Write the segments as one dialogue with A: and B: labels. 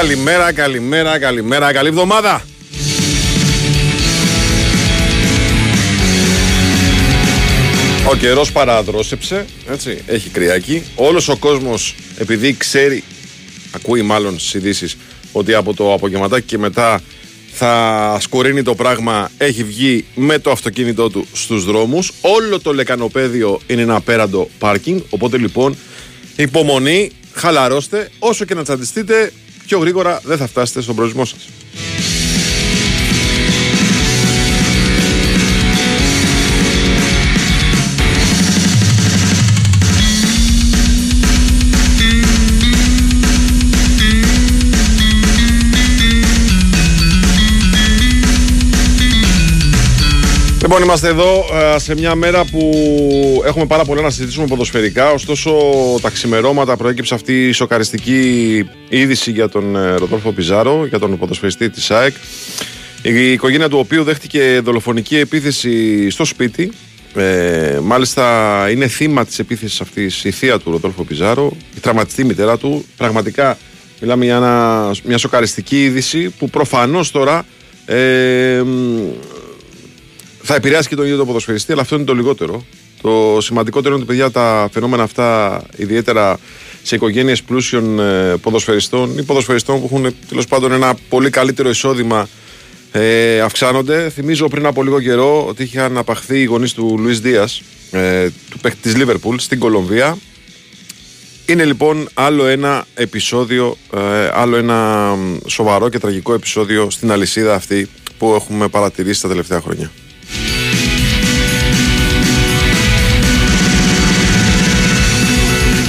A: Καλημέρα, καλημέρα, καλημέρα, καλή εβδομάδα. Ο καιρός παραδρόσεψε, έτσι, έχει κρυάκι. Όλος ο κόσμος, επειδή ξέρει, ακούει μάλλον στις ειδήσεις, ότι από το απογευματάκι και μετά θα σκορίνει το πράγμα, έχει βγει με το αυτοκίνητό του στους δρόμους. Όλο το λεκανοπέδιο είναι ένα απέραντο πάρκινγκ, οπότε λοιπόν υπομονή, χαλαρώστε, όσο και να τσαντιστείτε, πιο γρήγορα δεν θα φτάσετε στον προορισμό σας. Λοιπόν, είμαστε εδώ ε, σε μια μέρα που έχουμε πάρα πολλά να συζητήσουμε ποδοσφαιρικά. Ωστόσο, τα ξημερώματα προέκυψε αυτή η σοκαριστική είδηση για τον ε, Ροδόλφο Πιζάρο, για τον ποδοσφαιριστή της ΑΕΚ. Η οικογένεια του οποίου δέχτηκε δολοφονική επίθεση στο σπίτι. Ε, μάλιστα είναι θύμα της επίθεσης αυτής η θεία του Ροδόλφο Πιζάρο, η τραυματιστή μητέρα του. Πραγματικά μιλάμε για μια σοκαριστική είδηση που προφανώς τώρα ε, θα επηρεάσει και τον ίδιο τον ποδοσφαιριστή, αλλά αυτό είναι το λιγότερο. Το σημαντικότερο είναι ότι παιδιά τα φαινόμενα αυτά, ιδιαίτερα σε οικογένειες πλούσιων ε, ποδοσφαιριστών ή ποδοσφαιριστών που έχουν τέλος πάντων ένα πολύ καλύτερο εισόδημα, ε, αυξάνονται. Θυμίζω πριν από λίγο καιρό ότι είχαν απαχθεί οι γονείς του Λουίς Δίας, ε, του παίκτη της Λίβερπουλ, στην Κολομβία. Είναι λοιπόν άλλο ένα επεισόδιο, ε, άλλο ένα σοβαρό και τραγικό επεισόδιο στην αλυσίδα αυτή που έχουμε παρατηρήσει τα τελευταία χρόνια.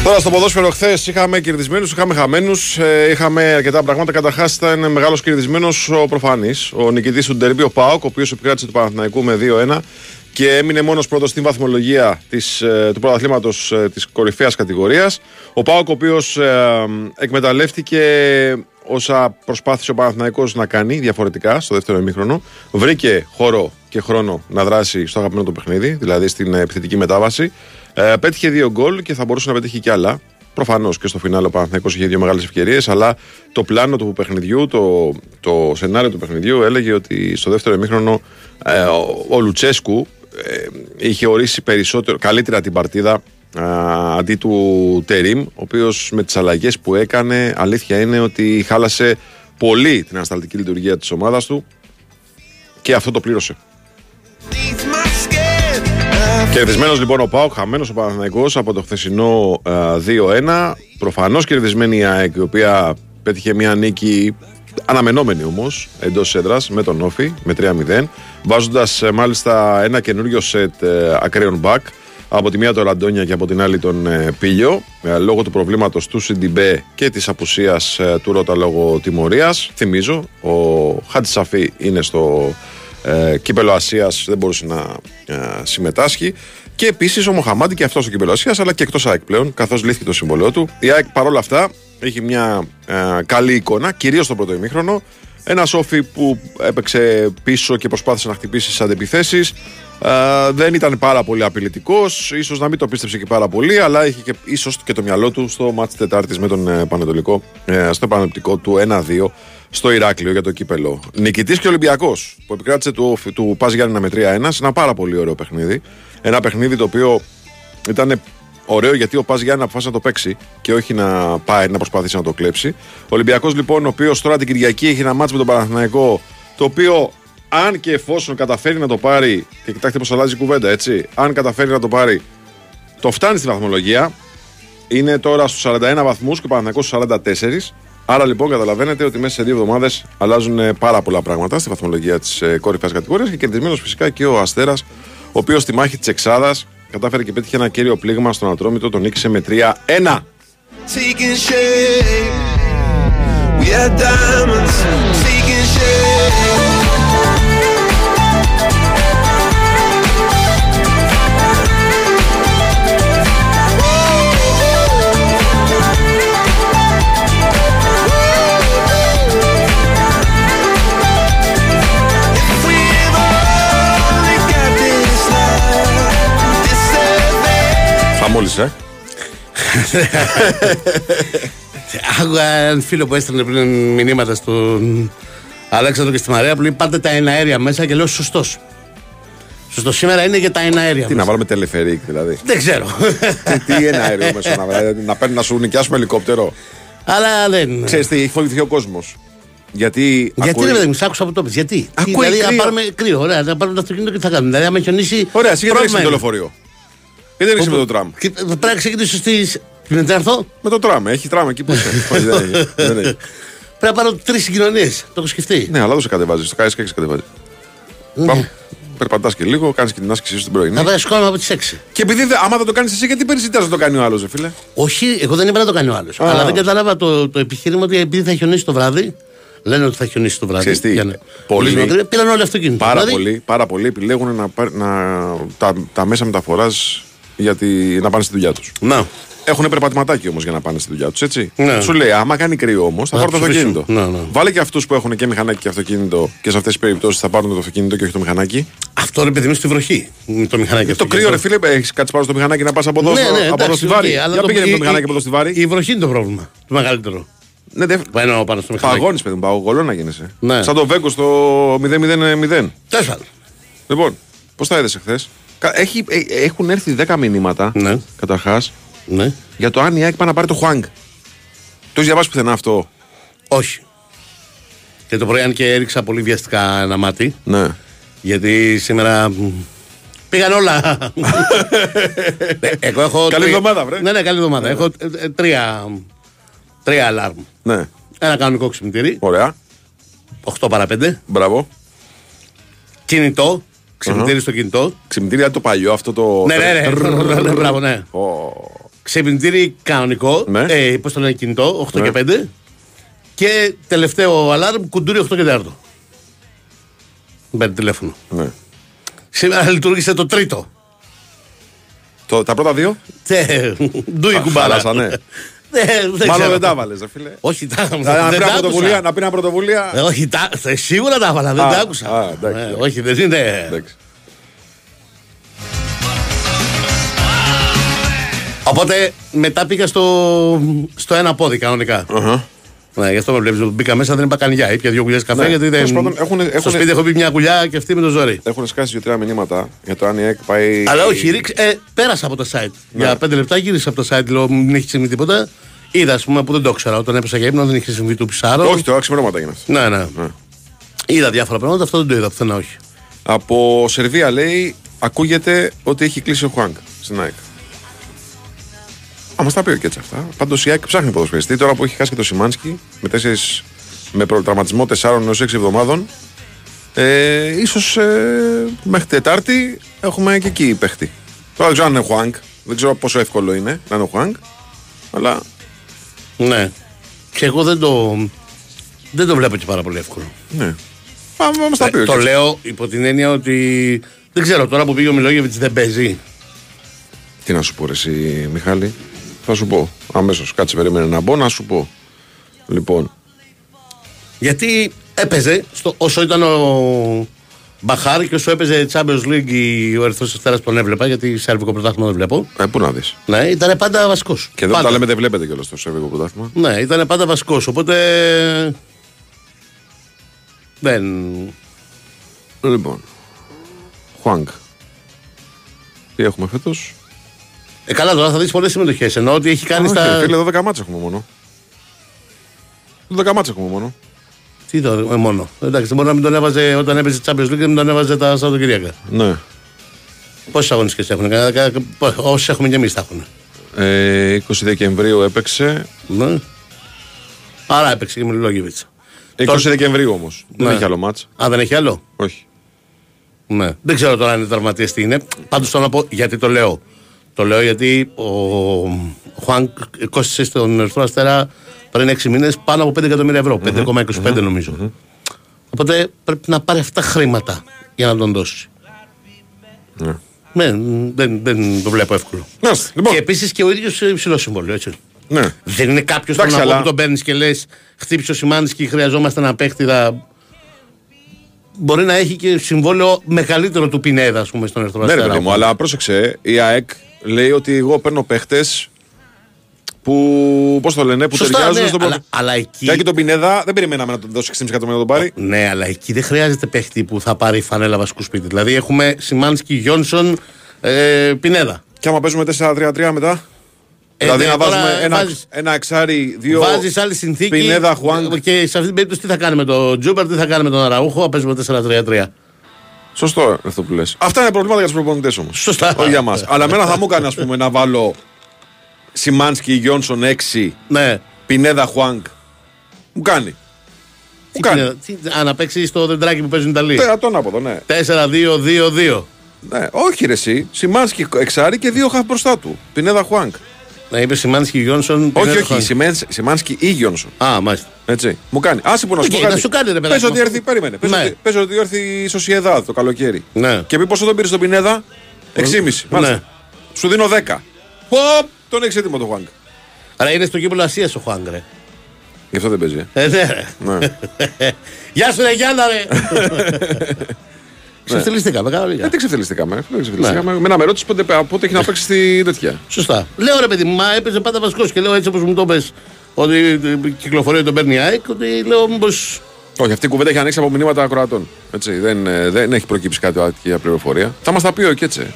A: Τώρα στο ποδόσφαιρο χθες είχαμε κερδισμένους, είχαμε χαμένους, ε, είχαμε αρκετά πράγματα. Καταρχάς ήταν μεγάλος κερδισμένος ο προφανής, ο νικητής του Ντερμπí, ο Πάοκ, ο οποίος επικράτησε του Παναθηναϊκού με 2-1 και έμεινε μόνος πρώτος στην βαθμολογία της, ε, του πρωταθλήματος ε, της κορυφαίας κατηγορίας. Ο Πάοκ, ο οποίος ε, εκμεταλλεύτηκε όσα προσπάθησε ο Παναθηναϊκός να κάνει διαφορετικά στο δεύτερο ημίχρονο. Βρήκε χώρο και χρόνο να δράσει στο αγαπημένο του παιχνίδι, δηλαδή στην επιθετική μετάβαση. Ε, πέτυχε δύο γκολ και θα μπορούσε να πετύχει κι άλλα. Προφανώς και στο φινάλε ο Παναθηναϊκός είχε δύο μεγάλες ευκαιρίες, αλλά το πλάνο του παιχνιδιού, το, το σενάριο του παιχνιδιού έλεγε ότι στο δεύτερο ημίχρονο ε, ο, ο Λουτσέσκου ε, είχε ορίσει περισσότερο, καλύτερα την παρτίδα αντί του Τερίμ, ο οποίος με τις αλλαγές που έκανε, αλήθεια είναι ότι χάλασε πολύ την ανασταλτική λειτουργία της ομάδας του και αυτό το πλήρωσε. Κερδισμένος λοιπόν ο Πάοκ, χαμένος ο Παναθυναϊκό από το χθεσινό 2-1. Προφανώς κερδισμένη η ΑΕΚ, η οποία πέτυχε μια νίκη αναμενόμενη όμως εντός έδρας με τον Όφη με 3-0. Βάζοντας ε, μάλιστα ένα καινούριο σετ ε, ακραίων μπακ από τη μία τον Ραντόνια και από την άλλη τον ε, Πίλιο λόγω του προβλήματος του Σιντιμπέ και της απουσίας του Ρώτα λόγω τιμωρίας. Θυμίζω, ο Χατσαφή είναι στο ε, κύπελο Ασίας δεν μπορούσε να ε, συμμετάσχει. Και επίσης ο Μοχαμάντη και αυτός στο κύπελο Ασίας, αλλά και εκτός ΑΕΚ πλέον, καθώς λύθηκε το συμβολέο του. Η ΑΕΚ παρόλα αυτά έχει μια ε, καλή εικόνα, κυρίως στο πρώτο ημίχρονο. Ένα Σόφι που έπαιξε πίσω και προσπάθησε να χτυπήσει τι αντιπιθέσει. Ε, δεν ήταν πάρα πολύ απειλητικός, ίσως να μην το πίστεψε και πάρα πολύ, αλλά είχε και ίσως και το μυαλό του στο μάτι Τετάρτης με τον ε, Πανετολικό, ε, στο επανεπτικό του 1-2 στο Ηράκλειο για το κύπελο. Νικητής και Ολυμπιακός που επικράτησε του, του Πας Γιάννη με 3-1 σε ένα πάρα πολύ ωραίο παιχνίδι. Ένα παιχνίδι το οποίο ήταν ωραίο γιατί ο Πας Γιάννη αποφάσισε να το παίξει και όχι να πάει να προσπαθήσει να το κλέψει. Ο Ολυμπιακός λοιπόν, ο οποίος τώρα την Κυριακή έχει ένα μάτσο με τον Παναθηναϊκό, το οποίο αν και εφόσον καταφέρει να το πάρει. Και κοιτάξτε πώς αλλάζει η κουβέντα, έτσι. Αν καταφέρει να το πάρει, το φτάνει στη βαθμολογία. Είναι τώρα στους 41 βαθμούς και ο Παναθηναϊκός στους 44. Άρα λοιπόν καταλαβαίνετε ότι μέσα σε δύο εβδομάδες αλλάζουν ε, πάρα πολλά πράγματα στη βαθμολογία της ε, κορυφαία κατηγορίας και κερδισμένος φυσικά και ο Αστέρας, ο οποίος στη μάχη της Εξάδας κατάφερε και πέτυχε ένα κύριο πλήγμα στον Ατρόμητο, τον νίκησε με 3-1.
B: μόλις, ε. Άκουγα έναν φίλο που έστελνε πριν μηνύματα στον Αλέξανδρο και στη Μαρία που λέει πάτε τα εναέρια μέσα και λέω σωστός. Σωστός σήμερα είναι για τα εναέρια.
A: Τι να βάλουμε τελεφερίκ δηλαδή.
B: Δεν ξέρω.
A: τι, τι ένα αέριο μέσα να βάλουμε. Να παίρνει να σου νοικιάσουμε ελικόπτερο.
B: Αλλά δεν.
A: Ξέρεις τι, έχει φοβηθεί ο κόσμος. Γιατί.
B: Γιατί
A: ακούει-
B: ρε παιδί μου, σ' άκουσα από το πες. Γιατί;
A: Ακούει
B: Τι, δηλαδή,
A: κρύο.
B: να πάρουμε κρύο. Ωραία, να πάρουμε το αυτοκίνητο και τι θα κάνουμε. Δηλαδή, άμα χιονίσει.
A: Ωραία, εσύ γιατί δεν έχεις με το
B: πρόβλημα
A: λεωφορείο; Γιατί δεν έχεις με το τραμ.
B: Και Πρέπει να ξεκινήσω στι. Με τι έρθω.
A: Με το τραμ, έχει τραμ εκεί που είσαι. Όχι, δεν έχει, δεν έχει.
B: Πρέπει να πάρω τρεις συγκοινωνίες. Το έχω σκεφτεί.
A: Ναι, αλλά δεν σε κατεβάζεις. Το κάνεις και έχεις κατεβάζει. Πάμε. Περπατάς και λίγο, κάνεις και την άσκησή σου την πρωινή.
B: Θα πάει σκόλμα από τις 6.
A: Και επειδή δε- άμα δεν το κάνεις εσύ, γιατί περισσότερο να το κάνει ο άλλος, φίλε;
B: Όχι, εγώ δεν είπα να το κάνει ο άλλος.
A: Α.
B: Αλλά δεν κατάλαβα το, το επιχείρημα ότι επειδή θα χιονίσει το βράδυ. Λένε ότι θα χιονίσει το βράδυ.
A: Ξέρεις τι,
B: για να-
A: πολύ.
B: πουλήσουμε κρύο, Πήραν όλοι αυτοκίνητο.
A: Πάρα
B: Δηλαδή,
A: πολύ, πάρα πολύ επιλέγουν να, πάρ- να, τα, τα μέσα μεταφοράς να πάνε στη δουλειά τους.
B: Να.
A: Έχουν περπατηματάκι όμως για να πάνε στη δουλειά τους, έτσι.
B: Ναι.
A: Σου λέει, άμα κάνει κρύο όμως, θα
B: Να
A: πάρουν το
B: ψηφίσουν.
A: αυτοκίνητο.
B: Ναι, ναι.
A: Βάλε και αυτούς που έχουν και μηχανάκι και αυτοκίνητο και σε αυτές τις περιπτώσεις θα πάρουν το αυτοκίνητο και όχι το μηχανάκι.
B: Αυτό είναι παιδί μου στη βροχή. Με το μηχανάκι.
A: το
B: αυτοκίνητο.
A: κρύο, ρε φίλε, έχεις κάτσει πάνω στο μηχανάκι να πας από εδώ,
B: Ναι,
A: στο-
B: ναι,
A: από εδώ
B: εντάξει,
A: στη Βάρη.
B: οκ, αλλά
A: Για
B: το-
A: πήγαινε με
B: η-
A: το μηχανάκι
B: η-
A: από εδώ στη Βάρη.
B: Η βροχή είναι το πρόβλημα. Το μεγαλύτερο.
A: Ναι, δε-
B: Που εννοώ πάνω στο μηχανάκι.
A: Παγώνεις, παιδί μου, παγωγολό να γίνεσαι.
B: Ναι.
A: Σαν το Βέγκο στο 0-0-0.
B: Τέλος πάντων.
A: Λοιπόν, πώς τα είδε χθες; Έχουν έρθει 10 μηνύματα
B: Ναι.
A: καταρχάς
B: Ναι.
A: για το αν η ΑΕΚ πάει να πάρει το Χουάνγκ. Το έχεις διαβάσει πουθενά αυτό;
B: Όχι. Και το πρωί αν και έριξα πολύ βιαστικά ένα μάτι.
A: Ναι.
B: Γιατί σήμερα μ, πήγαν όλα. Ναι, Εγώ έχω
A: Καλή
B: τρία-
A: εβδομάδα, βρε.
B: Ναι, ναι, καλή εβδομάδα. Έχω ε, ε, τρία, τρία αλάρμ.
A: Ναι.
B: Ένα κανονικό ξυπνητήρι,
A: Ωραία.
B: 8 παρα 5.
A: Μπράβο.
B: Κινητό, ξυπνητήρι στο κινητό.
A: Ξυπνητήρια το παλιό αυτό το.
B: Ναι, ναι, ναι. ναι, Μπράβο, ναι.
A: Ω,
B: Ξυπνητήρι κανονικό.
A: Ναι.
B: Ε, Πώ το λένε κινητό, 8
A: Ναι.
B: και 5. Και τελευταίο αλάρμ, κουντούρι 8 και 4. Μπαίνει τηλέφωνο.
A: Ναι.
B: Σήμερα λειτουργήσε το τρίτο.
A: Το, τα πρώτα δύο.
B: Τε, Ντούι
A: Α,
B: κουμπάρα.
A: Χάλασανε.
B: Ναι, δεν
A: Μάλλον
B: ξέρω.
A: δεν τα βάλε, φίλε.
B: Όχι, τα
A: Να, να,
B: δεν
A: πει
B: τα
A: ένα πρωτοβουλία,
B: άκουσα.
A: να πει ένα πρωτοβουλία.
B: Ε, Όχι, τα, θε- σίγουρα τα έβαλα, δεν
A: Α,
B: τα άκουσα.
A: α, εντάξει,
B: Ε,
A: εντάξει.
B: Όχι, δεν είναι.
A: Εντάξει.
B: Οπότε μετά πήγα στο, στο ένα πόδι κανονικά.
A: Αχα.
B: Ναι, γι' αυτό με βλέπεις. Μπήκα μέσα, δεν είπα κανιά. Ήπια δύο κουλιές καφέ
A: Ναι,
B: γιατί δεν.
A: τέλος πάντων, έχουνε-
B: Στο
A: έχουνε-
B: σπίτι έχω πει μια κουλιά και αυτή με το ζόρι.
A: Έχουν σκάσει δύο-τρία μηνύματα για το αν η ΑΕΚ πάει.
B: Αλλά όχι, ρίξ, ε, πέρασα από το site. Για πέντε λεπτά γύρισα από το site, λέω μην έχει συμβεί τίποτα. Είδα, ας πούμε, που δεν το ήξερα. Όταν έπεσα για ύπνο, δεν είχε συμβεί του ψάρο.
A: Όχι, τώρα ξημερώματα έγινε αυτό.
B: Ναι, ναι. Είδα διάφορα πράγματα, αυτό δεν το είδα πουθενά, όχι.
A: Από Σερβία λέει ακούγεται ότι έχει κλείσει ο Χουάνγκ στην ΑΕΚ. Α, μας τα πει και έτσι αυτά. Πάντως η ΑΕΚ ψάχνει ποδοσφαιριστή τώρα που έχει χάσει και το Σιμάνσκι με, τέσσερις, με προγραμματισμό 4 έως 6 εβδομάδων. Ε, ίσως ε, μέχρι Τετάρτη έχουμε και εκεί παίχτη. Τώρα δεν ξέρω αν είναι ο Χουάνγκ. Δεν ξέρω πόσο εύκολο είναι να είναι ο Χουάνγκ. Αλλά
B: Ναι. Και εγώ δεν το, δεν το βλέπω και πάρα πολύ εύκολο.
A: ναι. Α, μα τα πει
B: Ε,
A: και
B: το
A: έτσι.
B: λέω υπό την έννοια ότι δεν ξέρω τώρα που πήγε ο Μιλόγεβιτς δεν παίζει.
A: Τι να σου πω, ρε, εσύ, Μιχάλη. Θα σου πω. Αμέσως. Κάτσε, περίμενε να μπω, να σου πω. Λοιπόν,
B: Γιατί έπαιζε στο, όσο ήταν ο Μπαχάρ και όσο έπαιζε Champions League η- ο Ερυθρός Αστέρα που τον έβλεπα, γιατί σερβικό πρωτάθλημα δεν βλέπω.
A: ε, πού να δεις.
B: Ναι, ήταν πάντα βασικός.
A: Και εδώ που τα λέμε δεν βλέπετε κιόλας το Σερβικό Πρωτάθλημα.
B: Ναι, ήταν πάντα βασικός. Οπότε. Δεν.
A: Λοιπόν. Χουάνγκ. Τι έχουμε φέτος;
B: Ε, καλά, τώρα θα δεις πολλές συμμετοχές. Ενώ ότι έχει κάνει στα.
A: Φίλε, 12 μάτσε έχουμε μόνο. 12 μάτσε έχουμε μόνο.
B: Τι το, ε, μόνο. Εντάξει, μπορεί να μην τον έβαζε όταν έπαιζε Champions League και να μην τον έβαζε τα Σαββατοκυριακά.
A: Ναι.
B: Πόσες αγωνιστικές έχουν, όσες έχουμε και εμείς τα έχουν.
A: Ε, 20 Δεκεμβρίου έπαιξε.
B: Ναι. Άρα έπαιξε και με Λόγιβιτ.
A: 20 Δεκεμβρίου όμως. Δεν
B: Ναι.
A: έχει άλλο μάτς.
B: Α, δεν έχει άλλο;
A: Όχι.
B: Ναι. Δεν ξέρω τώρα αν είναι τραυματία τι είναι. Πάντως το να πω γιατί το λέω. Το λέω γιατί ο Χουάνκ κόστησε στον Ερυθρό Αστέρα πριν 6 μήνες πάνω από 5 εκατομμύρια ευρώ. 5,25 νομίζω. Οπότε πρέπει να πάρει αυτά τα χρήματα για να τον δώσει.
A: Ναι.
B: Ναι, δεν, δεν το βλέπω εύκολο.
A: Να, λοιπόν.
B: Και επίσης και ο ίδιος υψηλό συμβόλαιο, έτσι.
A: Ναι.
B: Δεν είναι κάποιος
A: Εντάξει,
B: που
A: αλλά-
B: τον παίρνεις και λες: Χτύπησε ο Σιμάνης και χρειαζόμαστε ένα παίχτη. Θα... Μπορεί να έχει και συμβόλαιο μεγαλύτερο του Πινέδα, ας πούμε, στον Ερυθρό
A: Ναι, ρε
B: Αστέρα.
A: παιδί μου, αλλά πρόσεξε. Η ΑΕΚ λέει ότι εγώ παίρνω παίχτες Που, πώς το λένε, που
B: Σωστά,
A: ταιριάζουν
B: ναι,
A: στον
B: αλλά,
A: πρώτο.
B: αλλά εκεί.
A: Και, και τον Πινέδα δεν περιμέναμε να τον δώσει 6,5 εκατομμύρια να τον πάρει.
B: Ναι, αλλά εκεί δεν χρειάζεται παίχτη που θα πάρει φανέλα βασικού σπίτι. Δηλαδή έχουμε Σιμάνσκι, Γιόνσον, ε, Πινέδα.
A: Και άμα παίζουμε 4-3-3 μετά;
B: Ε,
A: δηλαδή
B: ναι,
A: να
B: τώρα
A: βάζουμε ένα,
B: βάζεις-
A: ένα εξάρι, δύο.
B: Βάζεις άλλη συνθήκη.
A: Πινέδα, Χουάνγκ.
B: Και σε αυτή την περίπτωση τι θα κάνουμε με τον Τζούμπερ, τι θα κάνουμε με τον Αραούχο, να παίζουμε 4-3-3.
A: Σωστό αυτό που λες. Αυτά είναι προβλήματα για τους προπονητές όμως.
B: Σωστά.
A: Όχι για μας. Αλλά εμένα θα μου έκανε ας πούμε, να βάλω Σιμάνσκι, Γιόνσον 6,
B: Ναι.
A: Πινέδα, Χουάνγκ. Μου κάνει.
B: Τι
A: κάνει.
B: είναι, τι- Α, να παίξει στο δεντράκι που παίζουν οι Ιταλοί.
A: Τερατόν από εδώ, ναι.
B: 4-2-2-2.
A: ναι. Όχι ρε εσύ. Σιμάνσκι εξάρι και δύο χαφ μπροστά του. Πινέδα, Χουάνγκ.
B: Να είπε Σιμάνσκι Γιόνσον.
A: Όχι,
B: Πινέδα,
A: όχι.
B: Χουάνγκ.
A: Σιμάνς- Σιμάνσκι ή Γιόνσον.
B: Α, μάλιστα.
A: Έτσι. Μου κάνει. Άσε που να σου
B: Οκ,
A: πω κάτι.
B: να σου κάνει, ρε παιδάκι
A: Πες
B: μου.
A: ότι έρθει, περίμενε. Πες,
B: Ναι.
A: ότι, πες ότι έρθει η Σοσιεδάδ το καλοκαίρι.
B: Ναι.
A: Και πει πόσο τον πήρε στον Πινέδα; 6,5. Μάλιστα.
B: Ναι.
A: Σου δίνω 10. Χοπ, τον έχεις έτοιμο το Χουάνγκ.
B: Άρα είναι στο κύπελο Ασίας ο Χουάνγκρε.
A: Γι' αυτό δεν παίζει. ε.
B: Ε, ναι, ρε.
A: Ναι.
B: Γεια σου, ρε Γιάννα, ρε. Ξεφτυλιστήκαμε, καλά
A: Ε,
B: λίγα.
A: τι ξεφτυλιστήκαμε. Δεν ξεφτυλιστήκαμε. Με να με ρώτησε πότε, πότε έχει να παίξει στη τέτοια.
B: Σωστά. Λέω ρε παιδί μου, μα έπαιζε πάντα βασικός και λέω έτσι όπως μου το πες ότι ε, κυκλοφορεί τον παίρνει η ΑΕΚ, ότι λέω μήπω.
A: Όχι, αυτή η κουβέντα έχει ανοίξει από μηνύματα ακροατών. Έτσι, δεν, ε, δεν έχει προκύψει κάτι τέτοια πληροφορία. Θα μας τα πει ο Κέτσε.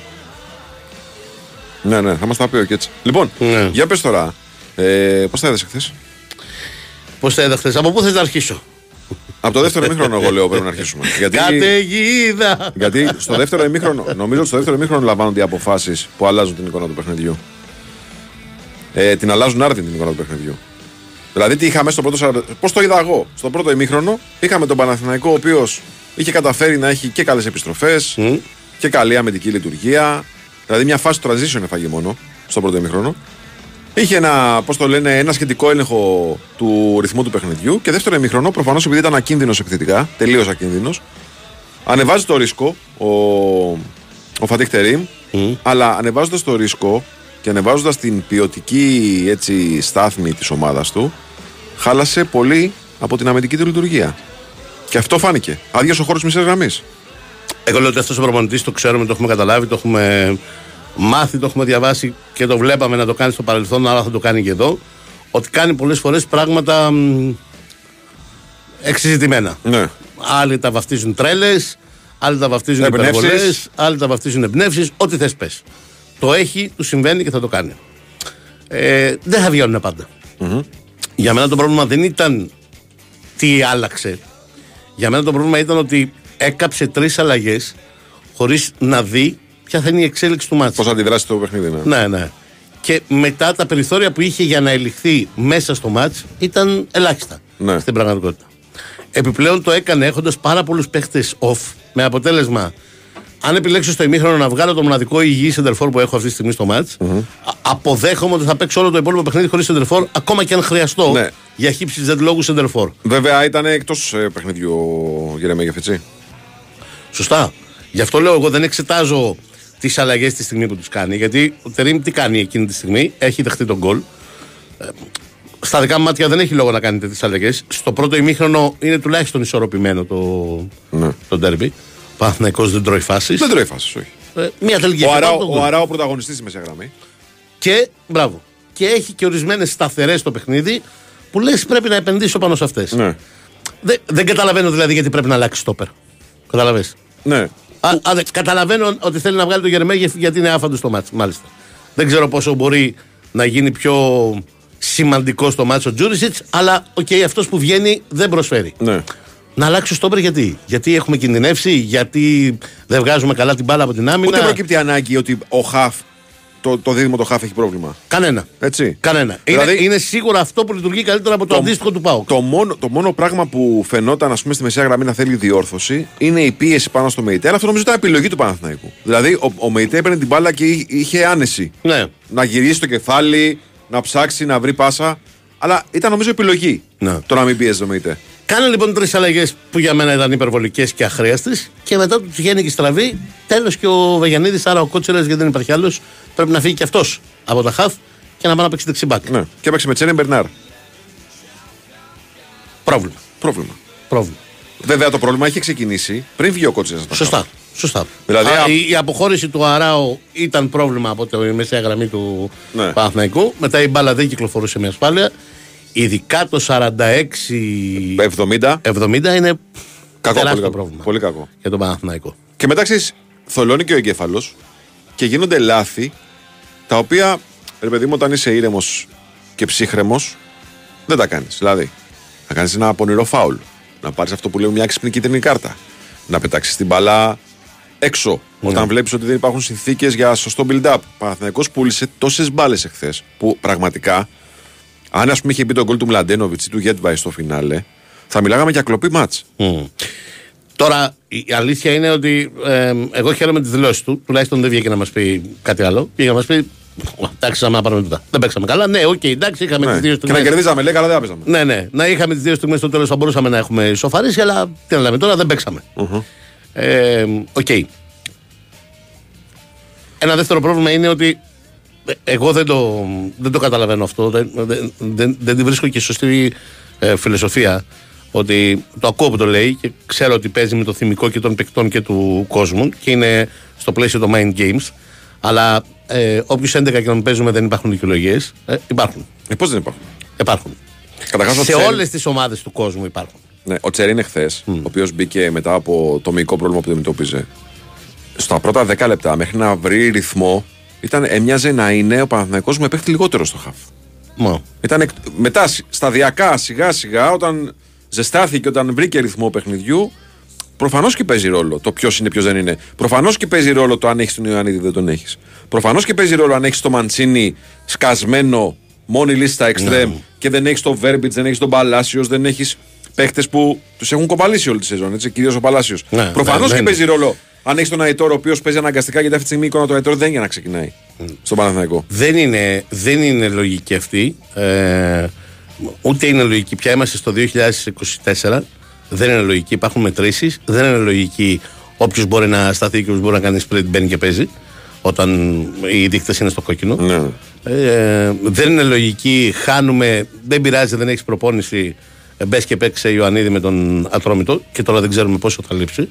A: Ναι, ναι, θα μας τα πει ο Κέτσε. Λοιπόν,
B: Ναι.
A: για πες τώρα. Ε, Πώς θα έδεσε χθε.
B: Πώς θα έδεχτε, από πού θες να αρχίσω;
A: Από το δεύτερο ημίχρονο, εγώ λέω πρέπει να αρχίσουμε. Γιατί,
B: Καταιγίδα.
A: γιατί στο δεύτερο ημίχρονο, νομίζω ότι στο δεύτερο ημίχρονο λαμβάνονται οι αποφάσεις που αλλάζουν την εικόνα του παιχνιδιού. Ε, την αλλάζουν άρδιν την εικόνα του παιχνιδιού. Δηλαδή, τι είχαμε στο πρώτο. Πώς το είδα εγώ. Στο πρώτο ημίχρονο είχαμε τον Παναθηναϊκό, ο οποίος είχε καταφέρει να έχει και καλές επιστροφές
B: Μμ.
A: και καλή αμυντική λειτουργία. Δηλαδή, μια φάση transition έφαγε μόνο στο πρώτο ημίχρονο. Είχε ένα, πώς το λένε, ένα σχετικό έλεγχο του ρυθμού του παιχνιδιού και δεύτερο ημίχρονο, προφανώς επειδή ήταν ακίνδυνος επιθετικά, τελείως ακίνδυνος, ανεβάζει το ρίσκο ο, ο Φατίχ Τερίμ, αλλά ανεβάζοντας το ρίσκο και ανεβάζοντας την ποιοτική έτσι, στάθμη της ομάδας του, χάλασε πολύ από την αμυντική του λειτουργία. Και αυτό φάνηκε. Άδειο ο χώρος μισή γραμμής.
B: Εγώ λέω ότι αυτός ο προπονητής το ξέρουμε, το έχουμε καταλάβει, το έχουμε μάθει, το έχουμε διαβάσει και το βλέπαμε να το κάνει στο παρελθόν, άρα θα το κάνει και εδώ. Ότι κάνει πολλές φορές πράγματα μ, εξειζητημένα.
A: Ναι.
B: Άλλοι τα βαφτίζουν τρέλες, άλλοι τα βαφτίζουν
A: Εμπνεύσεις.
B: υπερβολές, άλλοι τα βαφτίζουν εμπνεύσεις. Ό,τι θες πες. Το έχει, του συμβαίνει και θα το κάνει. Ε, δεν θα βγαίνουν πάντα. Για μένα το πρόβλημα δεν ήταν τι άλλαξε. Για μένα το πρόβλημα ήταν ότι έκαψε τρεις αλλαγές χωρίς να δει ποια θα είναι η εξέλιξη του μάτσα.
A: Πώς αντιδράσει το παιχνίδι, ναι.
B: Ναι, ναι. Και μετά τα περιθώρια που είχε για να ελιχθεί μέσα στο μάτς ήταν ελάχιστα
A: Ναι.
B: στην πραγματικότητα. Επιπλέον το έκανε έχοντας πάρα πολλούς παίχτες off με αποτέλεσμα. Αν επιλέξω στο ημίχρονο να βγάλω το μοναδικό υγιή σεντερφόρ που έχω αυτή τη στιγμή στο μάτς αποδέχομαι ότι θα παίξω όλο το υπόλοιπο παιχνίδι χωρίς σεντερφόρ, ακόμα και αν χρειαστώ
A: Ναι.
B: για χύψης Z λόγου σεντερφόρ.
A: Βέβαια ήταν εκτός παιχνιδιού ο Γερεμέγεφ, έτσι.
B: Σωστά. Γι' αυτό λέω εγώ δεν εξετάζω τις αλλαγές τη στιγμή που τους κάνει. Γιατί ο Τερήμ τι κάνει εκείνη τη στιγμή, έχει δεχτεί τον γκολ. Ε, στα δικά μου μάτια δεν έχει λόγο να κάνει τέτοιες αλλαγές. Στο πρώτο ημίχρονο είναι τουλάχιστον ισορροπημένο το,
A: Ναι.
B: το ντέρμπι. Ο Παναθηναϊκός δεν τρώει φάσεις.
A: Δεν τρώει φάσεις, όχι.
B: Ε, μία τελική
A: Ο
B: ευκαιρία,
A: Αράο,
B: τον
A: ο
B: γκολ.
A: Αράο πρωταγωνιστής στη μεσαία γραμμή.
B: Και μπράβο. Και έχει και ορισμένες σταθερές στο παιχνίδι που λες πρέπει να επενδύσω πάνω σε αυτές.
A: Ναι.
B: Δεν, δεν καταλαβαίνω δηλαδή γιατί πρέπει να αλλάξει στόπερ. Κατάλαβες.
A: Ναι.
B: Α, α, δε, καταλαβαίνω ότι θέλει να βγάλει τον Γερεμέγεφ γιατί είναι άφαντος στο ματς. Μάλιστα. Δεν ξέρω πόσο μπορεί να γίνει πιο σημαντικό στο ματς ο Τζούρισιτς, αλλά οκ, αυτός που βγαίνει δεν προσφέρει.
A: ναι.
B: Να αλλάξει ο στόπερ γιατί. Γιατί έχουμε κινδυνεύσει, γιατί δεν βγάζουμε καλά την μπάλα από την άμυνα.
A: Ούτε προκύπτει ανάγκη ότι ο Χαφ, το, το δίδυμο το Χαφ έχει πρόβλημα.
B: Κανένα.
A: Έτσι.
B: Κανένα.
A: Δηλαδή-
B: είναι, είναι σίγουρα αυτό που λειτουργεί καλύτερα από το, αντίστοιχο του Πάουκ.
A: Το μόνο, το μόνο πράγμα που φαινόταν ας πούμε, στη μεσαία γραμμή να θέλει διόρθωση είναι η πίεση πάνω στο Μεϊτέ. Αλλά αυτό νομίζω ήταν επιλογή του Παναθηναϊκού. Δηλαδή ο, ο Μεϊτέ έπαιρνε την μπάλα και εί- είχε άνεση.
B: Ναι.
A: Να γυρίσει το κεφάλι, να ψάξει, να βρει πάσα. Αλλά ήταν νομίζω επιλογή
B: Ναι.
A: το να μην πιέζει το Μεϊτέ.
B: Κάνε λοιπόν τρεις αλλαγές που για μένα ήταν υπερβολικές και αχρίαστες και μετά τους βγαίνει και στραβή. Τέλος και ο Βαγιανίδη, άρα ο Κότσερα, γιατί δεν υπάρχει άλλος, πρέπει να φύγει και αυτός από τα χαφ και να πάει να παίξει δεξιμπάκ.
A: Ναι. Και έπαιξε με Τσένε Μπερνάρ.
B: Πρόβλημα.
A: Πρόβλημα.
B: Πρόβλημα.
A: Βέβαια το πρόβλημα είχε ξεκινήσει πριν βγει ο Κότσερα.
B: Σωστά. Σωστά.
A: Δηλαδή,
B: Α,
A: α-
B: η, η αποχώρηση του Αράου ήταν πρόβλημα από τη μεσαία γραμμή του
A: Ναι.
B: Παναθηναϊκού. Μετά η μπάλα δεν κυκλοφορούσε με ασφάλεια. Ειδικά το 46-70
A: 70.
B: είναι
A: Κακό,
B: τεράστιο
A: πολύ κακό.
B: πρόβλημα
A: Πολύ κακό.
B: για τον Παναθηναϊκό.
A: Και μετά ξέρεις, θολώνει και ο εγκέφαλος και γίνονται λάθη τα οποία, ρε παιδί μου, όταν είσαι ήρεμος και ψύχρεμος, δεν τα κάνεις. Δηλαδή, να κάνεις ένα πονηρό φάουλ, να πάρεις αυτό που λέμε μια έξυπνη κίτρινη κάρτα, να πετάξεις την μπαλά έξω. Όταν βλέπεις ότι δεν υπάρχουν συνθήκες για σωστό build-up. Ο Παναθηναϊκός πούλησε τόσες μπάλες εχθές που πραγματικά, αν ας πούμε είχε μπει το γκολ του Μλαντένοβιτς ή του Γεντβάι στο φινάλε, θα μιλάγαμε για κλοπή μάτς.
B: Μμ. Τώρα η αλήθεια είναι ότι ε, εγώ χαίρομαι τη δήλωση του. Τουλάχιστον δεν βγήκε να μας πει κάτι άλλο. Πήγε να μας πει. «Ω, Εντάξει, να πάρουμε τούτα. Δεν παίξαμε καλά. Ναι, οκ, εντάξει, είχαμε
A: Ναι.
B: τι δύο
A: Και να
B: στιγμέ.
A: κερδίζαμε, λέει, καλά δεν τα παίζαμε.
B: Ναι, ναι. Να είχαμε τις δύο στιγμές στο τέλος θα μπορούσαμε να έχουμε ισοφαρίσει, αλλά τι να λέμε τώρα, δεν παίξαμε. Ε, Οκ. Ένα δεύτερο πρόβλημα είναι ότι ε, εγώ δεν το, δεν το καταλαβαίνω αυτό. Δεν, δεν, δεν, δεν τη βρίσκω και σωστή ε, φιλοσοφία. Ότι το ακούω που το λέει και ξέρω ότι παίζει με το θυμικό και των παικτών και του κόσμου και είναι στο πλαίσιο των mind games. Αλλά ε, όποιους 11 και να παίζουμε δεν υπάρχουν δικαιολογίες. Ε, υπάρχουν.
A: Ε, Πώς δεν υπάρχουν;
B: Υπάρχουν.
A: Καταρχάς, ο
B: Σε
A: Τσέρι-
B: όλες τις ομάδες του κόσμου υπάρχουν.
A: Ναι, ο Τσέριν εχθέ, ο οποίος μπήκε μετά από το μυϊκό πρόβλημα που αντιμετώπιζε, στα πρώτα 10 λεπτά μέχρι να βρει ρυθμό, ήταν, έμοιαζε να είναι ο Παναθηναϊκός με παίχτη λιγότερο στο χαφ.
B: Μα.
A: Ήταν εκ- μετά σ- σταδιακά, σιγά σιγά, όταν ζεστάθηκε, όταν βρήκε ρυθμό παιχνιδιού, προφανώς και παίζει ρόλο το ποιος είναι, ποιος δεν είναι. Προφανώς και παίζει ρόλο το αν έχεις τον Ιωαννίδη δεν τον έχεις. Προφανώς και παίζει ρόλο αν έχεις το Μαντσίνη σκασμένο, μόνη λύση στα εξτρέμ και δεν έχεις τον Βέρμπιτς, δεν έχεις τον Παλάσιος, δεν έχεις παίχτες που τους έχουν κοπαλήσει όλη τη σεζόν, έτσι, κυρίως ο Παλάσιος.
B: Ναι,
A: Προφανώς
B: ναι,
A: και
B: ναι.
A: παίζει ρόλο αν έχεις τον Αϊτόρ, ο οποίος παίζει αναγκαστικά γιατί αυτή τη στιγμή η εικόνα του Αϊτόρ δεν είναι για να ξεκινάει στον Παναθηναϊκό.
B: Δεν είναι, δεν είναι λογική αυτή. Ε, ούτε είναι λογική. Πια είμαστε στο 2024. Δεν είναι λογική. Υπάρχουν μετρήσεις. Δεν είναι λογική. Όποιος μπορεί να σταθεί και όποιος μπορεί να κάνει split μπαίνει και παίζει. Όταν οι δείκτες είναι στο κόκκινο.
A: Ναι.
B: Ε, δεν είναι λογική. Χάνουμε. Δεν πειράζει, δεν έχεις προπόνηση. Μπες και παίξε Ιωαννίδη με τον Ατρόμητο και τώρα δεν ξέρουμε πόσο θα λειψει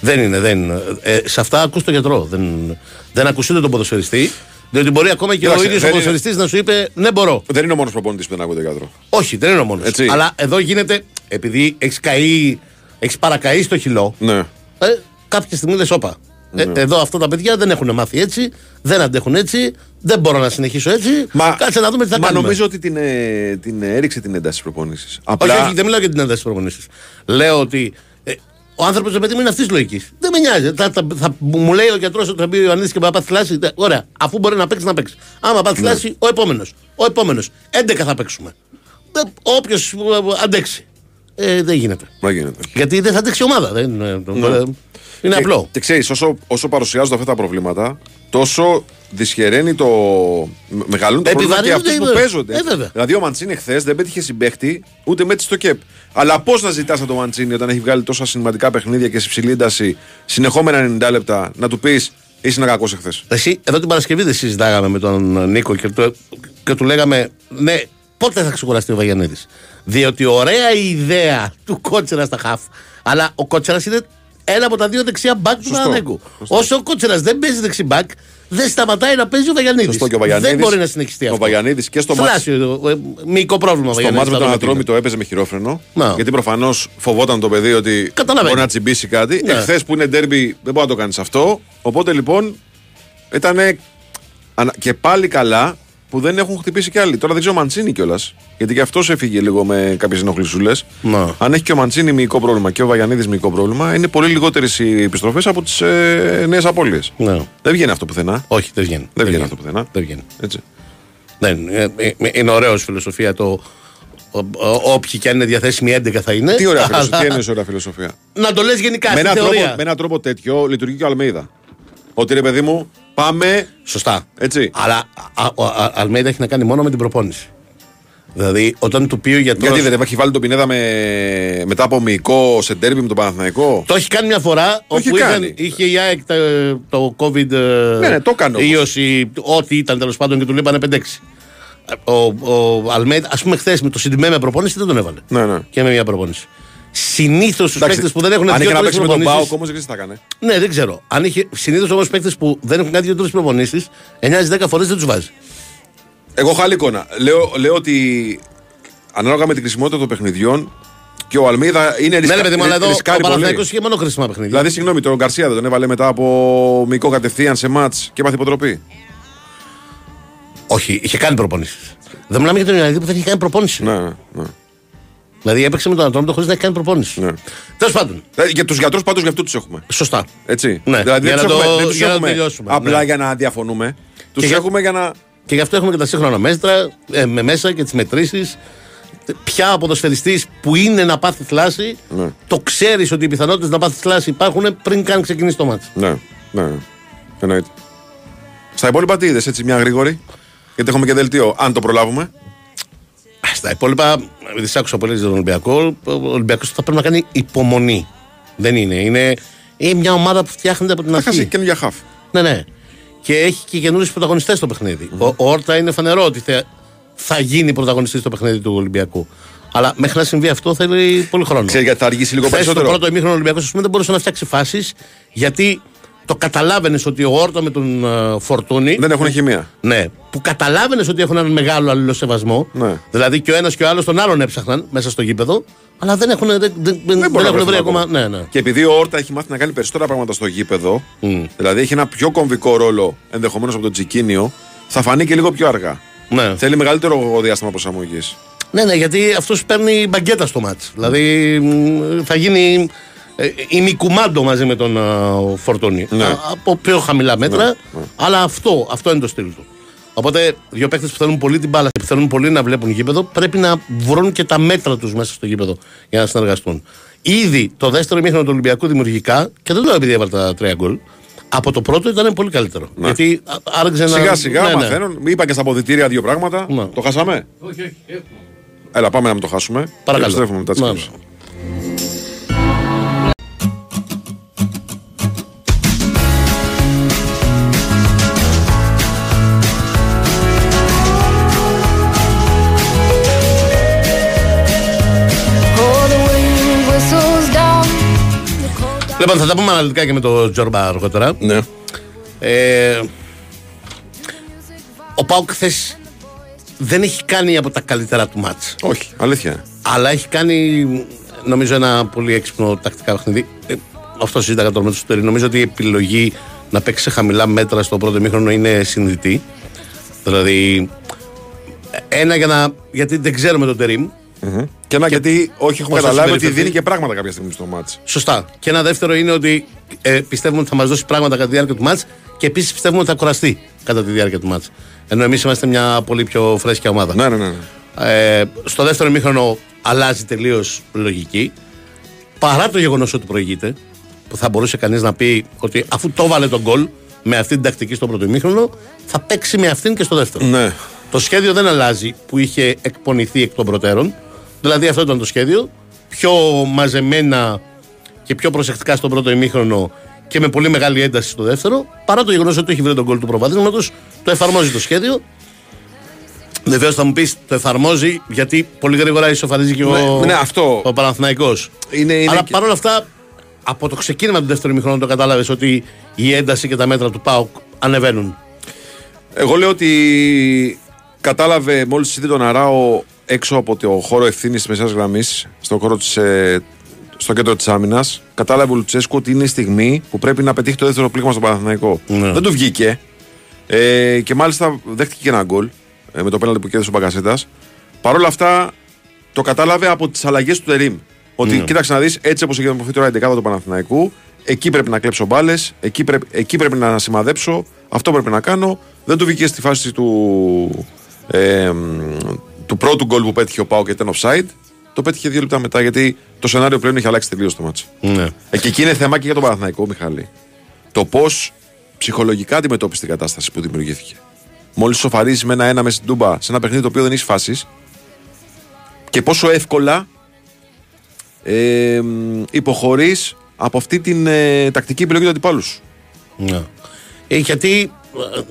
B: Δεν είναι, δεν είναι. Ε, σε αυτά ακούς τον γιατρό. Δεν, δεν ακούς ούτε τον ποδοσφαιριστή. Διότι μπορεί ακόμα και
A: Κοίταξε,
B: ο ίδιος ο
A: δεν είναι-
B: ποδοσφαιριστής να σου είπε Ναι, μπορώ.
A: Δεν είναι ο μόνος προπονητής που δεν ακούγεται γιατρό.
B: Όχι, δεν είναι ο μόνος.
A: Έτσι.
B: Αλλά εδώ γίνεται, επειδή έχεις καεί, έχεις παρακαεί στο χυλό,
A: Ναι.
B: ε, κάποια στιγμή λες όπα. Ε, εδώ αυτά τα παιδιά δεν έχουν μάθει έτσι, δεν αντέχουν έτσι, δεν μπορώ να συνεχίσω έτσι. Κάτσε να δούμε τι θα
A: μα
B: κάνουμε.
A: νομίζω ότι την, ε, την έριξε την ένταση της προπόνησης.
B: Όχι,
A: Απλά.
B: όχι, δεν μιλάω για την ένταση της προπονήση. Λέω ότι ε, ο άνθρωπος, ρε παιδί μου, είναι αυτής τη λογικής. Δεν με νοιάζει. Θα, θα, θα- μου λέει ο γιατρός ότι θα μπει ο Ιωαννίδης και θα πάθει θλάση. Τε- Ωραία, αφού μπορεί να παίξει, να παίξει. Άμα πάθει
A: Ναι.
B: θλάση, ο επόμενος. Ο επόμενος. 11 θα παίξουμε. Όποιος αντέξει. Ε, δεν γίνεται.
A: Δεν γίνεται.
B: Γιατί δεν θα αντέξει η ομάδα. Δεν, ε, ε, είναι
A: Και-
B: απλό.
A: Και ξέρεις, όσο, όσο παρουσιάζονται αυτά τα προβλήματα, τόσο δυσχεραίνει το. με- Μεγαλούν το πρόβλημα και
B: Επιβαρύνονται,
A: αυτού που
B: βέβαια.
A: παίζονται.
B: Ε, βέβαια.
A: δηλαδή, ο Μαντσίνη χθες δεν πέτυχε συμπέχτη ούτε με στο κεπ. Αλλά πώς να ζητάς από τον Μαντσίνη όταν έχει βγάλει τόσα σημαντικά παιχνίδια και σε ψηλή ένταση συνεχόμενα 90 λεπτά να του πεις είσαι ένα κακό εχθέ.
B: Εσύ, εδώ την Παρασκευή δεν συζητάγαμε με τον Νίκο και του, και του λέγαμε, ναι, πότε θα ξεκουραστεί ο Βαγιανίδης. Διότι ωραία η ιδέα του Κότσερας στα χαφ, αλλά ο Κότσερας είναι ένα από τα δύο δεξιά μπακ του
A: Σωστό.
B: Παναναϊκού. Όσο ο Κότσερας δεν παίζει δεξί μπακ, δεν σταματάει να παίζει ο Βαγιανίδης.
A: Σωστό και ο Βαγιανίδης-
B: Δεν μπορεί να συνεχιστεί
A: ο
B: αυτό.
A: Βαγιανίδης και στο μάτς-
B: Θλάσσιο, ε, μυϊκό πρόβλημα. ο
A: Στο
B: Βαγιανίδης,
A: μάτι με
B: θα
A: τον
B: το
A: Ατρόμη
B: δείτε.
A: το έπαιζε με χειρόφρενο.
B: Να.
A: Γιατί προφανώς φοβόταν το παιδί ότι
B: Καταλαβαίνω.
A: μπορεί να τσιμπήσει κάτι.
B: Ναι.
A: Εχθές που είναι ντέρμπι δεν μπορεί να το κάνεις αυτό. Οπότε λοιπόν ήταν και πάλι καλά που δεν έχουν χτυπήσει κι άλλοι. Τώρα δεν ξέρω ο Μαντσίνη κιόλας. Γιατί και αυτός έφυγε λίγο με κάποιες ενοχλησούλες.
B: Να.
A: Αν έχει και ο Μαντσίνη μυϊκό πρόβλημα και ο Βαγιανίδης μυϊκό πρόβλημα, είναι πολύ λιγότερες οι επιστροφές από τις ε, νέες απώλειες.
B: Ναι.
A: Δεν βγαίνει αυτό πουθενά.
B: Όχι, δεν βγαίνει.
A: Δεν βγαίνει αυτό πουθενά.
B: Δεν βγαίνει.
A: Έτσι.
B: Δεν, ε, ε, είναι ωραίος φιλοσοφία το. ο- ο- Όποιοι και αν είναι διαθέσιμοι 11 θα είναι.
A: Τι ωραία
B: Αλλά-
A: φιλοσοφία. Τι είναι ωραία φιλοσοφία;
B: Να το λες γενικά
A: με,
B: στην
A: έναν τρόπο,
B: θεωρία.
A: με έναν τρόπο τέτοιο λειτουργεί και ο Αλμέιδα. Ότι ρε παιδί μου, πάμε.
B: Σωστά.
A: Έτσι.
B: Αλλά α- ο Α- Αλμέιδα έχει να κάνει μόνο με την προπόνηση. Δηλαδή, όταν του πει ο γιατρό.
A: Γιατί δεν έχει βάλει τον Πινέδα με... μετά από μυϊκό σε ντέρμπι με τον Παναθηναϊκό;
B: Το έχει κάνει μια φορά
A: έχει
B: όπου
A: κάνει.
B: είχαν, είχε η ΑΕΚ τα- το COVID.
A: Ναι, ναι, το έκανε όμως.
B: Ίωση, ό,τι ήταν τέλος πάντων και του λείπανε 5-6. Ο, ο Αλμέιδα, ας πούμε, χθες με το Σιντιμέ με προπόνηση δεν τον έβαλε.
A: Ναι, ναι.
B: Και με μια προπόνηση. Συνήθως τους
A: Εντάξει,
B: παίκτες που δεν έχουν
A: Αν είχε
B: δύο
A: να
B: τρεις
A: παίξει με τον Πάοκ
B: προπονήσει.
A: όμως δεν ξέρει τι θα έκανε.
B: Ναι, δεν ξέρω. Αν είχε συνήθως όμως παίκτες που δεν έχουν κάνει δύο τρεις προπονήσεις, 9-10 φορές δεν τους βάζει.
A: Εγώ έχω άλλη εικόνα. Λέω, λέω ότι ανάλογα με την χρησιμότητα των παιχνιδιών και ο Αλμίδα είναι
B: Ναι,
A: ρισκα...
B: ρε παιδί μου, αλλά εδώ ο
A: ρισκάρει πολύ.
B: Παναθηναϊκός είχε μόνο χρήσιμα παιχνίδια.
A: Δηλαδή, συγγνώμη, τον Γκαρσία δεν τον έβαλε μετά από μικό κατευθείαν σε μάτς και έπαθε υποτροπή.
B: Όχι, είχε κάνει προπονήσεις. Δεν μιλάμε για τον Ιωαννίδη που δεν είχε κάνει προπόνηση.
A: Ναι, ναι.
B: Δηλαδή έπαιξε με τον Ατρόμητο χωρίς να έχει κάνει προπόνηση.
A: ναι.
B: Τέλος πάντων,
A: Ε, Για τους γιατρούς πάντως γι' αυτό τους έχουμε.
B: σωστά.
A: Έτσι.
B: Ναι,
A: δηλαδή
B: για
A: δεν
B: να
A: τους
B: το-
A: έχουμε, δεν τους
B: για να το
A: έχουμε
B: τελειώσουμε,
A: απλά
B: ναι.
A: για να διαφωνούμε. Τους
B: Και για-
A: έχουμε για να.
B: Και γι' αυτό έχουμε και τα σύγχρονα μέτρα ε, με μέσα και τις μετρήσεις. Ποια ποδοσφαιριστής που είναι να πάθει θλάση,
A: Ναι.
B: το ξέρεις ότι οι πιθανότητες να πάθεις θλάση υπάρχουν πριν καν ξεκινήσει το μάτι.
A: Ναι, ναι. ναι. Εννοείται. Στα υπόλοιπα τι είδες, έτσι μια γρήγορη; Γιατί έχουμε και δελτίο, αν το προλάβουμε.
B: Στα υπόλοιπα, επειδή σ' άκουσα πολύ για τον Ολυμπιακό, ο Ολυμπιακός θα πρέπει να κάνει υπομονή. Δεν είναι. Είναι, είναι μια ομάδα που φτιάχνεται από την
A: Θα
B: αρχή.
A: χάσει καινούργια χαφ.
B: Ναι, ναι. Και έχει και καινούριου πρωταγωνιστές στο παιχνιδι Ο, ο Όρτα είναι φανερό ότι θα, θα γίνει πρωταγωνιστής στο παιχνίδι του Ολυμπιακού. Αλλά μέχρι να συμβεί αυτό θέλει πολύ χρόνο.
A: Ξέρει γιατί θα αργήσει λίγο
B: Χθες στο
A: περισσότερο.
B: πρώτο ημίχρονο ο Ολυμπιακός δεν μπορούσε να φτιάξει φάσεις γιατί το καταλάβαινες ότι ο Όρτα με τον uh, Φορτούνη.
A: Δεν έχουν χημεία.
B: Ναι, που καταλάβαινες ότι έχουν έναν μεγάλο αλληλοσεβασμό.
A: Ναι.
B: Δηλαδή και ο ένας και ο άλλος τον άλλον έψαχναν μέσα στο γήπεδο. Αλλά δεν έχουν, δεν, δεν, δεν,
A: μπορούν να
B: έχουν
A: βρεθούν
B: βρει ακόμα.
A: ακόμα.
B: Ναι, ναι.
A: Και επειδή ο Όρτα έχει μάθει να κάνει περισσότερα πράγματα στο γήπεδο, δηλαδή έχει ένα πιο κομβικό ρόλο ενδεχομένως από τον Τσικίνιο, θα φανεί και λίγο πιο αργά.
B: ναι.
A: Θέλει μεγαλύτερο διάστημα προσαρμογής.
B: Ναι, ναι, γιατί αυτός παίρνει μπαγκέτα στο μάτς. Δηλαδή μ, θα γίνει ε, ημικουμάντο μαζί με τον α, Φορτούνη.
A: Ναι.
B: Α, από πιο χαμηλά μέτρα, αλλά αυτό, αυτό είναι το στυλ του. Οπότε, δύο παίκτες που θέλουν πολύ την μπάλα και που θέλουν πολύ να βλέπουν γήπεδο, πρέπει να βρουν και τα μέτρα τους μέσα στο γήπεδο για να συνεργαστούν. Ήδη το δεύτερο ημίχρονο του Ολυμπιακού δημιουργικά, και δεν το λέω επειδή έβαλε τα τρία γκολ, από το πρώτο ήταν πολύ καλύτερο. Γιατί α- άρεξε να.
A: Σιγά σιγά
B: ναι, ναι.
A: μαθαίνουν. Είπα και στα αποδητήρια δύο πράγματα.
B: Ναι.
A: Το χάσαμε;
C: Όχι, όχι, έχουμε.
A: Έλα, πάμε να μην το χάσουμε.
B: Παρακαλώ.
A: Και επιστρέφουμε μετά
D: τις
B: Λοιπόν, θα τα πούμε αναλυτικά και με τον Τζόρμπα αργότερα.
A: Ναι.
B: Ε, ο Πάουκ χθες δεν έχει κάνει από τα καλύτερα του μάτς.
A: Όχι, αλήθεια.
B: Αλλά έχει κάνει νομίζω ένα πολύ έξυπνο τακτικά παιχνίδι. Ε, αυτό συζήταγα τώρα με του Σούτερη. Νομίζω ότι η επιλογή να παίξει σε χαμηλά μέτρα στο πρώτο μήχρονο είναι συνειδητή. Δηλαδή, ένα για να. Γιατί δεν ξέρουμε τον Τερήμ.
A: Και ένα γιατί όχι έχουμε
B: πώς θα
A: καταλάβει ότι
B: συμπεριφερθεί;
A: δίνει και πράγματα κάποια στιγμή στο μάτς.
B: Σωστά. Και ένα δεύτερο είναι ότι ε, πιστεύουμε ότι θα μας δώσει πράγματα κατά τη διάρκεια του μάτς και επίσης πιστεύουμε ότι θα κουραστεί κατά τη διάρκεια του μάτς. Ενώ εμείς είμαστε μια πολύ πιο φρέσκια ομάδα.
A: Ναι, ναι, ναι.
B: Ε, στο δεύτερο μήχρονο αλλάζει τελείως λογική. Παρά το γεγονός ότι προηγείται, που θα μπορούσε κανείς να πει ότι αφού το βάλε τον γκολ με αυτή την τακτική στο πρώτο μήχρονο, θα παίξει με αυτήν και στο δεύτερο.
A: Ναι.
B: Το σχέδιο δεν αλλάζει που είχε εκπονηθεί εκ των προτέρων. Δηλαδή αυτό ήταν το σχέδιο. Πιο μαζεμένα και πιο προσεκτικά στον πρώτο ημίχρονο και με πολύ μεγάλη ένταση στο δεύτερο. Παρά το γεγονός ότι έχει βρει τον κόλ του προβαδίσματο, το εφαρμόζει το σχέδιο. Βεβαίως θα μου πεις το εφαρμόζει γιατί πολύ γρήγορα ισοφαρίζει και ο,
A: Ναι, ναι, αυτό.
B: ο Παναθηναϊκός.
A: Είναι- είναι
B: Αλλά
A: και-
B: παρόλα αυτά, από το ξεκίνημα του δεύτερου ημίχρονου το κατάλαβες ότι η ένταση και τα μέτρα του ΠΑΟΚ ανεβαίνουν.
A: Εγώ λέω ότι κατάλαβε μόλις είδε τον Αράο έξω από το χώρο ευθύνης της μεσαίας γραμμής, στο, χώρο της, ε, στο κέντρο της άμυνας, κατάλαβε ο Λουτσέσκου ότι είναι η στιγμή που πρέπει να πετύχει το δεύτερο πλήγμα στο Παναθηναϊκό.
B: Ναι.
A: Δεν του βγήκε. Ε, και μάλιστα δέχτηκε και ένα γκολ ε, με το πέναλτι που κέρδισε ο Μπαγκασέτας. Παρ' όλα αυτά το κατάλαβε από τις αλλαγές του Τερήμ. Ότι κοίταξε να δεις, έτσι όπως έχει διαμορφωθεί τώρα η δεκάδα του Παναθηναϊκού, εκεί πρέπει να κλέψω μπάλες, εκεί, πρέπει, εκεί πρέπει να σημαδέψω, αυτό πρέπει να κάνω. Δεν του βγήκε στη φάση του, ε, μ, του πρώτου γκολ που πέτυχε ο Πάο και ήταν offside. Το πέτυχε δύο λεπτά μετά γιατί το σενάριο πλέον έχει αλλάξει τελείως το μάτσο.
B: Ναι.
A: Ε, και εκεί είναι θέμα και για τον Παναθηναϊκό, Μιχάλη. Το πώς ψυχολογικά αντιμετώπισε την κατάσταση που δημιουργήθηκε. Μόλις σοφαρίζεις με ένα-ένα με στην Τούμπα σε ένα παιχνίδι το οποίο δεν έχεις φάσεις και πόσο εύκολα ε, υποχωρείς από αυτή την ε, τακτική επιλογή του αντιπάλου σου.
B: Ναι. Ε, γιατί ε,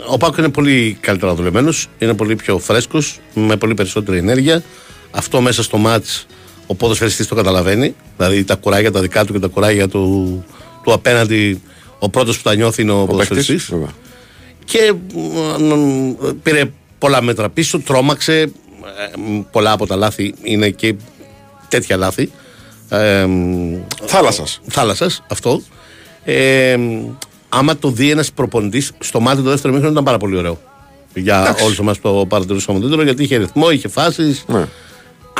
B: ο Πάκος είναι πολύ καλύτερα δουλεμένος, είναι πολύ πιο φρέσκος, με πολύ περισσότερη ενέργεια. Αυτό μέσα στο μάτς ο ποδοσφαιριστής το καταλαβαίνει. Δηλαδή τα κουράγια τα δικά του και τα κουράγια του, του απέναντι. Ο πρώτος που τα νιώθει είναι ο,
A: Ο παίκτης,
B: ποδοσφαιριστής.
A: βέβαια.
B: Και μ, πήρε πολλά μέτρα πίσω, τρόμαξε. ε, μ, πολλά από τα λάθη είναι και τέτοια λάθη. Ε, μ,
A: Θάλασσας.
B: θάλασσας, αυτό. Ε, άμα το δει ένας προπονητής, στο μάτι το δεύτερο μήχρονο ήταν πάρα πολύ ωραίο. Για όλους εμάς που το παρατηρούσαμε το τίτλο, γιατί είχε ρυθμό, είχε φάσεις.
A: Ναι.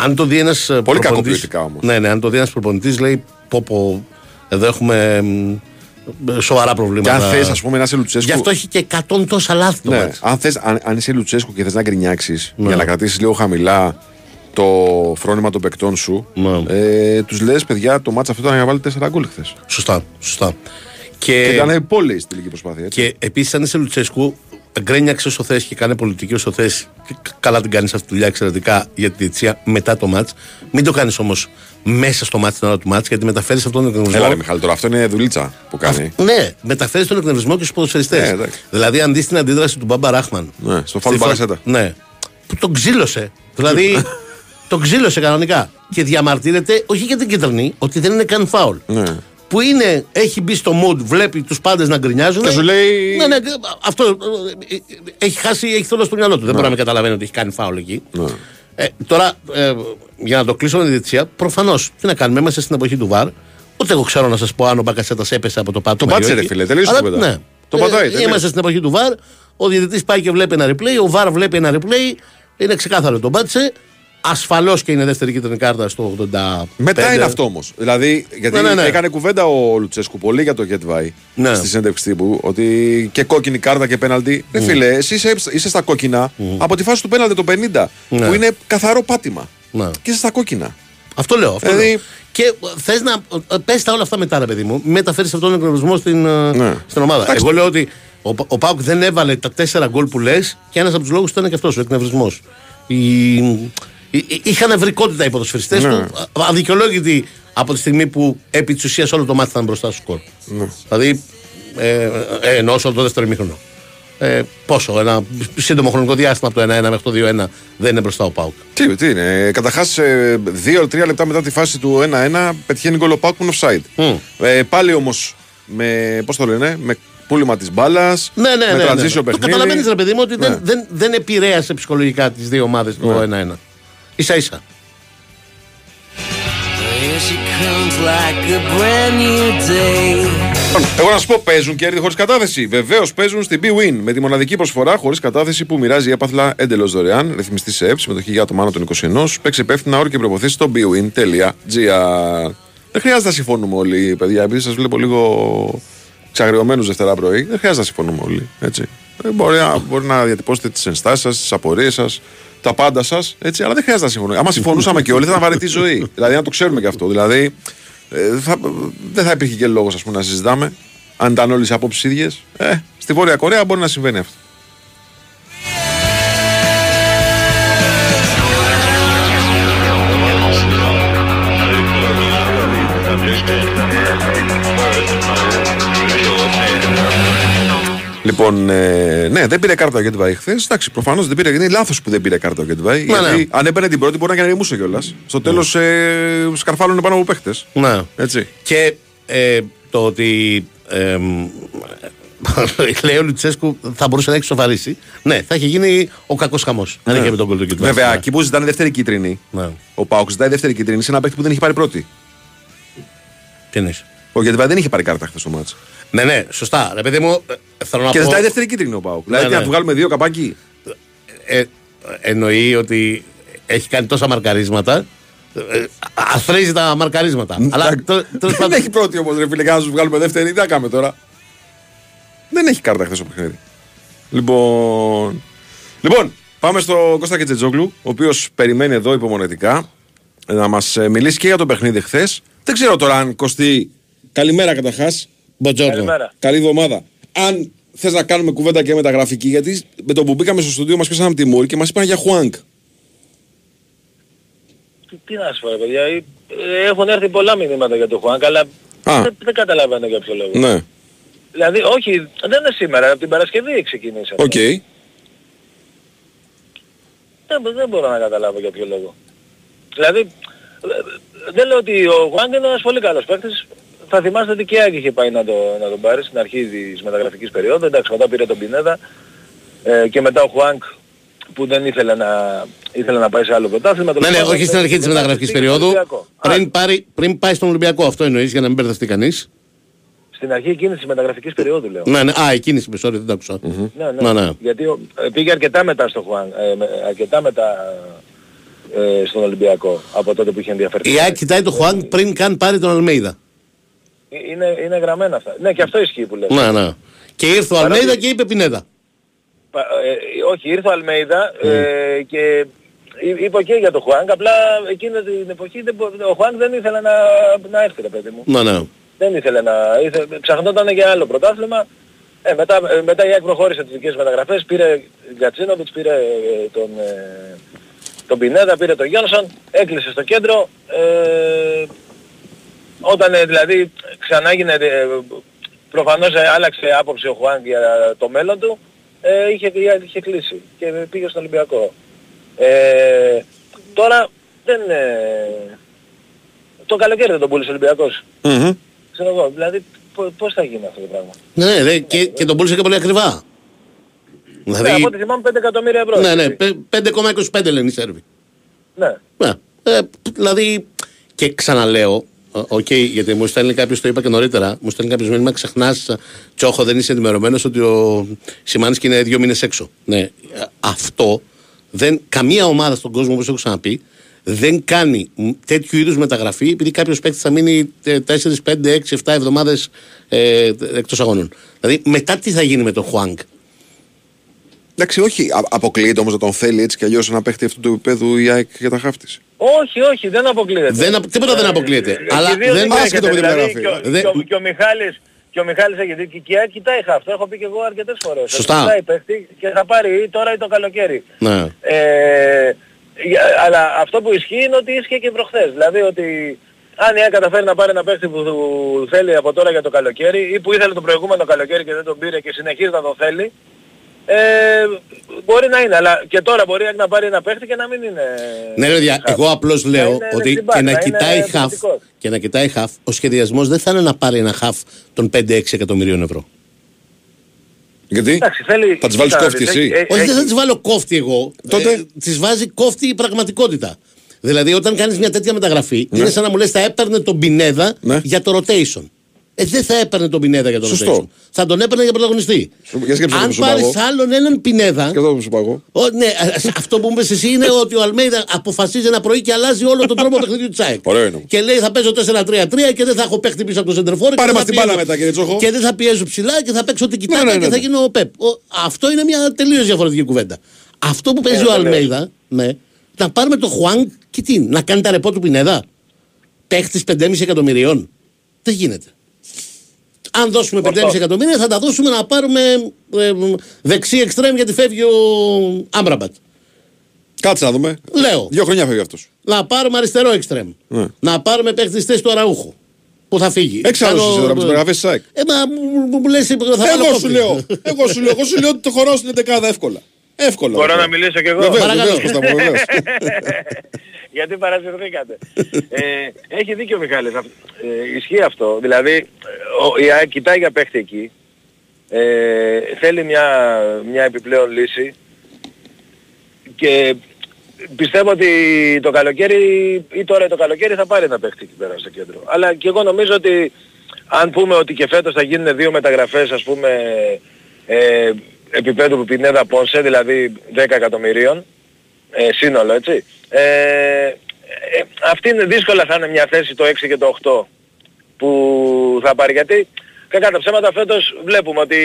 B: Αν το δει ένας
A: Πολύ κακοποιητικά όμως.
B: Ναι, ναι, αν το δει ένας προπονητής, λέει πω, πω εδώ έχουμε μ, σοβαρά
A: Και
B: προβλήματα.
A: αν θες, ας πούμε, να είσαι Λουτσέσκου.
B: Γι' αυτό έχει και 100 τόσα λάθη το
A: Ναι,
B: μάτς.
A: αν, θες, αν, αν είσαι Λουτσέσκου και θες να γκρινιάξεις
B: Ναι.
A: για να κρατήσεις λίγο χαμηλά το φρόνημα των παικτών σου,
B: Ναι.
A: ε, τους λες, παιδιά, το μάτσα αυτό ήταν για να βάλει 4 γκολ χθες.
B: Σωστά, σωστά.
A: Και
B: Και,
A: ήταν πολύ στη τελική προσπάθεια. Έτσι.
B: και επίσης, αν είσαι Λουτσέσκου, γκρένιαξε όσο θε και κάνε πολιτική όσο θε. Καλά την κάνεις αυτή τη δουλειά εξαιρετικά για τη διετησία μετά το μάτς. Μην το κάνεις όμως μέσα στο μάτς την ώρα του μάτς, γιατί μεταφέρεις αυτόν τον εκνευρισμό.
A: Έλα, ρε, Μιχάλη, τώρα αυτό είναι δουλίτσα που κάνει.
B: Ναι, μεταφέρεις τον εκνευρισμό και στους ποδοσφαιριστές.
A: Ναι, εντάξει.
B: δηλαδή, αν δεις την αντίδραση του Μπάμπα Ράχμαν.
A: Ναι, στο φάουλ
B: στη φα-
A: Μπαρασέτα.
B: Ναι. Που τον ξύλωσε. Δηλαδή, τον ξύλωσε κανονικά. Και διαμαρτύρεται, όχι για την κίτρινη, ότι δεν είναι καν φάουλ.
A: Ναι.
B: Που είναι, έχει μπει στο mood, βλέπει τους πάντες να γκρινιάζουν.
A: Και σου λέει-
B: Ναι, ναι, αυτό ε, ε, έχει χάσει, έχει θόλος στο μυαλό του. Δεν μπορεί να με καταλαβαίνει ότι έχει κάνει φάουλ εκεί.
A: Ναι.
B: Ε, τώρα, ε, για να το κλείσω με τη διετησία, προφανώς τι να κάνουμε, είμαστε στην εποχή του ΒΑΡ. Ούτε εγώ ξέρω να σας πω αν ο Μπακασέτας έπεσε από το πάτωμα.
A: Το πάτησε,
B: ή
A: ρε
B: όχι.
A: φίλε, τελείωσε
B: Αλλά,
A: η κουβέντα.
B: Ναι.
A: Το πατάει, τελείωσε.
B: Είμαστε στην εποχή του ΒΑΡ. Ο διαιτητής πάει και βλέπει ένα replay. Ο ΒΑΡ βλέπει ένα replay. Είναι ξεκάθαρο τον πάτησε. Ασφαλώς και είναι δεύτερη κίτρινη κάρτα στο 85.
A: Μετά είναι αυτό όμως. Δηλαδή, γιατί
B: Ναι, ναι, ναι.
A: έκανε κουβέντα ο Λουτσέσκου πολύ για το Γετβάη
B: Ναι.
A: στη συνέντευξη τύπου. Ότι και κόκκινη κάρτα και πέναλτι. Ρε φίλε, εσύ είσαι, είσαι στα κόκκινα από τη φάση του πέναλτι το 50,
B: Ναι.
A: που είναι καθαρό πάτημα.
B: Ναι.
A: Και είσαι στα κόκκινα.
B: Αυτό λέω. Αυτό
A: Δηλαδή-
B: λέω. Και θες να. Πες τα όλα αυτά μετά, ρε παιδί μου. Μην μεταφέρεις αυτόν τον εκνευρισμό στην, ε,
A: Ναι.
B: στην ομάδα.
A: Εντάξει.
B: Εγώ λέω ότι ο, ο Πάουκ δεν έβαλε τα τέσσερα γκολ που λες και ένας από τους λόγους ήταν και αυτός, ο εκνευρισμό. Οι, οι- είχαν ευρικότητα οι ποδοσφαιριστές
A: Ναι.
B: του, α- αδικαιολόγητοι από τη στιγμή που επί της ουσίας όλο το μάτι ήταν μπροστά στο σκορ.
A: Ναι.
B: Δηλαδή, ε, ε, εννοώ σε όλο το δεύτερο ημίχρονο. Ε, πόσο, ένα σύντομο χρονικό διάστημα από το 1-1 μέχρι το 2-1 δεν είναι μπροστά ο Πάουκ.
A: Τι, τι είναι. Καταρχάς, δύο-τρία λεπτά μετά τη φάση του 1-1 πετυχαίνει γκολ ο Πάουκ που είναι offside.
B: Μμ.
A: Ε, πάλι όμως με. Πώς το λένε, με πούλημα της μπάλας.
B: Ναι, ναι,
A: με
B: ναι. ναι,
A: transition
B: ναι. Το
A: παιχνίδι.
B: καταλαβαίνεις, ρε παιδί μου, ότι
A: Ναι.
B: δεν, δεν, δεν επηρέασε ψυχολογικά τις δύο ομάδες το 1-1. Σα ίσα.
D: Here she comes like a brand new day.
A: Λοιπόν, Εγώ να σου πω, παίζουν κέρδη χωρίς κατάθεση. Βεβαίως παίζουν στην B-Win με τη μοναδική προσφορά χωρίς κατάθεση που μοιράζει έπαθλα εντελώς δωρεάν. Ρυθμιστή σε ΕΠ, συμμετοχή για άτομα άνω των 21. Παίξει υπεύθυνα όρο και προποθέσει στο bwin.gr. Δεν χρειάζεται να συμφωνούμε όλοι, παιδιά, επειδή σας βλέπω λίγο ξαγριωμένους Δευτέρα πρωί. Δεν χρειάζεται να συμφωνούμε όλοι. Έτσι. Ε, Μπορεί, να, μπορεί να διατυπώσετε τις ενστάσεις σας, τις απορίες σας, τα πάντα σας, έτσι, αλλά δεν χρειάζεται να συμφωνούμε. Άμα συμφωνούσαμε και όλοι, θα ήταν βαρετή ζωή. δηλαδή, να το ξέρουμε και αυτό. Δηλαδή, ε, θα, δεν θα υπήρχε και λόγος να συζητάμε. Αν ήταν όλες οι απόψει ίδιες. Ε, στη Βόρεια Κορέα μπορεί να συμβαίνει αυτό. Λοιπόν, ε, ναι, δεν πήρε κάρτα ο Γκέτβαϊ χθες. Εντάξει, προφανώς δεν πήρε. Είναι λάθος που δεν πήρε κάρτα ο Γκέτβαϊ.
B: Ναι,
A: γιατί
B: ναι.
A: αν έπαιρνε την πρώτη μπορεί να γκρεμούσε κιόλας. Στο τέλος ε, σκαρφάλωνε πάνω από παίχτες.
B: Ναι.
A: Έτσι.
B: Και ε, το ότι. Ε, μ, λέει ο Λουτσέσκου θα μπορούσε να έχει σοβαρήσει. Ναι, θα έχει γίνει ο κακός χαμός. Αν είχε με τον κολ του Κιτβάη.
A: Βέβαια,
B: Ναι.
A: εκεί που ζητάνε δεύτερη κίτρινη.
B: Ναι.
A: Ο Πάουκ ζητάει δεύτερη κίτρινη σε ένα παίχτη που δεν έχει πάρει πρώτη.
B: Τι εννοείς;
A: Ο Γκέτβαϊ δεν είχε πάρει κάρτα χθες στο μάτσο.
B: Ναι, ναι, σωστά. Ρε παιδί μου, ε, θέλω να
A: Και
B: πω.
A: ζητάει δεύτερη κίτρινη ο Πάουκ. Δηλαδή, τι,
B: ναι.
A: να του βγάλουμε δύο καπάκι;
B: ε, εννοεί ότι έχει κάνει τόσα μαρκαρίσματα. Ε, αθρίζει τα μαρκαρίσματα. Αλλά
A: Εντάξει.
B: τέ- τέλος
A: Δεν
B: πάντων-
A: έχει πρώτη όμως, ρε φίλε, και να σου βγάλουμε δεύτερη. Τι να κάνουμε τώρα; Δεν έχει κάρτα χθες το παιχνίδι. Λοιπόν. Λοιπόν, πάμε στο Κώστα Κετζετζόγλου, ο οποίος περιμένει εδώ υπομονετικά να μας μιλήσει και για το παιχνίδι χθες. Δεν ξέρω τώρα αν κοστί. Καλημέρα καταρχάς.
B: Buongiorno.
C: Καλημέρα.
A: Καλή εβδομάδα. Αν θες να κάνουμε κουβέντα και μεταγραφική, γιατί με το που μπήκαμε στο στούντιο μας πέσανε από τη μούρη και μας είπαν για Χουάνγκ.
C: Τι, τι να σου πω ρε παιδιά, ε, έχουν έρθει πολλά μηνύματα για το Χουάνγκ, αλλά
A: Α.
C: δεν, δεν καταλαβαίνω για ποιο λόγο.
A: Ναι.
C: Δηλαδή, όχι, δεν είναι σήμερα, από την Παρασκευή ξεκινήσαμε.
A: Οκ.
C: Δεν, δεν μπορώ να καταλάβω για ποιο λόγο. Δηλαδή, δεν λέω ότι ο Χουάνγκ είναι ένας πολύ καλός παίκτης. Θα θυμάστε ότι και η Άκη είχε πάει να, το, να τον πάρει στην αρχή της μεταγραφικής περίοδου. Εντάξει, μετά πήρε τον Πινέδα ε, και μετά ο Χουάνγκ που δεν ήθελε να, ήθελε να πάει σε άλλο πρωτάθλημα.
B: Ναι, ναι, όχι στην αρχή της μεταγραφικής
C: πήγε στον
B: περίοδου.
C: Ολυμπιακό. Α,
B: Πριν, πάρει, πριν πάει στον Ολυμπιακό, αυτό εννοείς για να μην μπερδευτεί κανείς;
C: Στην αρχή εκείνης της μεταγραφικής περίοδου λέω.
B: Ναι, ναι, α, εκείνης η sorry, δεν το άκουσα.
C: Ναι, ναι.
B: Ναι, ναι.
C: Γιατί ο- ε, πήγε αρκετά μετά στο Χουάν, ε, με- αρκετά μετά ε, στον Ολυμπιακό από τότε που είχε ενδιαφερθεί.
B: Η Άκη κοιτάει το Χουάνγκ πριν καν πάρει τον Αλμέιδα.
C: Ε, Είναι, είναι γραμμένα αυτά. Ναι, και αυτό ισχύει που λες.
B: Ναι, ναι. Και ήρθε ο
C: Παρότι-
B: Αλμέιδα και είπε Πινέδα.
C: Πα- ε, όχι, ήρθε ο Αλμέιδα ε, και εί- είπε και για τον Χουάνγκ, απλά εκείνη την εποχή δεν, μπο- ο Χουάνγκ δεν ήθελε να, να έρθει ρε παιδί μου.
B: Ναι, ναι.
C: Δεν ήθελε να... Ήθε, ψαχνόταν για άλλο πρωτάθλημα. Ε, μετά, ε, μετά η ΑΕΚ προχώρησε τις δικές μεταγραφές, πήρε Γκατσίνοβιτς, πήρε ε, τον, ε, τον Πινέδα, πήρε τον Γιόνσον, έκλεισε στο κέντρο. Ε, όταν ε, δηλαδή ξανά έγινε, ε, προφανώς ε, άλλαξε άποψη ο Χουάνγκ για το μέλλον του, ε, είχε, είχε κλείσει και πήγε στον Ολυμπιακό. Ε, τώρα δεν... Ε, το καλοκαίρι δεν τον πούλησε ο Ολυμπιακός.
A: Μμμ.
C: Ξέρω εγώ, δηλαδή πο- πώς θα γίνει αυτό το πράγμα;
B: Ναι, ναι, δε, και, και τον πούλησε και πολύ ακριβά.
C: Ναι,
B: Δηλαδή,
C: από ό,τι θυμάμαι 5 εκατομμύρια ευρώ.
B: ναι, ναι,
C: έτσι.
B: πε- 5,25 λένε οι Σέρβοι.
C: ναι.
B: Ναι. Ε, δηλαδή, και ξαναλέω, ε, οκ, γιατί μου στέλνει κάποιος, το είπα και νωρίτερα, μου στέλνει κάποιος μήνυμα, ξεχνάς, Τσόχο, δεν είσαι ενημερωμένος ότι ο Σιμάνσκι είναι δύο μήνες έξω. Ναι, ε, αυτό δεν, καμία ομάδα στον κόσμο, όπως έχω ξαναπεί, δεν κάνει μ, τέτοιου είδους μεταγραφή επειδή κάποιος παίκτης θα μείνει 4, 5, 6, 7 εβδομάδες ε, εκτός αγώνων. Δηλαδή, μετά τι θα γίνει με τον Χουάνγκ;
A: Εντάξει, όχι. Α- αποκλείεται όμως να τον θέλει έτσι κι αλλιώς να παίχτη αυτού του επίπεδου η ΑΕΚ για τα χάφτη.
C: Όχι, όχι, δεν αποκλείεται.
B: Δεν, απο- τίποτα δεν αποκλείεται.
C: Ε,
B: αλλά
C: και δύο
B: δεν,
C: δεν
A: άσχετο
C: έρχεται,
A: με την
C: δηλαδή,
A: περιγραφή.
C: και ο-
B: Δεν-
C: και ο- Και ο Μιχάλης και ο Μιχάλης έχει δει και η ΑΕΚ κοιτάει αυτό, έχω πει και εγώ αρκετές φορές.
B: Σωστά.
C: Κοιτάει παίχτη και θα πάρει ή τώρα ή το καλοκαίρι.
B: ναι.
C: Ε, για- αλλά αυτό που ισχύει είναι ότι ίσχυε και προχθές. Δηλαδή ότι αν η ΑΕΚ καταφέρει να πάρει ένα παίχτη που του θέλει από τώρα για το καλοκαίρι ή που ήθελε το προηγούμενο καλοκαίρι και δεν τον πήρε και συνεχίζει να τον θέλει, ε, μπορεί να είναι. Αλλά και τώρα μπορεί να πάρει ένα παίχτη και να μην είναι...
B: Ναι, ρε παιδιά,
C: χαφ.
B: εγώ απλώς
C: Να
B: λέω
C: είναι
B: ότι
C: δεξιμπάκ,
B: και να,
C: να είναι
B: κοιτάει χαφ,
C: επιθετικός.
B: και να κοιτάει χαφ, ο σχεδιασμός δεν θα είναι να πάρει ένα χαφ των 5-6 εκατομμυρίων ευρώ.
A: Γιατί;
C: Εντάξει, θέλει...
A: θα τις βάλεις
C: κοίτα,
A: κόφτη
C: έχει-
A: εσύ.
C: έχει-
B: Όχι, δεν θα
C: έχει-
B: τις βάλω κόφτη εγώ.
A: Τότε;
B: Ε, τις βάζει κόφτη η πραγματικότητα. Δηλαδή, όταν κάνεις μια τέτοια μεταγραφή,
A: Ναι.
B: είναι σαν να μου λες: Θα έπαιρνε τον Πινέδα
A: Ναι.
B: για το rotation. Ε, δεν θα έπαιρνε τον Πινέδα για το
A: Σωστό.
B: rotation. Θα τον έπαιρνε για πρωταγωνιστή.
A: Σου- για σκέψου αυτό
B: Αν
A: που σου είπα
B: πάρεις
A: εγώ.
B: άλλον έναν Πινέδα.
A: Και αυτό που σου είπα εγώ.
B: Ο, ναι, α- αυτό που μου είπες εσύ είναι ότι ο Αλμέιδα αποφασίζει ένα πρωί και αλλάζει όλο τον τρόπο παιχνιδιού της ΑΕΚ.
A: Ωραίο είναι.
B: Και λέει θα παίζω 4-3-3 και δεν θα έχω παίχτη πίσω από το σεντερφόρ. και
A: Πάρε
B: δεν
A: μας
B: θα
A: την μπάλα
B: πιέζω-
A: μετά, κύριε Τσόχο.
B: Και δεν θα πιέζω ψηλά και θα παίξω την κοιτάκα
A: ναι, ναι,
B: και θα
A: ναι.
B: γίνω ο Πεπ. Ο- αυτό είναι μια τελείως διαφορετική κουβέντα. Αυτό που παίζει
C: Είναι
B: ο
C: τελείως.
B: Αλμέιδα, ναι, να πάρουμε το Χουάνγκ και τι, να κάνει τα ρεπό του Πινέδα. Παίχτης 5,5 εκατομμυρίων. Δεν γίνεται. Αν δώσουμε 5,5 εκατομμύρια θα τα δώσουμε να πάρουμε ε, δεξί εξτρέμ γιατί φεύγει ο Άμπραμπατ.
A: Κάτσε να δούμε.
B: Λέω.
A: Δύο χρονιά φεύγει αυτός.
B: Να πάρουμε αριστερό εξτρέμ.
A: Ναι.
B: Να πάρουμε παίχτη στη θέση του Αραούχου. Που θα φύγει.
A: Έξι άλλους
B: Κάνω-
A: εσύ τώρα από τις περιγραφές της ΑΕΚ.
B: Ε, μα μου, μου, μου λες, θα βάλω
A: Εγώ
B: κόφτη.
A: σου λέω. Εγώ σου λέω. Εγώ σου λέω ότι το χωράω στην 11 εύκολα. Εύκολα.
C: Μπορώ
A: το
C: να
A: χωράω.
C: μιλήσω κι εγώ.
A: Βεβαίως,
B: Παρακαλώ.
A: βεβαίως, Κώστα μου, βεβαίως.
C: Γιατί παρασυρθήκατε. ε, έχει δίκιο ο Μιχάλης. αυ- Ε, ισχύει αυτό. Δηλαδή, ε, ο, η ΑΕΚ κοιτάει για παίχτη εκεί. Ε, θέλει μια, μια επιπλέον λύση. Και πιστεύω ότι το καλοκαίρι ή τώρα το καλοκαίρι θα πάρει ένα παίχτη εκεί πέρα στο κέντρο. Αλλά και εγώ νομίζω ότι αν πούμε ότι και φέτος θα γίνουν δύο μεταγραφές ας πούμε ε, επίπεδου που Πινέδα Πόνσε, δηλαδή 10 εκατομμυρίων, ε, σύνολο έτσι. Ε, ε, αυτή είναι δύσκολα θα είναι μια θέση το 6 και το 8 που θα πάρει γιατί κακά τα ψέματα φέτος βλέπουμε ότι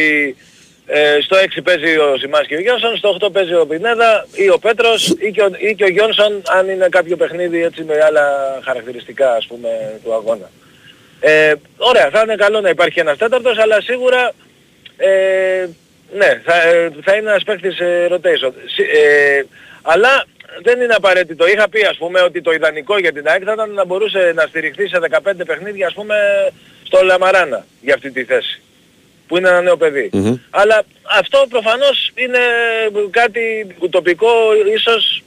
C: ε, στο 6 παίζει ο Σιμάς και ο Γιόνσον, στο 8 παίζει ο Πινέδα ή ο Πέτρος ή και ο, ή και ο Γιόνσον αν είναι κάποιο παιχνίδι έτσι με άλλα χαρακτηριστικά ας πούμε του αγώνα. Ε, ωραία, θα είναι καλό να υπάρχει ένας τέταρτος αλλά σίγουρα ε, ναι, θα, ε, θα είναι ένας παίκτης ε, rotation. Συ- Ε, αλλά δεν είναι απαραίτητο. Είχα πει ας πούμε ότι το ιδανικό για την ΑΕΚ θα ήταν να μπορούσε να στηριχθεί σε 15 παιχνίδια ας πούμε στο Λαμαράνα για αυτή τη θέση. Που είναι ένα νέο παιδί.
A: Μμμ.
C: Αλλά αυτό προφανώς είναι κάτι ουτοπικό ίσως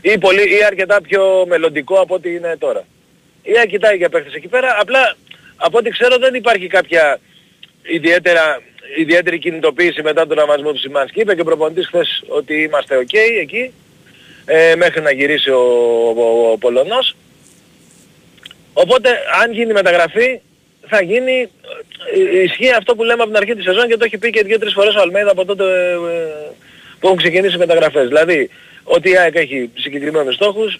C: ή, πολύ, ή αρκετά πιο μελλοντικό από ό,τι είναι τώρα. Η ΑΕΚ κοιτάει για παίχτες εκεί πέρα. Απλά από ό,τι ξέρω δεν υπάρχει κάποια ιδιαίτερα, ιδιαίτερη κινητοποίηση μετά τον τραυματισμό του Σιμάνσκι. Είπε και ο προπονητής χθες ότι είμαστε ok εκεί ε, μέχρι να γυρίσει ο, ο, ο Πολωνός. Οπότε αν γίνει μεταγραφή θα γίνει, ε, ισχύει αυτό που λέμε από την αρχή της σεζόν και το έχει πει και δύο-τρεις φορές ο Αλμέιδα από τότε ε, που έχουν ξεκινήσει οι μεταγραφές. Δηλαδή ότι η ΑΕΚ έχει συγκεκριμένους στόχους,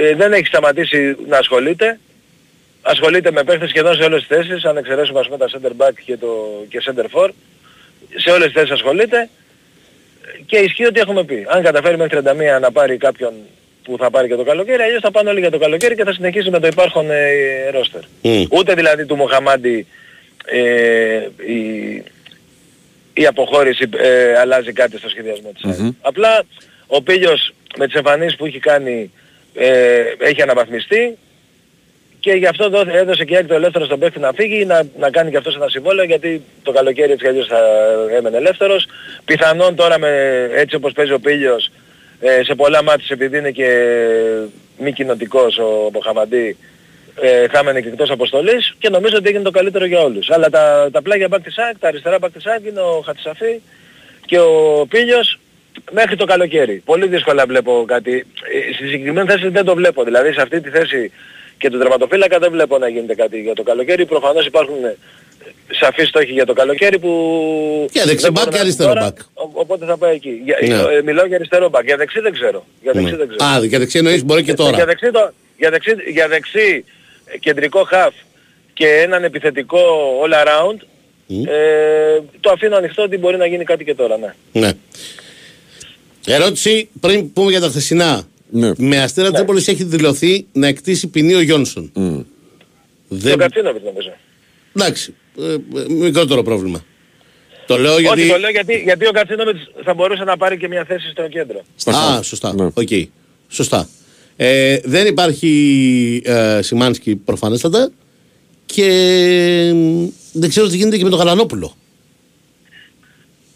C: ε, δεν έχει σταματήσει να ασχολείται, ασχολείται με παίχτες σχεδόν σε όλες τις θέσεις, αν εξαιρέσουμε ας πούμε τα center back και, το, και center for, σε όλες τις θέσεις ασχολείται και ισχύει ότι έχουμε πει. Αν καταφέρει μέχρι 31 να πάρει κάποιον που θα πάρει και το καλοκαίρι, αλλιώς θα πάνε όλοι για το καλοκαίρι και θα συνεχίσει με το υπάρχον ε, ρόστερ. Ούτε δηλαδή του Μοχαμάντη ε, η, η αποχώρηση ε, αλλάζει κάτι στο σχεδιασμό της mm Απλά ο Πίλιος με τις εμφανίσεις που έχει κάνει ε, έχει αναβαθμιστεί και γι' αυτό έδωσε και έκτο ελεύθερο στον παίχτη να φύγει, να, να κάνει και αυτός ένα συμβόλαιο γιατί το καλοκαίρι έτσι κι θα έμενε ελεύθερος. Πιθανόν τώρα με, έτσι όπως παίζει ο Πίλιος ε, σε πολλά μάτια επειδή είναι και μη κοινοτικός ο Μοχαμαντή ε, θα έμενε και εκτός αποστολής και νομίζω ότι έγινε το καλύτερο για όλους. Αλλά τα, τα πλάγια back της τα αριστερά back της είναι ο Χατσαφή και ο Πίλιος μέχρι το καλοκαίρι. Πολύ δύσκολα βλέπω κάτι. Ε, στη συγκεκριμένη θέση δεν το βλέπω. Δηλαδή σε αυτή τη θέση και του τερματοφύλακα δεν βλέπω να γίνεται κάτι για το καλοκαίρι. Προφανώς υπάρχουν ε, σαφείς στόχοι για το καλοκαίρι που...
B: Και δεξιμπάκ και αριστερό μπακ.
C: Οπότε θα πάει εκεί. Για, ναι. ε, μιλάω για αριστερό μπακ. Για δεξί δεν ξέρω. Για δεξί
B: ναι.
C: δεν ξέρω.
B: Α, για δεξί εννοείς μπορεί και τώρα.
C: Για δεξί, το, για δεξί, για δεξί κεντρικό χαφ και έναν επιθετικό all around mm. ε, το αφήνω ανοιχτό ότι μπορεί να γίνει κάτι και τώρα. Ναι.
B: ναι. Ερώτηση πριν πούμε για τα χθεσινά. Ναι. Με αστέρα ναι. Τρίπολης έχει δηλωθεί να εκτίσει ποινή ο Γιόνσον.
C: Mm. Δεν... Το Κατσίνοβιτ νομίζω.
B: Εντάξει, ε, ε, μικρότερο πρόβλημα. Το λέω γιατί...
C: Όχι, το λέω γιατί, γιατί ο Κατσίνοβιτς θα μπορούσε να πάρει και μια θέση στο κέντρο.
B: Α, σωστά. Ναι. Okay. Σωστά. Ε, δεν υπάρχει ε, Σιμάνσκι προφανέστατα και δεν ξέρω τι γίνεται και με τον Γαλανόπουλο.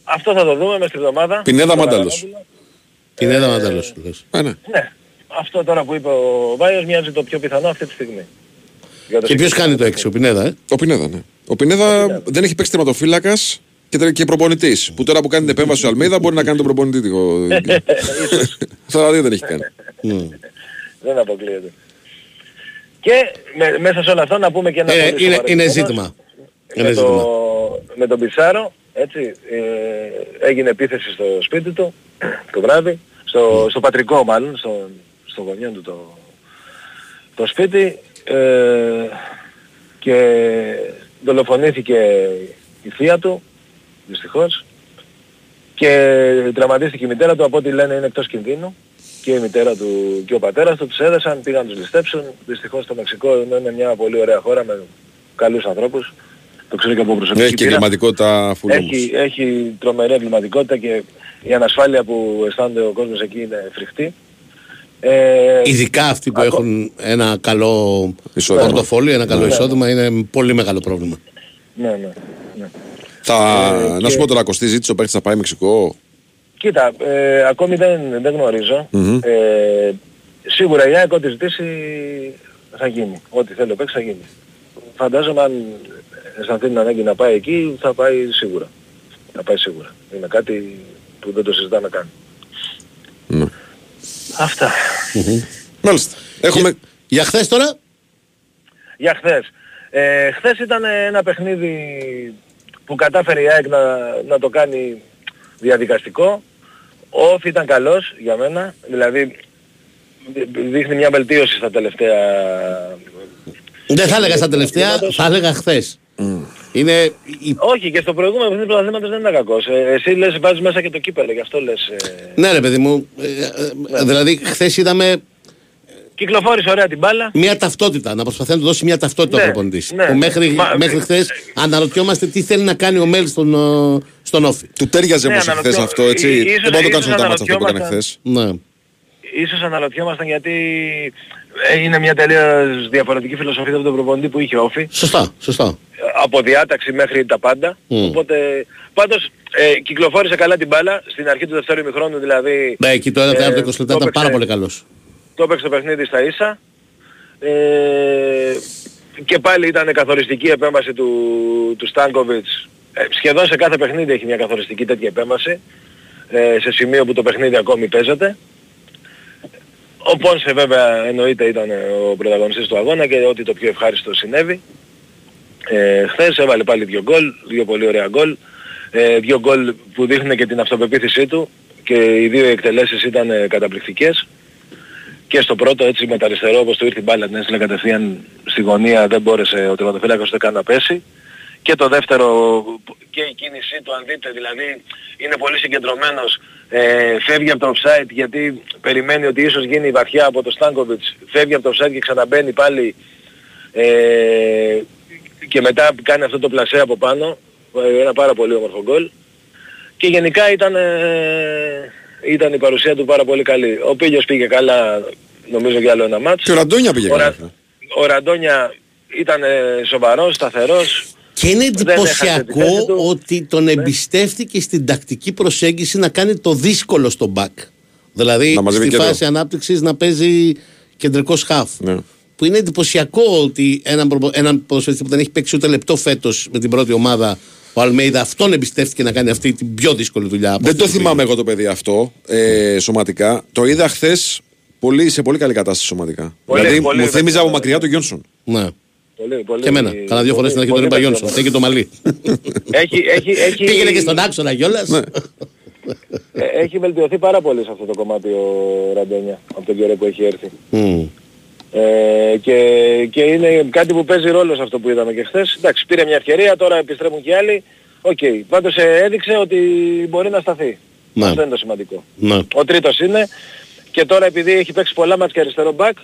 C: Αυτό θα το δούμε μέσα στη εβδομάδα.
A: Πινέδα Μαντάλος.
B: Πινέδα Μαντάλος.
C: Ε, ναι. ναι. Αυτό τώρα που είπε ο Βάιος μοιάζει το πιο πιθανό αυτή τη στιγμή.
B: Και ποιος κάνει το 6, ο Πινέδα, ε;
A: Ο Πινέδα, ναι. Ο Πινέδα δεν έχει παίξει τερματοφύλακας και, και προπονητής. Που τώρα που κάνει την επέμβαση ο Αλμίδα μπορεί να κάνει τον προπονητή. Θα δει δεν έχει κάνει.
C: Ναι. δεν αποκλείεται. Και με, μέσα σε όλα αυτά να πούμε και ένα
B: ε, πολύ είναι, είναι ζήτημα.
C: Με, είναι το, με τον Πιτσάρο, έτσι, ε, έγινε επίθεση στο σπίτι του το βράδυ, στο, στο πατρικό μάλλον, στο, στο γονιό του το, το σπίτι ε, και δολοφονήθηκε η θεία του, δυστυχώς, και τραυματίστηκε η μητέρα του, από ό,τι λένε είναι εκτός κινδύνου και η μητέρα του και ο πατέρας του τους έδεσαν, πήγαν τους ληστέψουν. Δυστυχώς το Μεξικό είναι μια πολύ ωραία χώρα με καλούς ανθρώπους. Το ξέρω και από προσωπική
A: Έχει και εγκληματικότητα
C: έχει, έχει τρομερή εγκληματικότητα και η ανασφάλεια που αισθάνεται ο κόσμος εκεί είναι φρικτή.
B: Ε, Ειδικά αυτοί που έχουν ένα καλό πορτοφόλι, ένα καλό ναι, εισόδημα, είναι πολύ μεγάλο πρόβλημα.
C: Ναι, ναι. ναι.
A: Θα, ε, να σου πω τώρα, Κωστή, ζήτησε ο παίκτης να πάει Μεξικό;
C: Κοίτα, ε, ακόμη δεν, δεν γνωριζω Ε, σίγουρα η ΑΕΚ ό,τι ζητήσει θα γίνει. Ό,τι θέλει ο παίκτης θα γίνει. Φαντάζομαι αν αισθανθεί την ανάγκη να πάει εκεί, θα πάει σίγουρα. Θα πάει σίγουρα. Είναι κάτι που δεν το συζητάμε καν.
A: Ναι.
C: Αυτά.
A: Μάλιστα. Έχουμε...
B: Για, για χθες τώρα;
C: Για χθες. Ε, χθες ήταν ένα παιχνίδι που κατάφερε η ΑΕΚ να, να το κάνει διαδικαστικό. Ο Όφη ήταν καλός για μένα. Δηλαδή δείχνει μια βελτίωση στα τελευταία...
B: Δεν θα έλεγα στα τελευταία, θα έλεγα χθες. Είναι...
C: Όχι, και στο προηγούμενο παιχνίδι του πρωταθλήματος δεν ήταν κακός. Ε, εσύ λες βάζεις μέσα και το κύπελο, γι' αυτό λες... Ε...
B: Ναι ρε παιδί μου, ε, ε, ναι. δηλαδή χθες είδαμε...
C: Κυκλοφόρησε ωραία την μπάλα.
B: Μια ταυτότητα, να προσπαθεί να του δώσει μια ταυτότητα ναι, ο προπονητής. Ναι, μέχρι, Μα... μέχρι χθες αναρωτιόμαστε τι θέλει να κάνει ο Μέλς στον, στον Όφη.
A: Του τέριαζε ναι, όμως χθες αυτό, έτσι. Ίσως, δεν μπορώ να το κάνω στο αυτό που έκανε χθες.
C: Ναι. Ίσως αναρωτιόμασταν γιατί είναι μια τελείως διαφορετική φιλοσοφία από τον προπονητή που είχε όφη.
B: Σωστά, σωστά.
C: Από διάταξη μέχρι τα πάντα. Mm. Οπότε, πάντως ε, κυκλοφόρησε καλά την μπάλα στην αρχή του δεύτερου ημιχρόνου δηλαδή.
B: Ναι, εκεί το 1 ε, 20 λεπτά ήταν πάρα πολύ καλός.
C: Το έπαιξε το παιχνίδι στα ίσα. Ε, και πάλι ήταν καθοριστική η επέμβαση του, του Στάνκοβιτς. Ε, σχεδόν σε κάθε παιχνίδι έχει μια καθοριστική τέτοια επέμβαση. Ε, σε σημείο που το παιχνίδι ακόμη παίζεται. Ο Πόνσε βέβαια εννοείται ήταν ο πρωταγωνιστής του αγώνα και ότι το πιο ευχάριστο συνέβη. Ε, χθες έβαλε πάλι δύο γκολ, δύο πολύ ωραία γκολ. Ε, δύο γκολ που δείχνουν και την αυτοπεποίθησή του και οι δύο εκτελέσεις ήταν ε, καταπληκτικές. Και στο πρώτο έτσι με τα αριστερό όπως του ήρθε η μπάλα την έστειλε κατευθείαν στη γωνία δεν μπόρεσε ο τερματοφύλακας ούτε καν να πέσει. Και το δεύτερο και η κίνησή του αν δείτε δηλαδή είναι πολύ συγκεντρωμένος ε, φεύγει από το offside γιατί περιμένει ότι ίσως γίνει βαθιά από το Στάνκοβιτς φεύγει από το offside και ξαναμπαίνει πάλι ε, και μετά κάνει αυτό το πλασέ από πάνω ε, ένα πάρα πολύ όμορφο γκολ και γενικά ήταν, ε, ήταν η παρουσία του πάρα πολύ καλή. Ο Πίλιος πήγε καλά νομίζω για άλλο ένα μάτς.
A: Και ο Ραντόνια πήγε
C: Ο,
A: καλά.
C: Ρα- ο Ραντόνια ήταν ε, σοβαρός, σταθερός.
B: Και είναι
C: Δεν έχασε τη
B: εντυπωσιακό
C: θέση του.
B: ότι τον εμπιστεύτηκε στην τακτική προσέγγιση να κάνει το δύσκολο στο μπακ. Δηλαδή
A: Να μαζεύει
B: στη
A: κέντρο.
B: φάση ανάπτυξης να παίζει κεντρικό χαφ.
A: Ναι.
B: Που είναι εντυπωσιακό ότι έναν, προπο- έναν ποδοσφαιριστή που δεν έχει παίξει ούτε λεπτό φέτος με την πρώτη ομάδα, ο Αλμέιδα, αυτόν εμπιστεύτηκε να κάνει αυτή την πιο δύσκολη δουλειά. από
A: Δεν
B: αυτή
A: το
B: που
A: θυμάμαι εγώ το παιδί αυτό ε, σωματικά. Το είδα χθες πολύ, σε πολύ καλή κατάσταση σωματικά.
C: Πολύ,
A: δηλαδή
C: πολύ,
A: μου θύμιζε από
C: βέβαια.
A: μακριά τον Γιόνσον.
B: πήγε. Ναι.
C: Πολύ, πολύ,
B: Και εμένα. Κάνα δύο φορές στην αρχή τον είπα Γιόνσον.
C: Γιόνσον.
B: Φταίει και το μαλλί.
C: Έχει, έχει, έχει,
B: Πήγαινε και στον άξονα κιόλας.
A: Ναι.
C: ε, έχει βελτιωθεί πάρα πολύ σε αυτό το κομμάτι ο Ραντόνια από τον καιρό που έχει έρθει. Ε, και, και είναι κάτι που παίζει ρόλο σε αυτό που είδαμε και χθες. Εντάξει, πήρε μια ευκαιρία, τώρα επιστρέφουν και άλλοι. Οκ, πάντως ε, έδειξε ότι μπορεί να σταθεί.
B: Ναι.
C: Αυτό είναι το σημαντικό.
B: Ναι.
C: Ο τρίτος είναι και τώρα επειδή έχει παίξει πολλά μάτς και αριστερό μπακ,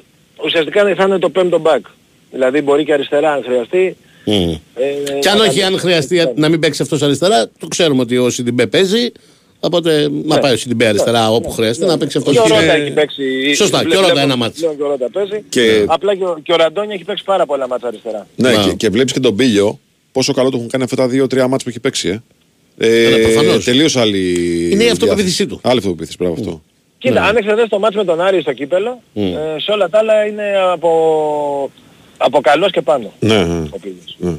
C: ουσιαστικά θα είναι το πέμπτο μπακ. Δηλαδή μπορεί και αριστερά αν χρειαστεί.
B: Μμ.
C: Ε,
B: Και αν
C: να
B: όχι,
C: κάνει-
B: αν χρειαστεί να μην παίξει αυτός αριστερά, το ξέρουμε ότι ο Σιντιμπέ παίζει. Οπότε να πάει ο Σιντιμπέ αριστερά όπου χρειάζεται να παίξει αυτός.
C: Και ο Ρότα έχει παίξει.
B: Σωστά,
C: βλέ-
B: και ο Ρότα
C: βλέπω-
B: ένα μάτς.
C: πλέον Και ο Ρότα παίζει.
A: Και-
C: Απλά και ο, και ο Ραντόνια έχει παίξει πάρα πολλά μάτς αριστερά.
A: Ναι,
B: Να.
A: και, και βλέπεις και τον Πίλιο πόσο καλό του έχουν κάνει αυτά τα δύο-τρία μάτς που έχει παίξει. Ε. Ε,
B: Ναι, προφανώς.
A: Τελείως άλλη.
B: Είναι η αυτοπεποίθησή
A: διάθεση.
B: του.
A: Άλλη αυτοπεποίθηση, μπράβο αυτό.
C: Κοίτα, αν εξαιρέσεις το μάτς με τον Άρη στο κύπελο, ε, σε όλα τα άλλα είναι από, από καλός και πάνω.
A: Ναι, ναι.
C: Ο Πίλιος.
A: ναι.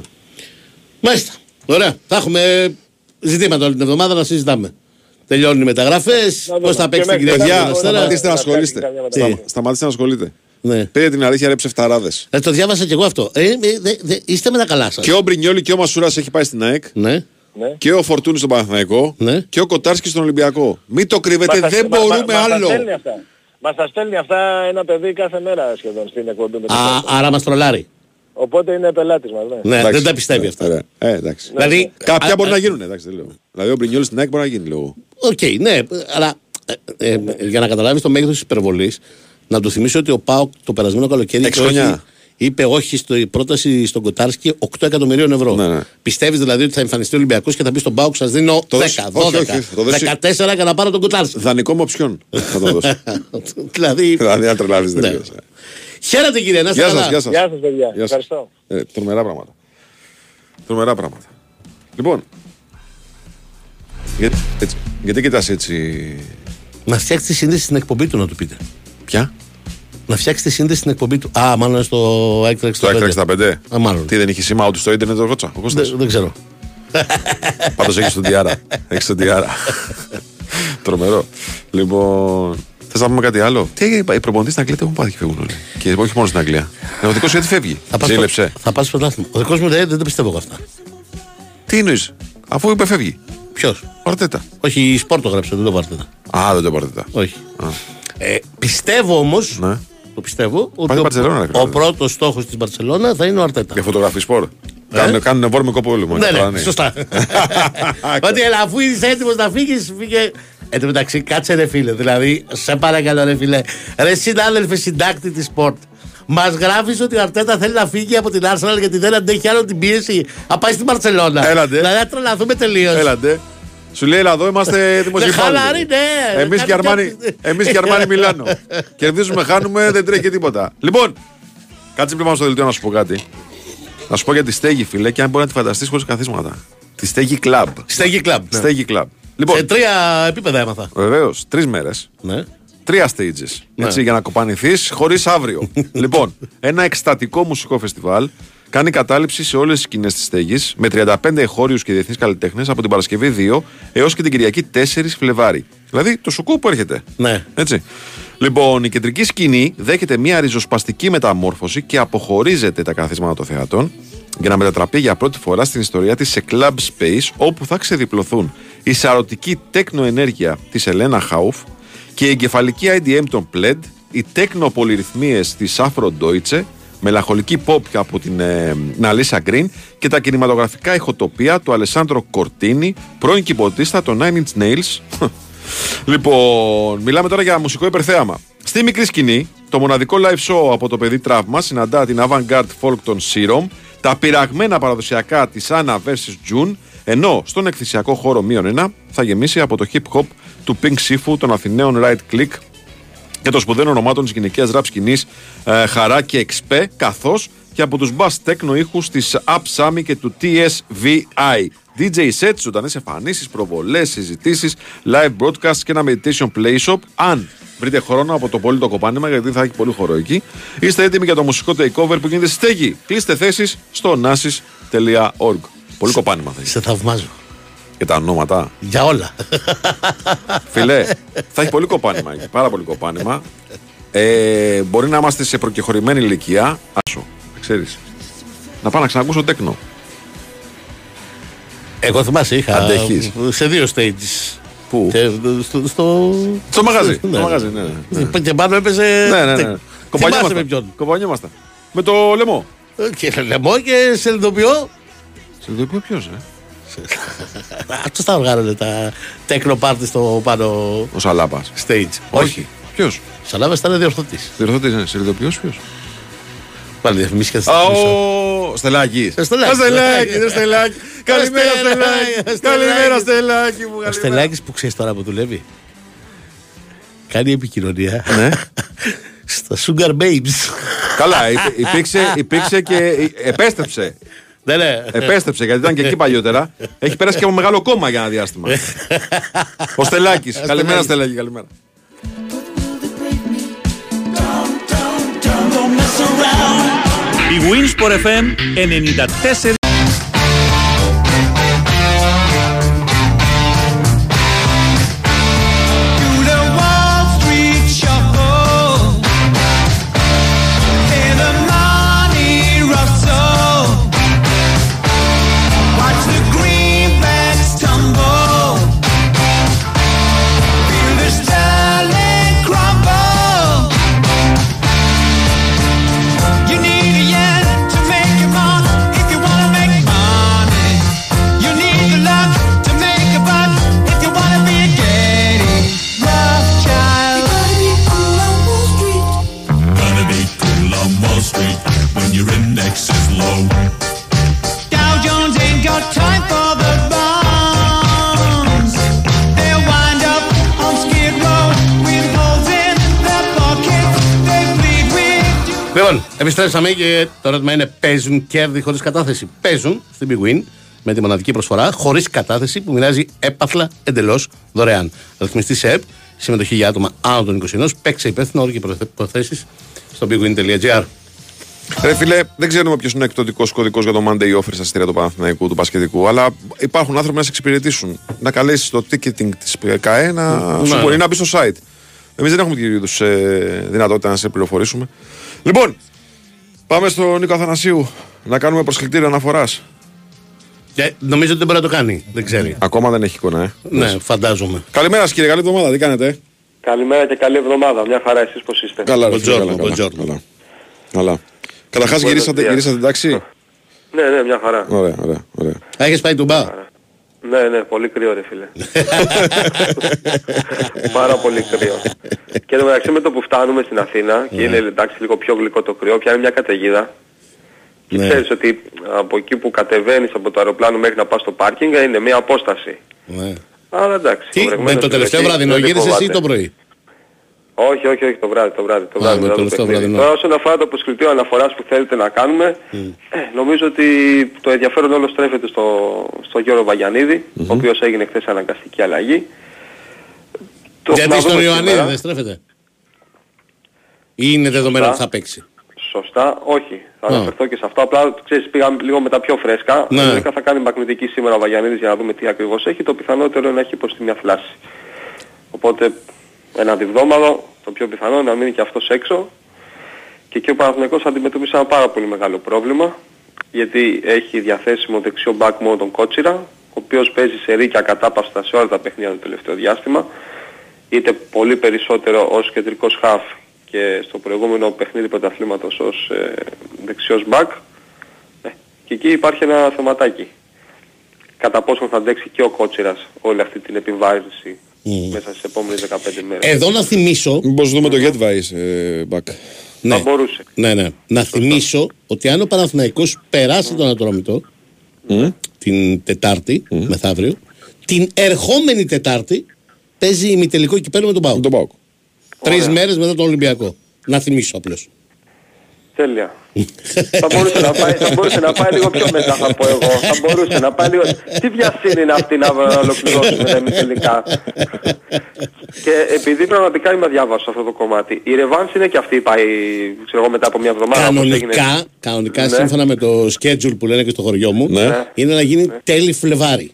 B: Μάλιστα. Ωραία. Θα έχουμε ζητήματα όλη την εβδομάδα να συζητάμε. Τελειώνουν οι μεταγραφές.
C: Να δούμε.
B: Πώς θα παίξει
C: Και
B: την
C: μέχρι
B: Κυριακή
A: Παιδιά,
B: τον
C: Αστέρα.
A: σταματήστε να
C: Να κάνει
A: ασχολείστε.
C: καμιά
B: Τι;
C: μεταγραφή.
A: Σταματήστε να ασχολείτε.
B: Ναι.
A: Πήρε την αλήθεια ρε ψεφταράδε.
B: Ε, το διάβασα κι εγώ αυτό. Ε, ε, δε- δε- είστε με τα καλά σας.
A: Και ο Μπρινιόλη και ο Μασούρας έχει πάει στην ΑΕΚ.
B: Ναι.
C: Ναι.
A: Και ο Φορτούνη στον Παναθηναϊκό.
B: Ναι.
A: Και ο Κοτάρσκι στον Ολυμπιακό. Μην το κρύβετε,
C: Μας τα-
A: δεν
C: μα- μα-
A: μπορούμε
C: μας τα
A: άλλο.
C: στέλνει αυτά. Μας τα στέλνει αυτά ένα παιδί κάθε μέρα σχεδόν στην εκπομπή. με το
B: Α,
C: podcast.
B: άρα μας τρολάρει.
C: Οπότε είναι πελάτης μας, ναι.
B: Ναι,
A: Εντάξει.
B: δεν τα πιστεύει αυτά.
A: Ωραία. Ε, εντάξει.
B: Δηλαδή,
A: Κάποια
B: α-
A: μπορεί
B: α-
A: να γίνουν, εντάξει, δεν λέω. Δηλαδή ο Μπρινιόλης στην ΑΕΚ μπορεί να γίνει, λέω.
B: Οκ, ναι, αλλά ε, ε, για να καταλάβεις το μέγεθος της υπερβολής, να του θυμίσω ότι ο ΠΑΟΚ το περασμένο καλοκαίρι
A: Έξι
B: είπε όχι-
A: χρονιά.
B: είπε όχι στη πρόταση στον Κοτάρσκι 8 εκατομμυρίων ευρώ.
A: Ναι, ναι.
B: Πιστεύεις δηλαδή ότι θα εμφανιστεί ο Ολυμπιακός και θα πει στον ΠΑΟΚ, σας δίνω
A: Το
B: 10,
A: δώσει.
B: 12,
A: Όχι, όχι, θα το δώσει.
B: 14 για να πάρω τον Κοτάρσκι.
A: Δανεικό με οψιόν θα το δώσω.
B: δηλαδή.
A: Δηλαδή, αν τρελάβει, δεν
B: Ναι.
A: λέω.
B: Χαίρετε κύριε, να είστε
A: Γεια σας,
B: καλά.
A: γεια σας.
C: Γεια σας παιδιά.
A: Γεια σας.
C: Ευχαριστώ.
A: Ε, τρομερά πράγματα. Τρομερά πράγματα. Λοιπόν. Γιατί, έτσι, γιατί κοιτάς έτσι;
B: Να φτιάξεις τη σύνδεση στην εκπομπή του, να του πείτε.
A: Ποια;
B: Να φτιάξεις τη σύνδεση στην εκπομπή του. Α, μάλλον στο Actrax
A: Το Actra 65.
B: Α, μάλλον.
A: Τι δεν έχει σήμα ούτε στο ίντερνετ ο Κότσα. Ο Κώστας;
B: Δεν, δεν ξέρω.
A: Πάντως έχεις τον Τιάρα. Έχεις τον Τιάρα. Τρομερό. Λοιπόν. Θες να πούμε κάτι άλλο; Τι έγινε, οι προπονητές στην Αγγλία τι έχουν πάθει και φεύγουν όλοι. Και όχι μόνο στην Αγγλία. Ε, Ο δικός σου γιατί φεύγει;
B: Θα πας στο-
A: Ζήλεψε.
B: Θα πας στο πρωτάθλημα. Ο δικός μου δεν, δεν το πιστεύω εγώ αυτά.
A: Τι εννοείς; Αφού είπε φεύγει.
B: Ποιος;
A: Ο Αρτέτα.
B: Όχι, η Σπόρ το γράψε, δεν το πάρτε.
A: Α, δεν το πάρετε.
B: Όχι. Ε, πιστεύω όμως.
A: Ναι.
B: Το πιστεύω ότι
A: Πάει
B: ο,
A: Μπαρτσελώνα, ρε,
B: ο
A: φίλε.
B: πρώτος στόχος της Μπαρσελόνα θα είναι ο Αρτέτα.
A: Για φωτογραφή σπορ. Κάνουν, κάνουν βόρμικο πόλεμο.
B: Ναι,
A: είναι
B: ναι,
A: πλάνη.
B: σωστά. Ότι έλα, αφού είσαι έτοιμος να φύγεις, φύγε. Εν τω μεταξύ, κάτσε ρε φίλε. Δηλαδή, σε παρακαλώ ρε φίλε. Ρε συνάδελφε συντάκτη της Sport. Μας γράφεις ότι ο Αρτέτα θέλει να φύγει από την Arsenal γιατί δεν αντέχει άλλο την πίεση. Να πάει στην Μπαρσελόνα.
A: Έλατε.
B: Δηλαδή, να τρελαθούμε τελείως.
A: Έλατε. Σου λέει, έλα εδώ είμαστε δημοσιογράφοι.
B: χαλαρή, ναι.
A: Εμείς και
B: Κάνει
A: Αρμάνι,
B: κάτι-
A: εμείς και Αρμάνι Μιλάνο. Κερδίζουμε, χάνουμε, δεν τρέχει και τίποτα. Λοιπόν, κάτσε πριν πάμε στο δελτίο να σου πω κάτι. Να σου πω για τη στέγη, φίλε, και αν μπορεί να τη φανταστείς χωρίς καθίσματα. Τη στέγη Club.
B: Στέγη κλαμπ. ναι.
A: Στέγη Club.
B: Σε
A: Λοιπόν,
B: τρία επίπεδα έμαθα.
A: βεβαίως, τρεις μέρες.
B: Ναι.
A: Τρία stages. Έτσι, για να κοπανηθείς χωρίς αύριο. λοιπόν, ένα εκστατικό μουσικό φεστιβάλ κάνει κατάληψη σε όλες τις σκηνές της στέγης με 35 εχώριους και διεθνείς καλλιτέχνες από την Παρασκευή 2 έως και την Κυριακή 4 Φλεβάρι. Δηλαδή το σουκού που έρχεται.
B: Ναι.
A: Έτσι. Λοιπόν, η κεντρική σκηνή δέχεται μια ριζοσπαστική μεταμόρφωση και αποχωρίζεται τα καθίσματα των θεατών για να μετατραπεί για πρώτη φορά στην ιστορία της σε club space όπου θα ξεδιπλωθούν η σαρωτική τέκνο ενέργεια της Ελένα Χάουφ και η εγκεφαλική IDM των Pled, οι τέκνο πολυρυθμίες της Afro Deutsche, μελαγχολική pop από την ε, Ναλίσα Γκριν και τα κινηματογραφικά ηχοτοπία του Αλεσάνδρο Κορτίνη, πρώην κυμποτίστα των Nine Inch Nails. λοιπόν, μιλάμε τώρα για μουσικό υπερθέαμα. Στη μικρή σκηνή, το μοναδικό live show από το παιδί τραύμα συναντά την avant-garde folk των Serum, τα πειραγμένα παραδοσιακά της Anna vs. June, ενώ στον εκθυσιακό χώρο μείον ένα θα γεμίσει από το hip hop του Pink Sifu των Αθηναίων Right Click και των σπουδαίων ονομάτων της γυναικείας ραπ σκηνής ε, Χαρά και Εξπέ, καθώς και από τους bass techno ήχους της Up Sami και του TSVI. DJ sets, ζωντανές εμφανίσεις, προβολές, συζητήσεις, live broadcast και ένα meditation play shop. Αν βρείτε χρόνο από το πολύ το κοπάνημα, γιατί θα έχει πολύ χώρο εκεί, είστε έτοιμοι για το μουσικό takeover που γίνεται στη στέγη. Κλείστε θέσεις στο nasis.org. Πολύ κοπάνημα θα έχει.
B: Σε θαυμάζω.
A: Και τα ονόματα.
B: Για όλα.
A: Φιλέ, θα έχει πολύ κοπάνημα εκεί. Πάρα πολύ κοπάνημα. Ε, μπορεί να είμαστε σε προκεχωρημένη ηλικία. Άσο, ξέρεις. Να πάω να ξανακούσω τέκνο.
B: Εγώ θυμάσαι είχα
A: Αντέχεις.
B: σε δύο stages.
A: Πού;
B: Και στο, στο,
A: Στο μαγαζί.
B: Ναι.
A: Στο μαγαζί, ναι. ναι.
B: Και πάνω έπαιζε.
A: Ναι, ναι, ναι.
B: Θυμάσαι με
A: Κομπανιόμασταν.
B: ποιον.
A: Κομπανιόμασταν. Με το λαιμό.
B: Και λαιμό και σε ειδοποιώ.
A: Σε το ποιος ε;
B: Αυτό τα βγάλανε τα techno party στο πάνω
A: Ο Σαλάπα.
B: stage.
A: Όχι. Ποιος;
B: Σαλάβα ήταν διορθωτής.
A: Διορθωτής, ναι. Σεριδοποιό ποιος;
B: Πάλι διαφημίσει και
A: Α,
B: θα
A: ο Στελάκης.
B: Ο Στελάκης.
A: Στελάκης, ρε Στελάκης. Καλημέρα,
B: Στελάκης,
A: Στελάκη. Καλημέρα, Στελάκη μου.
B: Ο
A: καλημέρα.
B: Στελάκης που ξέρεις τώρα που δουλεύει. Κάνει επικοινωνία.
A: Ναι.
B: Στα Sugar Babes.
A: Καλά, υπ- υπήρξε, υπήρξε και επέστρεψε.
B: Ναι, ναι.
A: Επέστρεψε γιατί ήταν και εκεί παλιότερα. Έχει περάσει και από μεγάλο κόμμα για ένα διάστημα. Ο Στελάκης. Καλημέρα, Στελάκης, καλημέρα.
E: Η Winsport FM 94
B: επιστρέψαμε και το ερώτημα είναι: παίζουν κέρδη χωρίς κατάθεση; Παίζουν στην Big Win με τη μοναδική προσφορά χωρίς κατάθεση που μοιράζει έπαθλα εντελώς δωρεάν. Ρυθμιστή σε ΕΠ, συμμετοχή για άτομα άνω των 21, παίξε υπεύθυνο όροι και προθέσεις στο bigwin.gr.
A: Ρε φίλε, δεν ξέρουμε ποιος είναι ο εκπτωτικός κωδικός για το Monday Offer στα αστήρια του Παναθηναϊκού, του Πασχετικού, αλλά υπάρχουν άνθρωποι να σε εξυπηρετήσουν. Να καλέσεις το ticketing της ΚΑΕ να σου
B: ναι.
A: μπορεί να μπει στο site. Εμείς δεν έχουμε τέτοιου είδους δυνατότητα να σε πληροφορήσουμε. Λοιπόν, πάμε στον Νίκο Αθανασίου να κάνουμε προσκλητήριο αναφοράς.
B: Και νομίζω ότι δεν μπορεί να το κάνει. Δεν ξέρει.
A: Ακόμα δεν έχει εικόνα, ε.
B: Ναι, φαντάζομαι.
A: Καλημέρα σας, κύριε, καλή εβδομάδα. Τι κάνετε, ε;
C: Καλημέρα και καλή εβδομάδα. Μια χαρά εσείς πώς είστε.
A: Καλά, ρε φίλε,
B: Buongiorno,
A: καλά, καλά,
B: buongiorno.
A: καλά. Καλά. Καταρχάς,
C: Buenos
A: γυρίσατε,
C: días.
A: γυρίσατε εντάξει.
C: Ναι, ναι, μια χαρά.
A: Ωραία, ωραία, ωραία.
B: Έχεις πάει τουμπά.
C: Ναι, ναι, πολύ κρύο ρε φίλε. Πάρα πολύ κρύο. και εν τω μεταξύ με το που φτάνουμε στην Αθήνα και είναι εντάξει λίγο πιο γλυκό το κρύο, πιάνει μια καταιγίδα. Και
B: Ναι.
C: ξέρεις ότι από εκεί που κατεβαίνεις από το αεροπλάνο μέχρι να πας στο πάρκινγκ είναι μια απόσταση.
B: Ναι.
C: Αλλά εντάξει.
B: Τι, με
C: βρεγμένος
B: το τελευταίο
C: εκεί,
B: βραδινό
C: δεν
B: γύρισε εσύ
C: φοβάται.
B: ή το πρωί;
C: Όχι, όχι, όχι, το βράδυ, το βράδυ. Το
B: Α,
C: βράδυ
B: με το
C: μετά
B: τελευταίο
C: παιχνίδι.
B: βραδινό.
C: Τώρα όσον αφορά το προσκλητήριο αναφοράς που θέλετε να κάνουμε, ε, νομίζω ότι το ενδιαφέρον όλο στρέφεται στο, στο Γιώργο Βαγιανίδη, ο οποίος έγινε χθες αναγκαστική αλλαγή. Το
B: Γιατί
C: να
B: στον
C: δούμε
B: Ιωαννίδη
C: σήμερα.
B: δεν στρέφεται; Ή είναι δεδομένο
F: Σωστά.
B: ότι θα παίξει;
F: Σωστά, όχι. Θα
B: Α.
F: αναφερθώ και σε αυτό. Απλά ξέρεις πήγαμε λίγο με τα πιο φρέσκα.
B: Ναι.
F: Λογικά θα κάνει μαγνητική σήμερα ο Βαγιανίδης για να δούμε τι ακριβώς έχει. Το πιθανότερο είναι να έχει υποστεί μια θλάση. Οπότε ένα διβδόμαδο, το πιο πιθανό είναι να μείνει και αυτός έξω. Και εκεί ο Παναθηναϊκός αντιμετωπίσει ένα πάρα πολύ μεγάλο πρόβλημα. Γιατί έχει διαθέσιμο δεξιό back μόνο τον Κότσιρα, ο οποίος παίζει σε ρίκια κατάπαστα σε όλα τα παιχνίδια το τελευταίο διάστημα. Είτε πολύ περισσότερο ως κεντρικός χαφ και στο προηγούμενο παιχνίδι πρωταθλήματος ως ε, δεξιός back. Ε, και εκεί υπάρχει ένα θεματάκι. Κατά πόσο θα αντέξει και ο Κότσιρας όλη αυτή την επιβάρυνση μέσα στις επόμενες 15 μέρες.
B: Εδώ να θυμίσω.
A: Μήπως δούμε το Getwise ε, back.
B: Ναι.
F: Θα μπορούσε.
B: Ναι, ναι. Να θυμίσω ότι αν ο Παναθηναϊκός περάσει τον Ατρόμητο την Τετάρτη, μεθαύριο, την ερχόμενη Τετάρτη παίζει ημιτελικό κυπέλο με τον Πάο.
A: Τον Πάοκ.
B: Τρεις μέρες μετά τον Ολυμπιακό. Να θυμίσω απλώς.
F: Τέλεια. θα, μπορούσε να πάει, θα μπορούσε να πάει λίγο πιο μετά θα πω εγώ. Θα μπορούσε να πάει λίγο... Τι βιασύνη είναι αυτή να ολοκληρώσουμε τα ημιτελικά. και επειδή πραγματικά είμαι αδιάβαστος σε αυτό το κομμάτι. Η Ρεβάνς είναι και αυτή πάει ξέρω εγώ μετά από μια εβδομάδα. όπως έγινε.
B: Κανονικά, κανονικά
F: Ναι.
B: σύμφωνα με το schedule που λένε και στο χωριό μου,
A: Ναι.
B: είναι να γίνει τέλη Φλεβάρι.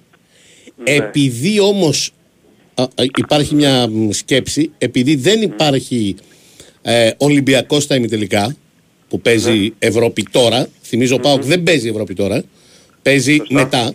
F: Ναι.
B: Επειδή όμως α, α, υπάρχει μια μ, σκέψη, επειδή δεν υπάρχει ε, Ολυμπιακός στα ημιτελικά, που παίζει
F: Ναι.
B: Ευρώπη τώρα, θυμίζω ο ΠΑΟΚ δεν παίζει Ευρώπη τώρα, παίζει μετά,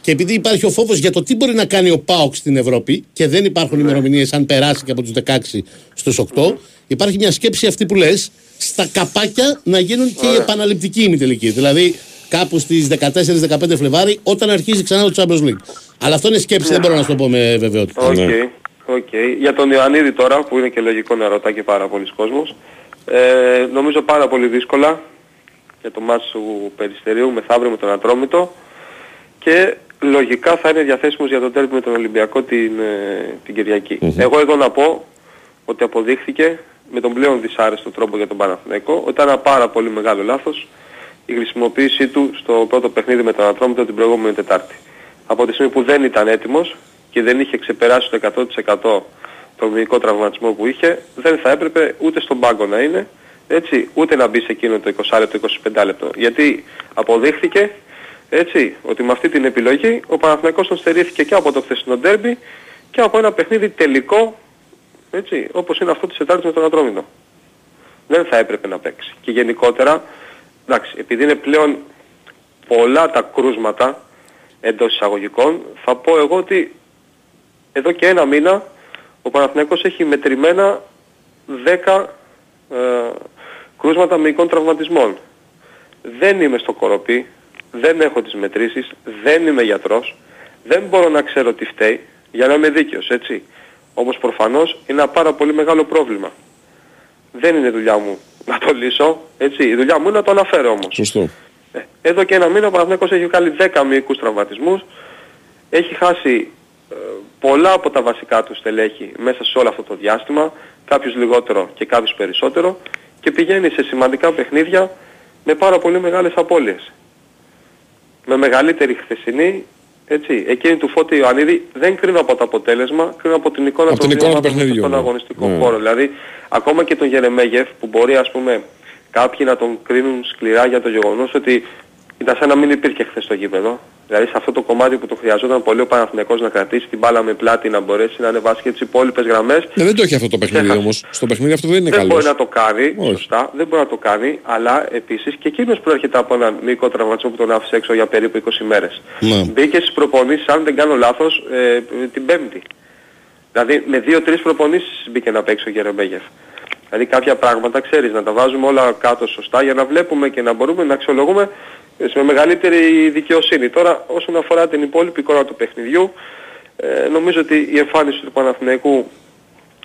B: και επειδή υπάρχει ο φόβος για το τι μπορεί να κάνει ο ΠΑΟΚ στην Ευρώπη και δεν υπάρχουν
F: Ναι.
B: ημερομηνίες αν περάσει και από τους 16 στους 8, υπάρχει μια σκέψη αυτή που λες, στα καπάκια να γίνουν και οι επαναληπτικοί ημιτελικοί. Δηλαδή κάπου στις 14-15 Φλεβάρι όταν αρχίζει ξανά το Champions League. Αλλά αυτό είναι σκέψη, δεν μπορώ να σου το πω με βεβαιότητα.
F: Οκ,
A: Ναι.
F: οκ. Για τον Ιωαννίδη τώρα, που είναι και λογικό να ρωτά και πάρα πολλοί κόσμος, ε, νομίζω πάρα πολύ δύσκολα για το μάτς του Περιστερίου μεθαύριο με τον Ατρόμητο και λογικά θα είναι διαθέσιμος για τον τέρμι με τον Ολυμπιακό την, ε, την κυριακη Εγώ εδώ να πω ότι αποδείχθηκε με τον πλέον δυσάρεστο τρόπο για τον Παναθηναϊκό. Ότι ήταν ένα πάρα πολύ μεγάλο λάθος η χρησιμοποίησή του στο πρώτο παιχνίδι με τον Ατρόμητο την προηγούμενη Τετάρτη. Από τη στιγμή που δεν ήταν έτοιμος και δεν είχε ξεπεράσει το 100% τον μυϊκό τραυματισμό που είχε, δεν θα έπρεπε ούτε στον πάγκο να είναι, έτσι, ούτε να μπει σε εκείνο το 20 λεπτό, 25 λεπτό. Γιατί αποδείχθηκε, έτσι, ότι με αυτή την επιλογή ο Παναθηναϊκός τον στερήθηκε και από το χθεσινό ντέρμπι και από ένα παιχνίδι τελικό, έτσι, όπως είναι αυτό της Τετάρτης με τον Ατρόμητο. Δεν θα έπρεπε να παίξει. Και γενικότερα, εντάξει, επειδή είναι πλέον πολλά τα κρούσματα εντός εισαγωγικών, θα πω εγώ ότι εδώ και ένα μήνα ο Παναθηναϊκός έχει μετρημένα 10 ε, κρούσματα μυϊκών τραυματισμών. Δεν είμαι στο κοροπή, δεν έχω τις μετρήσεις, δεν είμαι γιατρός, δεν μπορώ να ξέρω τι φταίει, για να είμαι δίκαιος, έτσι. Όμως προφανώς είναι ένα πάρα πολύ μεγάλο πρόβλημα. Δεν είναι δουλειά μου να το λύσω, έτσι. Η δουλειά μου είναι να το αναφέρω όμως.
A: Σωστό.
F: Ε, Εδώ και ένα μήνα ο Παναθηναϊκός έχει κάνει 10 μυϊκούς τραυματισμούς, έχει χάσει ε, πολλά από τα βασικά τους στελέχη μέσα σε όλο αυτό το διάστημα, κάποιους λιγότερο και κάποιους περισσότερο και πηγαίνει σε σημαντικά παιχνίδια με πάρα πολύ μεγάλες απώλειες. Με μεγαλύτερη χθεσινή, έτσι, εκείνη του Φώτη Ιωαννίδη δεν κρίνω από το αποτέλεσμα, κρίνω από την εικόνα
A: Από
F: των
A: την
F: δύο
A: εικόνα του
F: ομάδων
A: παιχνιδιού,
F: στον
A: ναι.
F: αγωνιστικό
A: Ναι.
F: χώρο. Δηλαδή, ακόμα και τον Γερεμέγεφ που μπορεί ας πούμε κάποιοι να τον κρίνουν σκληρά για το γεγονός ότι ήταν σαν να μην υπήρχε χθες στο γήπεδο. Δηλαδή σε αυτό το κομμάτι που το χρειαζόταν πολύ ο Παναθηναϊκός να κρατήσει την μπάλα με πλάτη, να μπορέσει να ανεβάσει και τις υπόλοιπες γραμμές.
A: Ε, δεν το έχει αυτό το παιχνίδι
F: Ξέχασε.
A: όμως. Στο παιχνίδι αυτό δεν είναι
F: δεν
A: καλός.
F: μπορεί να το κάνει,
A: Όχι.
F: σωστά, δεν μπορεί να το κάνει, αλλά επίσης και εκείνος προέρχεται από έναν μυϊκό τραυματισμό που τον άφησε έξω για περίπου 20 μέρες.
B: Ναι.
F: Μπήκε στις προπονήσεις, αν δεν κάνω λάθος, ε, την Πέμπτη. Δηλαδή με δύο-τρεις προπονήσεις μπήκε να παίξει ο Γερεμέγεφ. Δηλαδή κάποια πράγματα ξέρεις να τα βάζουμε όλα κάτω σωστά για να βλέπουμε και να μπορούμε να αξιολογούμε με μεγαλύτερη δικαιοσύνη. Τώρα όσον αφορά την υπόλοιπη εικόνα του παιχνιδιού ε, νομίζω ότι η εμφάνιση του Παναθηναϊκού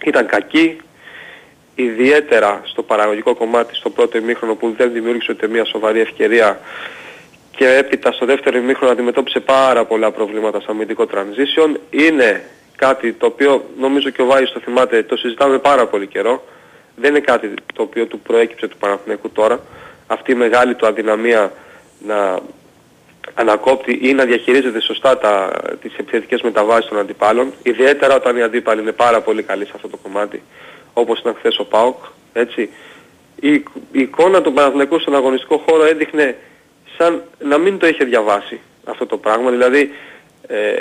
F: ήταν κακή ιδιαίτερα στο παραγωγικό κομμάτι στο πρώτο ημίχρονο που δεν δημιούργησε ούτε μια σοβαρή ευκαιρία και έπειτα στο δεύτερο ημίχρονο αντιμετώπισε πάρα πολλά προβλήματα στο αμυντικό transition. Είναι κάτι το οποίο νομίζω και ο Βάης το θυμάται, το συζητάμε πάρα πολύ καιρό. Δεν είναι κάτι το οποίο του προέκυψε του Παναθηναϊκού τώρα. Αυτή η μεγάλη του αδυναμία να ανακόπτει ή να διαχειρίζεται σωστά τα, τις επιθετικές μεταβάσεις των αντιπάλων, ιδιαίτερα όταν οι αντίπαλοι είναι πάρα πολύ καλοί σε αυτό το κομμάτι, όπως ήταν χθες ο ΠΑΟΚ, έτσι. η, η εικόνα του Παναθηναϊκού στον αγωνιστικό χώρο έδειχνε σαν να μην το είχε διαβάσει αυτό το πράγμα. Δηλαδή ε,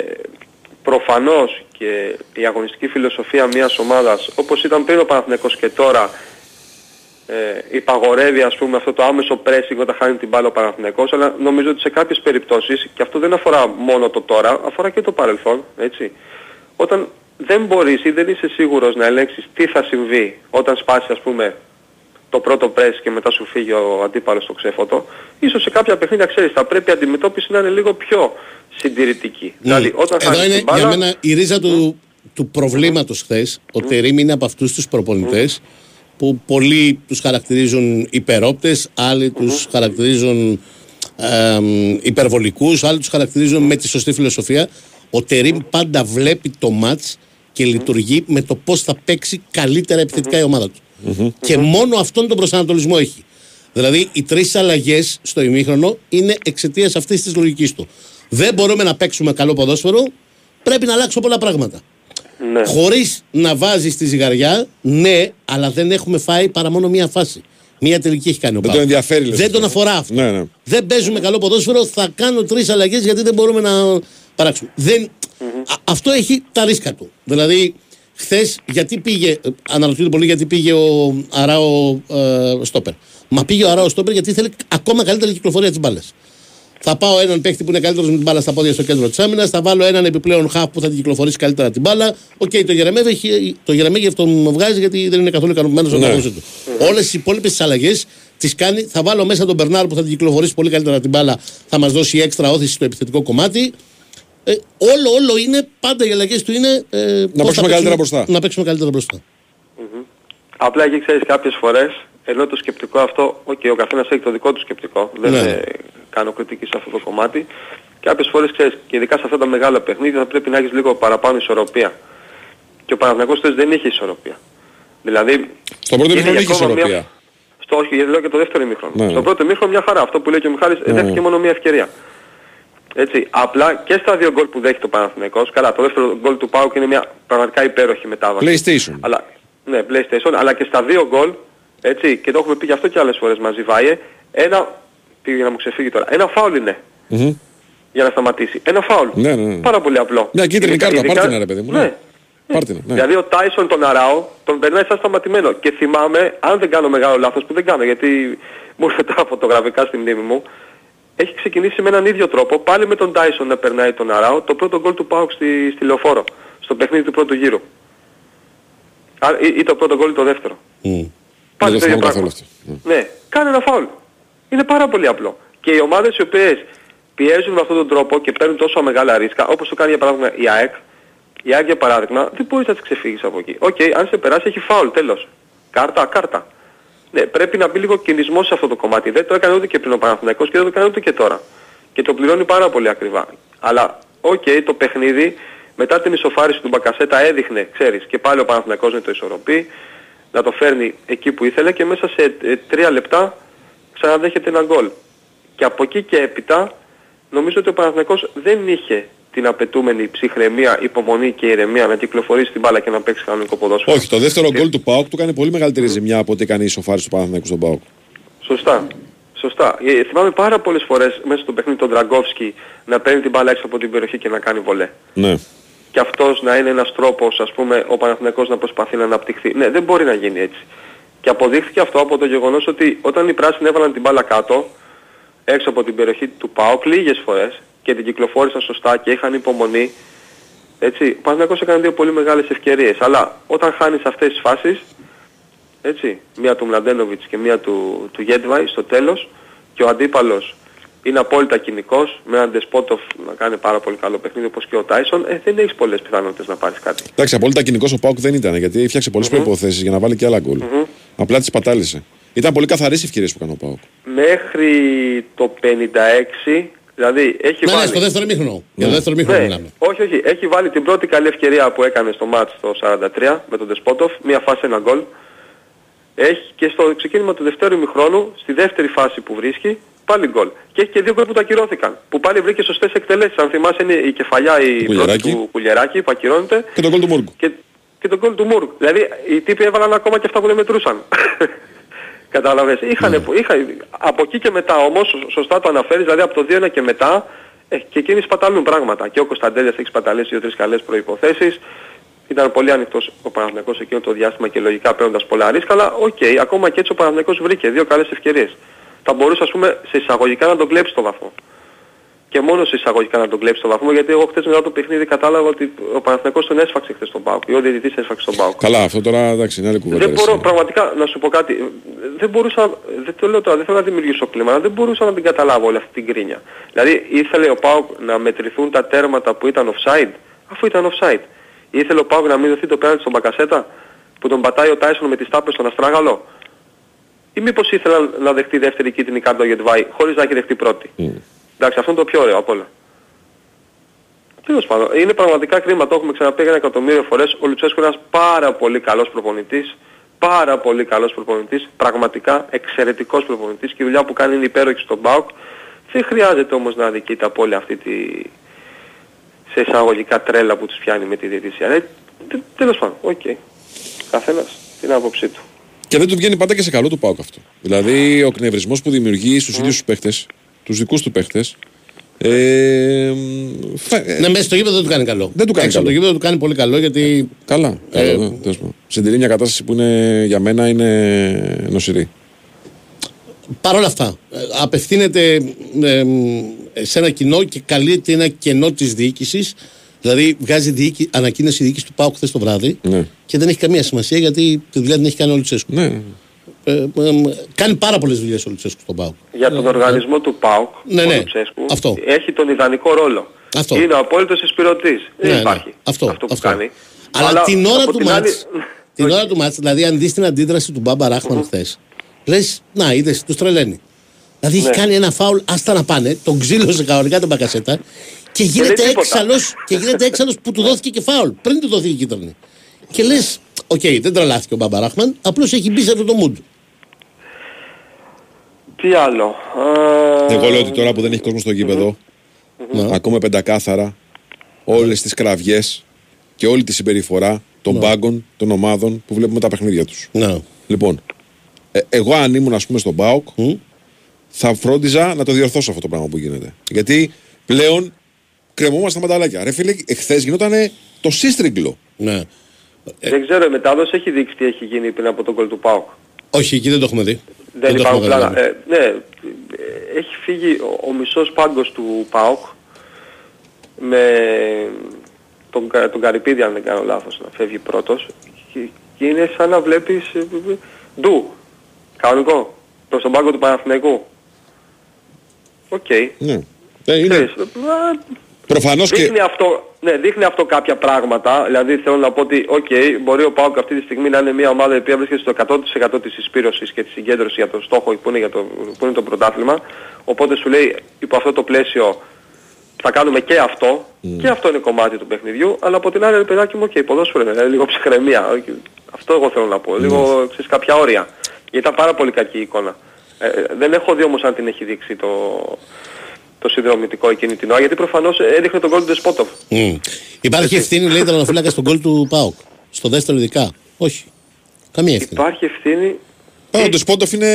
F: προφανώς και η αγωνιστική φιλοσοφία μιας ομάδας όπως ήταν πριν ο Παναθηναϊκός και τώρα ε, υπαγορεύει ας πούμε αυτό το άμεσο pressing όταν χάνει την μπάλα ο Παναθηναϊκός αλλά νομίζω ότι σε κάποιες περιπτώσεις και αυτό δεν αφορά μόνο το τώρα αφορά και το παρελθόν έτσι. Όταν δεν μπορείς ή δεν είσαι σίγουρος να ελέγξεις τι θα συμβεί όταν σπάσει ας πούμε το πρώτο press και μετά σου φύγει ο αντίπαλος στο ξέφωτο, ίσως σε κάποια παιχνίδια ξέρεις θα πρέπει η αντιμετώπιση να είναι λίγο πιο συντηρητική. Δηλαδή όταν
B: Εδώ
F: χάνεις
B: είναι
F: την μπάλα,
B: για μένα η ρίζα του, του προβλήματος χθες. Ο Τερίμ είναι από αυτούς τους προπονητές που πολλοί τους χαρακτηρίζουν υπερόπτες, άλλοι τους χαρακτηρίζουν ε, υπερβολικούς, άλλοι τους χαρακτηρίζουν με τη σωστή φιλοσοφία. Ο Τερίμ πάντα βλέπει το μάτς και λειτουργεί με το πώς θα παίξει καλύτερα επιθετικά η ομάδα του. Και μόνο αυτόν τον προσανατολισμό έχει. Δηλαδή, οι τρεις αλλαγές στο ημίχρονο είναι εξαιτίας αυτής της λογικής του. Δεν μπορούμε να παίξουμε καλό ποδόσφαιρο, πρέπει να αλλάξω πολλά πράγματα.
F: Ναι.
B: Χωρίς να βάζεις τη ζυγαριά, ναι, αλλά δεν έχουμε φάει παρά μόνο μία φάση. Μία τελική έχει κάνει ο
A: Δεν
B: Πάοκ.
A: τον ενδιαφέρει, λες,
B: Δεν
A: αυτό.
B: τον αφορά αυτό.
A: Ναι, ναι.
B: Δεν παίζουμε καλό ποδόσφαιρο, θα κάνω τρεις αλλαγές γιατί δεν μπορούμε να παράξουμε. Δεν... Α- αυτό έχει τα ρίσκα του. Δηλαδή, χθες γιατί πήγε, ε, αναρωτιούνται πολύ γιατί πήγε ο Αράο ε, Στόπερ. Μα πήγε ο Αράο Στόπερ γιατί ήθελε ακόμα καλύτερη κυκλοφορία τη μπάλα. Θα πάω έναν παίχτη που είναι καλύτερος με την μπάλα στα πόδια στο κέντρο της άμυνας. Θα βάλω έναν επιπλέον χαφ που θα την κυκλοφορήσει καλύτερα την μπάλα. Οκ, το Γερεμέγεφ το Γερεμέγεφ τον βγάζει γιατί δεν είναι καθόλου ικανοποιημένος στον
A: Ναι.
B: ναι. του. Όλες οι υπόλοιπες αλλαγές τις κάνει. Θα βάλω μέσα τον Μπερνάρ που θα την κυκλοφορήσει πολύ καλύτερα την μπάλα. Θα μας δώσει έξτρα ώθηση στο επιθετικό κομμάτι. Ε, όλο, όλο είναι, πάντα οι αλλαγές του είναι. Ε, πώς θα
A: παίξουμε καλύτερα μπροστά.
B: Να παίξουμε καλύτερα μπροστά.
F: Απλά εκεί ξέρεις κάποιες φορές, ενώ το σκεπτικό αυτό, οκ, ο καθένας έχει το δικό του σκεπτικό, δεν
B: Ναι.
F: ε, κάνω κριτική σε αυτό το κομμάτι, κάποιες φορές ξέρεις, και ειδικά σε αυτά τα μεγάλα παιχνίδια θα πρέπει να έχεις λίγο παραπάνω ισορροπία. Και ο Παναθηναϊκός χθες δεν είχε ισορροπία. Δηλαδή,
A: Στον πρώτο
F: είναι
A: ημίχρονο είχε
F: ακόμα μια-
A: ισορροπία.
F: Στο όχι, γιατί λέω και το δεύτερο ημίχρονο.
A: Ναι.
F: Στο πρώτο ημίχρονο μια χαρά. Αυτό που λέει και ο Μιχάλης,
A: Ναι.
F: δέχτηκε μόνο μια ευκαιρία. Έτσι, απλά και στα δύο γκολ που δέχεται ο Παναθηναϊκός, καλά, το δεύτερο γκολ του ΠΑΟΚ είναι μια πραγματικά υπέροχη μετάβαση.
A: PlayStation.
F: Αλλά, ναι, PlayStation, αλλά και στα δύο γκολ, έτσι, και το έχουμε πει και αυτό και άλλες φορές μαζί, Βάιε, ένα, πήγε να μου ξεφύγει τώρα, ένα φάουλ είναι
A: Μμμ.
F: για να σταματήσει. Ένα φάουλ.
A: Ναι, ναι, ναι.
F: Πάρα πολύ απλό.
A: Μια κίτρινη
F: Ειδικά-
A: κάρτα,
F: ειδικά-
A: πάρτε την, ρε παιδί μου, ναι.
F: Ναι.
A: Πάρτε την, ναι.
F: Δηλαδή ο Τάισον τον Αράο τον περνάει σαν σταματημένο. Και θυμάμαι, αν δεν κάνω μεγάλο λάθος, που δεν κάνω γιατί μου έρχεται τα φωτογραφικά στη μνήμη μου, έχει ξεκινήσει με έναν ίδιο τρόπο, πάλι με τον Τάισον να περνάει τον Αράο, το πρώτο γκολ του Πάουκ στη, στη Λεωφόρο, στο παιχνίδι του πρώτου γύρου. Α, ή, ή το πρώτο γκολ ή το δεύτερο.
B: Μμ.
F: Πάλι
A: Δεν
F: το
A: το
F: ίδιο
A: θυμάμαι καθόλου
F: πράγμα.
A: αυτό.
F: Ναι, κάνε ένα φάουλ. Είναι πάρα πολύ απλό. Και οι ομάδες οι οποίες πιέζουν με αυτόν τον τρόπο και παίρνουν τόσο μεγάλα ρίσκα, όπως το κάνει για παράδειγμα η ΑΕΚ, η ΑΕΚ για παράδειγμα, δεν μπορείς να τις ξεφύγεις από εκεί. Οκ, αν σε περάσει έχει φάουλ, τέλος. Κάρτα, κάρτα. Ναι, πρέπει να μπει λίγο κυνισμός σε αυτό το κομμάτι. Δεν το έκανε ούτε και πριν ο Παναθηναϊκός και δεν το έκανε ούτε και τώρα. Και το πληρώνει πάρα πολύ ακριβά. Αλλά, οκ, το παιχνίδι μετά την ισοφάριση του Μπακασέτα έδειχνε, ξέρεις, και πάλι ο Παναθηναϊκός να το ισορροπεί, να το φέρνει εκεί που ήθελε και μέσα σε ε, τρία λεπτά ξαναδέχεται ένα γκολ. Και από εκεί και έπειτα νομίζω ότι ο Παναθηναϊκός δεν είχε την απαιτούμενη ψυχραιμία, υπομονή και ηρεμία να κυκλοφορήσει την μπάλα και να παίξει κανονικό ποδόσφαιρο.
A: Όχι, το δεύτερο γκολ του ΠΑΟΚ του κάνει πολύ μεγαλύτερη ζημιά από ό,τι έκανε η ισοφάριση του Παναθηναϊκού στον ΠΑΟΚ.
F: Σωστά. Σωστά. Ε, θυμάμαι πάρα πολλές φορές μέσα στο παιχνίδι τον Τραγκόφσκι να παίρνει την μπάλα έξω από την περιοχή και να κάνει βολέ.
A: Ναι.
F: Και αυτός να είναι ένας τρόπος, ας πούμε, ο Παναθηναϊκός να προσπαθεί να αναπτυχθεί. Ναι, δεν μπορεί να γίνει έτσι. Και αποδείχθηκε αυτό από το γεγονός ότι όταν οι πράσινοι έβαλαν την μπάλα κάτω, έξω από την περιοχή του ΠΑΟΚ λίγες φορές και την κυκλοφόρησαν σωστά και είχαν υπομονή, έτσι, ο Παναθηναϊκός έκανε δύο πολύ μεγάλες ευκαιρίες. Αλλά όταν χάνεις αυτές τις φάσεις, έτσι, μία του Μλαντένοβιτς και μία του, του Γέντβαϊ στο τέλος και ο αντίπαλος είναι απόλυτα κοινικός με έναν Ντεσπότοφ να κάνει πάρα πολύ καλό παιχνίδι όπως και ο Τάισον, ε, δεν έχεις πολλές πιθανότητες να πάρεις κάτι.
A: Εντάξει, απόλυτα κοινικός ο Πάουκ δεν ήταν γιατί φτιάξε πολλές προποθέσει για να βάλει και άλλα γκολ. Απλά τις πατάλησε. Ήταν πολύ καθαρές ευκαιρίες που έκανε ο Πάουκ.
F: Μέχρι το 56, δηλαδή έχει
B: Ναι, ναι,
F: βάλει...
B: στο δεύτερο μήχρονο. Για το δεύτερο μήχρονο
F: Ναι,
B: μιλάμε.
F: όχι, όχι. Έχει βάλει την πρώτη καλή ευκαιρία που έκανε στο μάτς το 43 με τον Ντεσπότοφ, μία φάση ένα γκολ. Έχει και στο ξεκίνημα του δευτέρου ημιχρόνου, στη δεύτερη φάση που βρίσκει, πάλι γκολ. Και έχει και δύο γκολ που τα ακυρώθηκαν. Που πάλι βρήκε σωστές εκτελέσεις. Αν θυμάσαι είναι η κεφαλιά η πρώτη
A: Κουλιεράκη.
F: του Κουλιεράκη που ακυρώνεται
A: Και τον γκολ του Μούργκ.
F: και, και τον γκολ του Μουρκ. Δηλαδή οι τύποι έβαλαν ακόμα και αυτά που δεν μετρούσαν. Κατάλαβες. Είχαν, είχα, από εκεί και μετά όμως, σω- σωστά το αναφέρεις, δηλαδή από το 2-1 και μετά, ε, και εκείνοι σπαταλούν πράγματα. Και ο Κωνσταντέλιας έχει σπαταλέσει δύο-τρεις καλές προϋποθέσεις. Ήταν πολύ ανοιχτός ο Παναθηναϊκός εκείνο το διάστημα και λογικά παίρνοντας πολλά ρίσκα, αλλά οκ, ακόμα και έτσι ο Παναθηναϊκός βρήκε δύο καλές ευκαιρίες. Θα μπορούσε ας πούμε σε εισαγωγικά να τον κλέψει το βαθμό. Και μόνο σε εισαγωγικά να τον κλέψει το βαθμό, γιατί εγώ χθες μετά το παιχνίδι κατάλαβα ότι ο Παναθηναϊκός τον έσφαξε χθες τον ΠΑΟΚ. Ή ο διαιτητής έσφαξε τον ΠΑΟΚ.
A: Καλά, αυτό τώρα εντάξει, είναι άλλη κουβέντα.
F: Δεν μπορώ
A: έτσι.
F: πραγματικά να σου πω κάτι. Δεν μπορούσα, δεν το λέω τώρα, δεν θέλω να δημιουργήσω κλίμα, αλλά δεν μπορούσα να την καταλάβω όλη αυτή την γκρίνια. Δηλαδή ήθελε ο ΠΑΟΚ να μετρηθούν τα τέρματα που ήταν offside, αφού ήταν offside. Ήθελε ο Πάουκ να μην δοθεί το πέναντι στον Μπακασέτα, που τον πατάει ο Τάισον με τις τάπες στον Αστράγαλο. Ή μήπως ήθελε να δεχτεί δεύτερη κίτρινη κάρτα ο Γετβάη, χωρίς να έχει δεχτεί πρώτη. Εντάξει, αυτό είναι το πιο ωραίο απ' όλα. Τέλος πάντων, είναι πραγματικά κρίμα, το έχουμε ξαναπεί ένα εκατομμύριο φορές. Ο Λουτσέσκου είναι ένας πάρα πολύ καλός προπονητής, πάρα πολύ καλός προπονητής, πραγματικά εξαιρετικός προπονητής και η δουλειά που κάνει είναι υπέροχη στον ΠΑΟΚ. Δεν χρειάζεται όμως να αδικείται από όλη αυτή τη σε εισαγωγικά τρέλα που τους πιάνει με τη διαιτησία. Ε, τε- τέλος πάντων, οκ. Καθένας την άποψή του.
A: Και δεν του βγαίνει πάντα και σε καλό του ΠΑΟΚ αυτό. Δηλαδή ο εκνευρισμό που δημιουργεί στους ίδιους τους παίχτες, τους δικούς του παίχτες. Ε, φα- ε,
B: Ναι, μέσα στο γήπεδο δεν του κάνει καλό.
A: Δεν του κάνει
B: Έξω από
A: καλό.
B: το γήπεδο του κάνει πολύ καλό γιατί.
A: Καλά.
B: Ε,
A: καλά, ναι, τέλος πάντων. Συντηρεί μια κατάσταση που είναι, για μένα είναι νοσηρή.
B: Παρ' όλα αυτά, ε, απευθύνεται ε, ε, σε ένα κοινό και καλείται ένα κενό της διοίκησης. Δηλαδή, βγάζει διοίκη, ανακοίνωση η διοίκησης του ΠΑΟΚ χθες το βράδυ
A: Ναι.
B: και δεν έχει καμία σημασία γιατί τη δουλειά την έχει κάνει ο Λουτσέσκου.
A: Ναι.
B: Ε, ε, κάνει πάρα πολλές δουλειές ο Λουτσέσκου στον ΠΑΟΚ.
F: Για τον οργανισμό του ΠΑΟΚ,
B: Ναι,
F: ο
B: ναι.
F: Λουτσέσκου,
B: Αυτό.
F: έχει τον ιδανικό ρόλο.
B: Αυτό.
F: Είναι ο απόλυτος εισπυρωτής. Δεν
B: Ναι, ναι.
F: υπάρχει
B: Αυτό,
F: που
B: αυτό.
F: κάνει.
B: Αλλά, την ώρα
F: από
B: του
F: την άλλη-
B: μάτς, την ώρα του μάτς, δηλαδή αν δεις την αντίδραση του Μπάμπα Ράχμαν χθες, λες, να είδες, τους τρελαίνει. Δηλαδή έχει
F: Ναι.
B: κάνει ένα φάουλ, άστα να πάνε, τον ξύλωσε κανονικά τον Μπακασέτα και γίνεται
F: λέει τίποτα.
B: έξαλλος, και γίνεται έξαλλος που του δόθηκε και φάουλ, πριν του δοθεί η κίτρινη. Και λες, οκ, δεν τρελάθηκε ο Μπάμπα Ράχμαν, απλώς έχει μπει σε αυτό το mood.
F: Τι άλλο. Α,
A: Εγώ λέω ότι τώρα που δεν έχει κόσμο στο γήπεδο, ακόμα πεντακάθαρα, όλες τις κραυγές και όλη τη συμπεριφορά των πάγκων, των ομάδων που βλέπουμε τα παιχνίδια τους.
B: Να.
A: Λοιπόν, ε, εγώ αν ήμουν ας πούμε στον ΠΑΟΚ, θα φρόντιζα να το διορθώσω αυτό το πράγμα που γίνεται. Γιατί πλέον κρεμόμαστε τα μανταλάκια. Ρε φίλε, εχθές γινόταν το σύστριγκλο.
B: Ναι.
F: Δεν ξέρω, η μετάδοση έχει δείξει τι έχει γίνει πριν από τον κολ του ΠΑΟΚ.
B: Όχι, εκεί δεν το έχουμε δει.
F: Δεν
B: το
F: υπάρχουν
B: έχουμε
F: πλάνα.
B: καταλάβει.
F: Ε, ναι, ε, έχει φύγει ο, ο μισός πάγκος του ΠΑΟΚ με τον, Κα- τον Καρυπίδη αν δεν κάνω λάθος να φεύγει πρώτος και, και είναι σαν να βλέπεις ε, ε, ε, ντου, κανονικό, προς τον πάγκο του Παναθηναϊκού. Οκ.
A: Ναι. Ε, είναι
F: Ξέρεις, ε,
A: προφανώς και.
F: Δείχνει αυτό, ναι, δείχνει αυτό κάποια πράγματα. Δηλαδή θέλω να πω ότι, οκ, μπορεί ο ΠΑΟΚ αυτή τη στιγμή να είναι μια ομάδα η οποία βρίσκεται στο 100% της συσπείρωσης και της συγκέντρωσης για το στόχο που είναι, για το, που είναι το πρωτάθλημα. Οπότε σου λέει, υπό αυτό το πλαίσιο θα κάνουμε και αυτό. Και αυτό είναι κομμάτι του παιχνιδιού. Αλλά από την άλλη, ρε παιδάκι μου, οκ, ποδόσφαιρο είναι, λίγο ψυχραιμία. Αυτό εγώ θέλω να πω. Λίγο, ξέρεις, κάποια όρια. Γιατί ήταν πάρα πολύ κακή η εικόνα. Ε, δεν έχω δει όμως αν την έχει δείξει το, το συνδρομητικό εκείνη την ώρα, γιατί προφανώς έδειχνε τον γκολ του Ντεσπόντοφ.
B: Μμ. Υπάρχει ευθύνη, λέει, τερματοφύλακα στο γκολ του ΠΑΟΚ. Στο δεύτερο ειδικά. Όχι. Καμία ευθύνη.
F: Υπάρχει ευθύνη.
A: Ε, Ο Ντεσπόντοφ είναι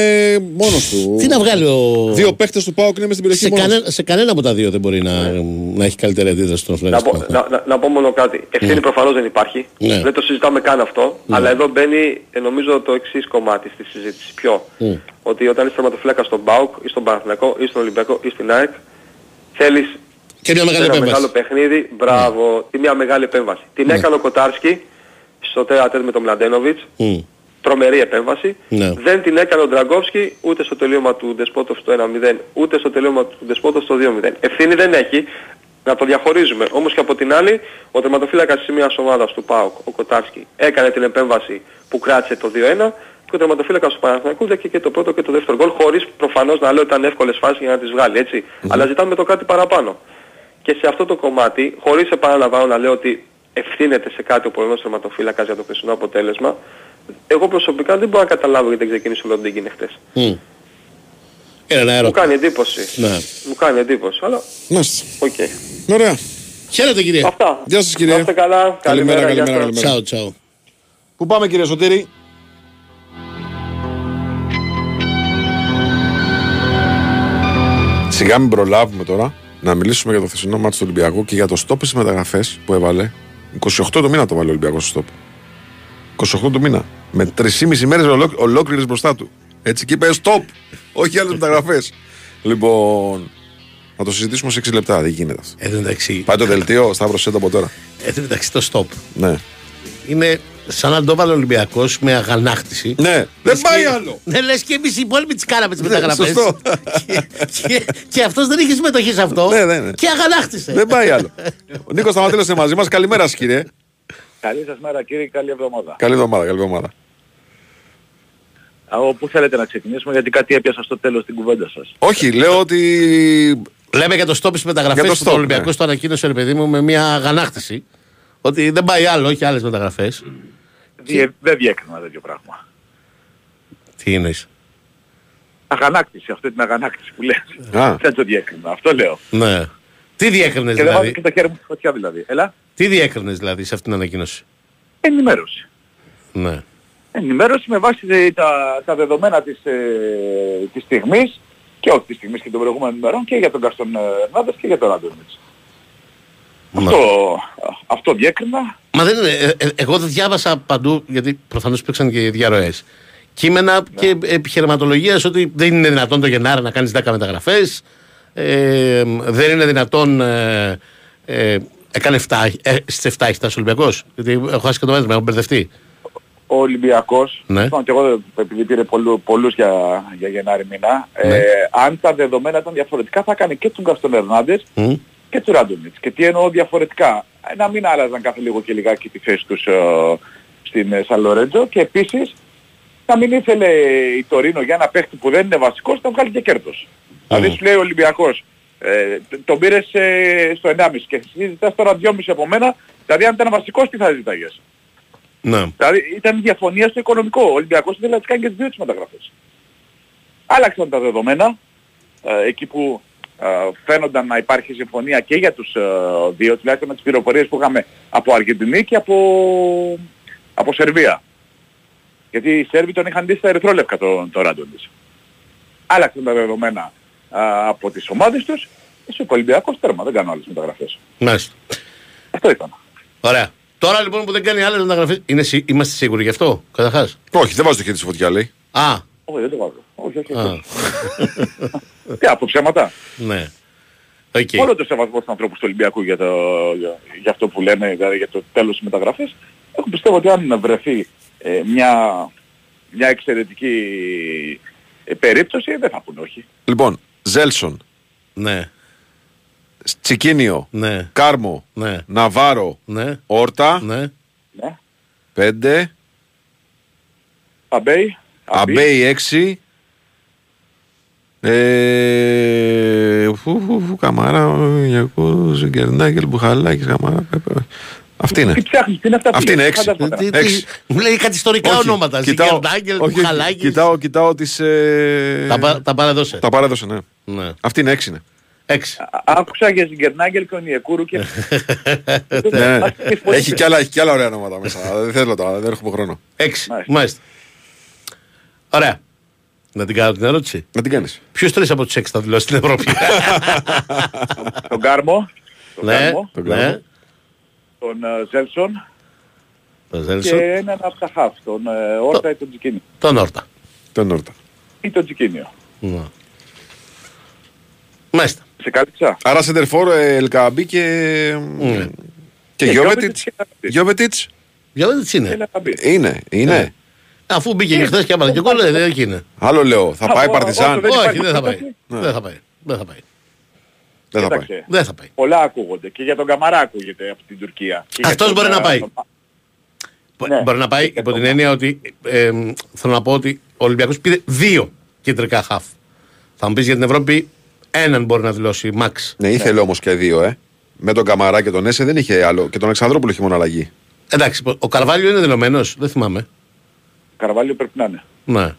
A: μόνος του.
B: Τι να βγάλει ο.
A: Δύο παίχτες του ΠΑΟΚ είναι μέσα στην περιοχή.
B: σε,
A: μόνος
B: κανένα, σε κανένα από τα δύο δεν μπορεί να, να έχει καλύτερη αντίδραση στον
F: Να
B: φλέγα.
F: πω, να, να, να πω μόνο κάτι. Ευθύνη προφανώς δεν υπάρχει.
B: Ναι.
F: Δεν το συζητάμε καν αυτό. Αλλά εδώ μπαίνει ε, νομίζω το εξής κομμάτι στη συζήτηση. Ποιο; Ότι όταν είσαι τερματοφύλακα στον ΠΑΟΚ ή στον Παναθηναϊκό ή στον Ολυμπιακό ή στην ΑΕΚ θέλεις
B: Και μια μεγάλη
F: ένα
B: επέμβαση.
F: μεγάλο παιχνίδι, μπράβο, ή μια μεγάλη επέμβαση. Την έκανε ο Κοτάρσκι στο τέρατέτ με τον Μλαντένοβιτς,
B: Μμ.
F: τρομερή επέμβαση.
B: Ναι.
F: Δεν την έκανε ο Ντραγκόφσκι ούτε στο τελείωμα του Ντεσπότοφ στο 1-0, ούτε στο τελείωμα του Ντεσπότοφ στο 2-0. Ευθύνη δεν έχει, να το διαχωρίζουμε. Όμως και από την άλλη, ο τερματοφύλακας της μιας ομάδας του ΠΑΟΚ, ο Κοτάρσκι, έκανε την επέμβαση που κράτησε το 2-1 και ο τερματοφύλακας του Παναθηναϊκούς δέχεται και το πρώτο και το δεύτερο γκολ, χωρίς προφανώς να λέω ότι ήταν εύκολες φάσεις για να τις βγάλει, έτσι. Αλλά ζητάμε το κάτι παραπάνω. Και σε αυτό το κομμάτι, χωρίς επαναλαμβάνω να λέω ότι ευθύνεται σε κάτι ο πολεμός τερματοφύλακας για το χθεσινό αποτέλεσμα, εγώ προσωπικά δεν μπορώ να καταλάβω γιατί δεν ξεκίνησε ο Λοντίγκιν χθες.
B: Μμ. Είναι ένα
F: Μου
B: έρωτα.
F: κάνει εντύπωση.
B: Ναι.
F: Μου κάνει εντύπωση, αλλά
A: Να είστε.
F: οκ.
A: Ωραία.
B: Χαίρετε κύριε.
F: Αυτά.
A: Γεια σας, κύριε.
F: Να είστε καλά.
A: Καλημέρα,
F: γεια
A: καλημέρα,
F: σας.
A: καλημέρα.
B: Τσάου, τσάου.
A: Πού πάμε κύριε Σωτήρη; Σιγά μην προλάβουμε τώρα να μιλήσουμε για το χθεσινό ματς του Ολυμπιακού και για το στοπ στις μεταγραφές που έβαλε. 28 το μήνα το 'βαλε ο Ολυμπιακός στο στοπ. 28 το μήνα. Με 3,5 μέρες ολόκληρες μπροστά του. Έτσι και είπε stop. Όχι άλλες μεταγραφές. Λοιπόν, να το συζητήσουμε σε 6 λεπτά. Δεν γίνεται αυτό.
B: Εν τω μεταξύ,
A: Πάει το δελτίο, Σταύρος το από τώρα.
B: εν τω μεταξύ το stop
A: Ναι.
B: είναι σαν να το βάλει ο Ολυμπιακός με αγανάκτηση.
A: Ναι, δεν πάει
B: Και-
A: άλλο.
B: Ναι, λες και εμείς οι υπόλοιποι τις κάναμε τις
A: Ναι,
B: μεταγραφές.
A: σωστό.
B: και και, και αυτός δεν είχε συμμετοχή σε αυτό.
A: Ναι, ναι, ναι.
B: Και αγανάκτησε.
A: Δεν πάει άλλο. Ο Νίκος Σταματέλο είναι μαζί μας. Καλημέρα σας, κύριε.
G: Καλή σας μέρα κύριε, καλή εβδομάδα.
A: Καλή εβδομάδα, καλή εβδομάδα.
G: Από πού θέλετε να ξεκινήσουμε γιατί κάτι έπιασα στο τέλος την κουβέντα σας.
A: Όχι, λέω ότι.
B: Λέμε για το stop στις μεταγραφές
A: Για το
B: που το
A: stop,
B: Ολυμπιακός
A: ναι.
B: το ανακοίνωσε, ρε παιδί μου, με μια αγανάκτηση. Ότι δεν πάει άλλο, όχι άλλες μεταγραφές.
G: Διε- Δεν διέκρινα τέτοιο πράγμα.
B: Τι εννοείς;
G: Αγανάκτηση, αυτή την αγανάκτηση που λες.
A: Α.
G: Δεν το διέκρινα, αυτό λέω.
B: Ναι. Τι διέκρινες
G: Και δεν βάζω
B: δηλαδή;
G: και το χέρι μου στη φωτιά δηλαδή. Έλα,
B: Τι διέκρινες δηλαδή σε αυτήν την ανακοίνωση;
G: ενημέρωση.
B: Ναι.
G: Ενημέρωση με βάση ε, τα, τα δεδομένα της, ε, της στιγμής και όχι της στιγμής και των προηγούμενων ημερών και για τον Καστον ε, Ερνάντες και για τον Άντωνιτς.
B: Ναι.
G: Αυτό, αυτό διέκρινα.
B: Μα δεν είναι. ε, ε, εγώ δεν διάβασα παντού, γιατί προφανώς υπήρξαν και διαρροές. Κείμενα και επιχειρηματολογία ότι δεν είναι δυνατόν το Γενάρη να κάνεις 10 μεταγραφές. Ε, δεν είναι δυνατόν. Ε, ε, έκανε 7, ε, στις 7 έχεις φτάσει ο Ολυμπιακός Γιατί έχω χάσει και το μέτρο, έχω μπερδευτεί.
G: Ο Ολυμπιακός,
B: Ναι.
G: ναι. και εγώ επειδή πήρε πολλού, πολλούς για, για Γενάρη μήνα,
B: Ναι.
G: ε, αν τα δεδομένα ήταν διαφορετικά θα κάνει και τον Καστον Ερνάντες
B: Μμ.
G: Και τους Ράντονιτς. Και τι εννοώ διαφορετικά. Ε, Να μην άλλαζαν κάθε λίγο και λιγάκι τη θέση τους ε, στην ε, Σαν Λορέντζο και επίσης να μην ήθελε η Τωρίνο για ένα παίχτη που δεν είναι βασικός να βγάλει και κέρδος. Δηλαδή σου λέει ο Ολυμπιακός ε, τ- τον πήρες ε, στο 1,5 και εσύ ζητάς τώρα 2,5 από μένα, δηλαδή αν ήταν βασικός τι θα ζητάγες;
B: Ναι.
G: Δηλαδή ήταν διαφωνία στο οικονομικό. Ο Ολυμπιακός ήθελε να τις κάνει και τις δύο τις μεταγραφές. Άλλαξαν τα δεδομένα, ε, εκεί που ε, φαίνονταν να υπάρχει συμφωνία και για τους ε, δύο, τουλάχιστον με τις πληροφορίες που είχαμε από Αργεντινή και από, από Σερβία. Γιατί οι Σέρβοι τον είχαν δει στα ερυθρόλευκα τον, τον Ράντονιτς. Άλλαξαν τα δεδομένα ε, από τις ομάδες τους και στο Ολυμπιακός τέρμα, δεν κάνω άλλες μεταγραφές.
B: Μάλιστα.
G: Αυτό ήταν.
B: Ωραία. Τώρα λοιπόν που δεν κάνει άλλες μεταγραφές. Είμαστε σίγουροι γι' αυτό, καταρχάς;
A: Όχι, δεν βάζω το χέρι στη φωτιά, λέει.
B: Α,
G: Όχι, δεν το βάζω. Όχι, όχι,
B: α,
G: όχι. Τι, από ψέματα.
B: ναι. Οκ.
G: Όλο το σεβασμό στους ανθρώπους του Ολυμπιακού για, το, για, για αυτό που λένε, δηλαδή για το τέλος της μεταγραφής. Εγώ πιστεύω ότι αν βρεθεί ε, μια, μια εξαιρετική ε, περίπτωση δεν θα πούνε όχι.
A: Λοιπόν, Ζέλσον,
B: Ναι,
A: Τσικίνιο,
B: ναι,
A: Κάρμο,
B: ναι,
A: Ναβάρο,
B: ναι,
A: Όρτα,
B: ναι.
G: Ναι.
A: 5,
G: Αμπέι.
A: Αμπέι 6. Ε, φου, φου, φου, Καμάρα, Γιακούς, Γκερνάκελ, Μπουχαλάκης, Καμάρα, Πέπε. Αυτή είναι.
G: Τι ψάχνεις, τι είναι αυτά που
A: Αυτή είναι
G: λες,
A: έξι.
G: φαντάσματα.
B: Τι- τι-
A: Έξι.
B: Μου λέει κάτι ιστορικά
A: Όχι,
B: ονόματα.
A: κοιτάω-
B: Ζιγκερντάγκελ,
A: όχι, όχι,
B: Μπουχαλάκης.
A: Κοιτάω, κοιτάω τις... ε,
B: Τα, πα- τα παρέδωσε.
A: Τα παρέδωσε, ναι.
B: Ναι.
A: Αυτή είναι έξι, ναι.
B: Έξι.
G: Α- Άκουσα για Ζιγκερνάγκελ και ο Νιεκούρου και...
A: Ναι, ναι.
G: Ας τις φωνές.
A: Έχει κι άλλα, έχει κι άλλα ωραία ονόματα μέσα. δεν θέλω τώρα, δεν έχουμε χρόνο.
B: Έξι.
G: Μάλιστα.
B: Μάλιστα. Ωραία. Να την κάνω την ερώτηση.
A: Να την κάνεις.
B: Ποιος τρεις από τους έξι θα δηλώσει στην Ευρώπη;
G: Τον Κάρμο, τον
B: ναι,
G: Κάρμο,
A: τον
B: ναι.
A: Κάρμο.
G: τον ε, Ζέλσον
B: Το
G: και
B: Ζέλσον.
G: έναν από τα χαφ, τον ε, Όρτα ή τον Τζικίνιο.
B: Τον Όρτα.
A: Τον Όρτα.
G: Ή τον Τζικίνιο.
B: Ναι. Μάλιστα.
G: Σε κάλυψα.
A: Άρα Σεντερφόρ, ε, Ελκαμπή και...
B: Ναι.
A: Και
G: Και
A: Γιώβετιτς.
G: Γιώβετιτς και Ελκαμπή.
A: Γιώβετιτς;
B: Για δείτε τι είναι.
G: Έλα, θα μπει.
A: Είναι, είναι.
B: Αφού μπήκε και χθες και άμανα και κόλλε, δεν είναι.
A: Άλλο λέω, θα
G: Α,
A: πάει
G: ω-
A: Παρτιζάν.
G: όσο δεν
B: Όχι,
G: υπάρχει
B: δεν θα πάει.
G: πρόταση.
B: Δεν θα πάει. Δεν θα πάει.
A: Δεν θα πάει.
G: Κοίταξε,
B: Δεν θα πάει.
G: πολλά ακούγονται. Και για τον Καμαρά ακούγεται από την Τουρκία. Και για
B: Αυτός
G: τον,
B: μπορεί να
G: ε,
B: πάει.
G: τον-
B: Μπο- Μπορεί να πάει
G: Και
B: υπό
G: το-
B: την έννοια ότι ε, μ, θέλω να πω ότι ο Ολυμπιακός πήρε δύο κεντρικά χαφ. Θα μου πεις για την Ευρώπη έναν μπορεί να δηλώσει max.
A: Ναι, ήθελε όμως και δύο, ε. Με τον Καμαρά και τον Έσε δεν είχε άλλο. Και τον Αλεξανδρόπουλο είχε μόνο αλλαγή.
B: Εντάξει, ο Καρβάλιο είναι δηλωμένος, δεν θυμάμαι.
G: Καρβάλιο πρέπει να είναι.
B: Ναι.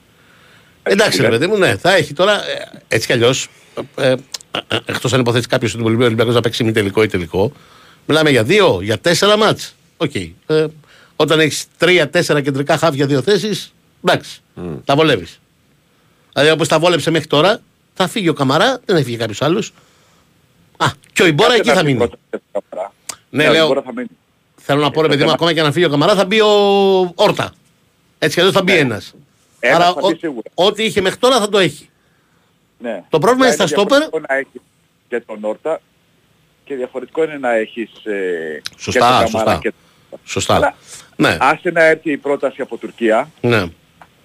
B: Εντάξει, ρε
G: λέει.
B: παιδί μου, ναι, θα έχει τώρα ε, έτσι κι αλλιώς. Ε, Εκτός αν υποθέσει κάποιος ότι ο Ολυμπιακό να παίξει ημιτελικό ή τελικό. Μιλάμε για δύο, για τέσσερα ματς. Οκ. Ε, όταν έχεις τρία-τέσσερα κεντρικά χαφ για δύο θέσεις, εντάξει, τα βολεύεις. Δηλαδή όπως τα βόλεψε μέχρι τώρα, Θα φύγει ο Καμαρά, δεν θα φύγει κάποιος άλλος. Α, και ο Ιμπόρα εκεί θα μείνει. Ναι,
G: Ναι,
B: λέω,
G: Μπορεί θα μείνει.
B: θέλω να πω ρε παιδί μου, ακόμα και να φύγει ο Καμαρά θα μπει ο Όρτα. Έτσι κι αλλιώς θα μπει ένας.
G: Ένας
B: Άρα
G: Ναι. θα μπει
B: ο-
G: σίγουρα.
B: ό,τι είχε μέχρι τώρα θα το έχει.
G: Ναι.
B: Το πρόβλημα
G: Αλλά
B: είναι στα στόπερ.
G: διαφορετικό να έχεις και τον Όρτα και διαφορετικό είναι να έχεις ε,
B: Σωστά,
G: και τον Καμαρά
B: σωστά.
G: και
B: Σωστά.
G: Αλλά-
B: Ναι,
G: Άσε να έρθει η πρόταση από Τουρκία,
B: ναι.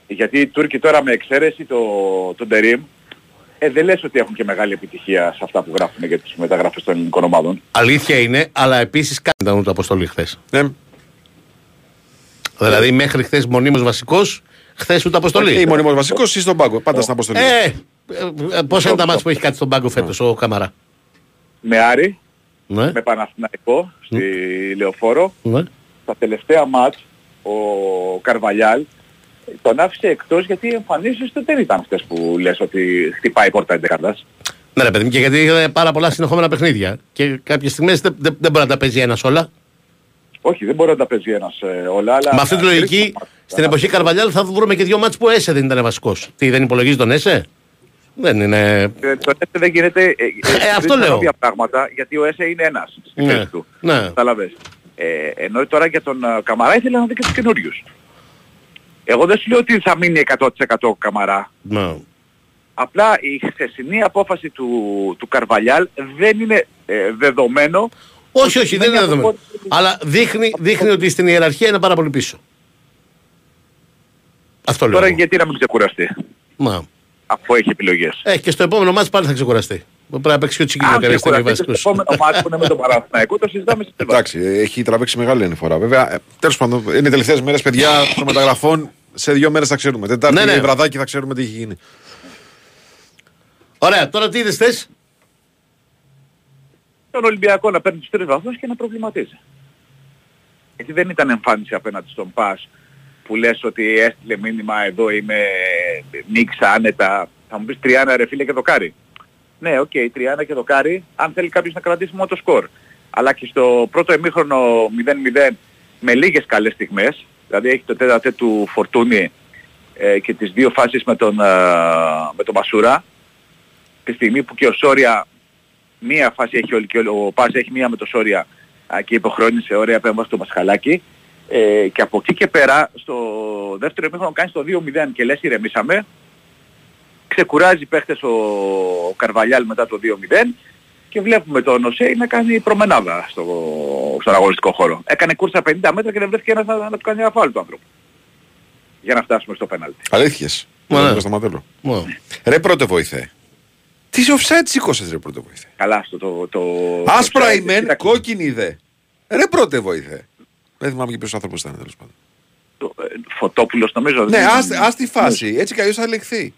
G: γιατί οι Τούρκοι τώρα με εξαίρεση το, τον Τερίμ, ε, δεν λες ότι έχουν και μεγάλη επιτυχία σε αυτά που γράφουν για τις μεταγραφές των ελληνικών ομάδων.
B: Αλήθεια είναι, αλλά επίσης κάτι ήταν ούτε αποστολή χθες.
A: Ναι.
B: Δηλαδή μέχρι χθες μονίμως βασικός, χθες ούτε αποστολή.
A: Ή μονίμος βασικός ή στον πάγκο. Πάντα στην αποστολή.
B: Ε, ε, ε, πόσα είναι τα μάτια που έχει κάτι στον πάγκο φέτος ο Καμαρά;
G: Με Άρη,
B: Ναι,
G: με Παναθηναϊκό στη Λεωφόρο,
B: ναι.
G: στα τελευταία μάτς ο Καρβαλιάλ τον άφησε εκτός γιατί οι εμφανίσεις του δεν ήταν αυτές που λες ότι χτυπάει η πόρτα εντεκατάς.
B: Ναι ρε παιδί μου, και γιατί είχε πάρα πολλά συνεχόμενα παιχνίδια. Και κάποιες στιγμές δεν, δεν, δεν μπορεί να τα παίζει ένας όλα.
G: Όχι, δεν μπορεί να τα παίζει ένας ε, όλα, αλλά...
B: Με αυτή τη λογική, στην εποχή Καρβαλιάλ θα βρούμε και δύο μάτς που Έσε δεν ήταν βασικός. Τι, δεν υπολογίζει τον Έσε. Δεν είναι...
G: Ε, Το ΕΣΕ δεν γίνεται... Ε, ε,
B: αυτό
G: τρεις
B: λέω.
G: παρόμοια πράγματα, γιατί ο ΕΣΕ είναι ένας στη
B: Ναι,
G: θέση του.
B: ναι.
G: Κατάλαβες. Ε, ενώ τώρα για τον ε, Καμαρά ήθελα να δει και τους καινούριους. Εγώ δεν σου λέω ότι θα μείνει 100% ο Καμαρά.
B: Ναι.
G: Απλά η χθεσινή απόφαση του, του Καρβαλιάλ δεν είναι ε, δεδομένο.
B: Όχι,
G: ότι
B: όχι, δεν είναι
G: σημαίνει
B: δεδομένο.
G: από-
B: Αλλά δείχνει, δείχνει ότι στην ιεραρχία είναι πάρα πολύ πίσω. Αυτό λέω.
G: Τώρα
B: εγώ.
G: γιατί να μην ξεκουραστεί,
B: Μα.
G: αφού έχει επιλογές.
B: Ε, και στο επόμενο μάτς πάλι θα ξεκουραστεί. Πρέπει να παίξει και ο Τσικίνιο
G: Αν
B: κάποια στιγμή
G: ξεκουραστεί και στο
B: βασικός.
G: επόμενο μάτι που είναι με τον Παναθηναϊκό, το συζητάμε στην Ελλάδα.
A: Εντάξει, έχει τραβήξει μεγάλη ανηφορά. Βέβαια, ε, τέλος πάντων, είναι οι τελευταίες μέρες, παιδιά, των μεταγραφών. Σε δύο μέρες θα ξέρουμε. Τετάρτη
B: Ναι, ναι.
A: βραδάκι θα ξέρουμε τι έχει γίνει.
B: Ωραία, τώρα τι είδες θες;
G: Τον Ολυμπιακό να παίρνει τους τρεις βαθμούς και να προβληματίζει. Γιατί δεν ήταν εμφάνιση απέναντι στον ΠΑΣ που λες ότι έστειλε μήνυμα εδώ είμαι νίξα άνετα. Θα μου πεις Τριάννα ρε φίλε και δοκάρι. Ναι, οκ, Τριάννα και δοκάρι αν θέλει κάποιος να κρατήσει μόνο το σκορ. Αλλά και στο πρώτο εμίχρονο 0-0 με λίγες καλές στιγμές, δηλαδή έχει το τέταρτε του Φορτούνη ε, και τις δύο φάσεις με τον, ε, με τον Μασούρα, τη στιγμή που και ο Σόρια μία φάση έχει όλη και όλη, ο Πας έχει μία με το Σόρια α, και υποχρεώνησε ωραία επέμβαση στο Μασχαλάκι ε, και από εκεί και πέρα στο δεύτερο εμίχρονο κάνει το 2-0 και λες ηρεμήσαμε ξεκουράζει παίχτες ο, ο Καρβαλιάλ μετά το 2-0 και βλέπουμε τον Οσέι να κάνει προμενάδα στο, στον αγωνιστικό χώρο. Έκανε κούρσα 50 μέτρα και δεν βρέθηκε ένας να, να του κάνει ένα φάουλ του άνθρωπου. Για να φτάσουμε στο πέναλτι.
A: Αλήθειες.
B: Μα,
A: Δεν
B: ναι.
A: το σταματέλω.
B: Μα.
A: Ρε πρώτε βοηθέ. Τι offside σήκωσες ρε πρώτε βοηθέ.
G: Καλά αυτό το... το
A: Άσπρα
G: το-
A: η μεν,
G: κοίτα,
A: κόκκινη η δε. Ρε πρώτε βοηθέ. Δεν θυμάμαι και ποιος άνθρωπος ήταν τέλος πάντων.
G: το- ε, Φωτόπουλος νομίζω.
A: Ναι,
G: δεν-
A: ας, ας τη φάση. Έτσι κι αλλιώς θα ελεγχθεί.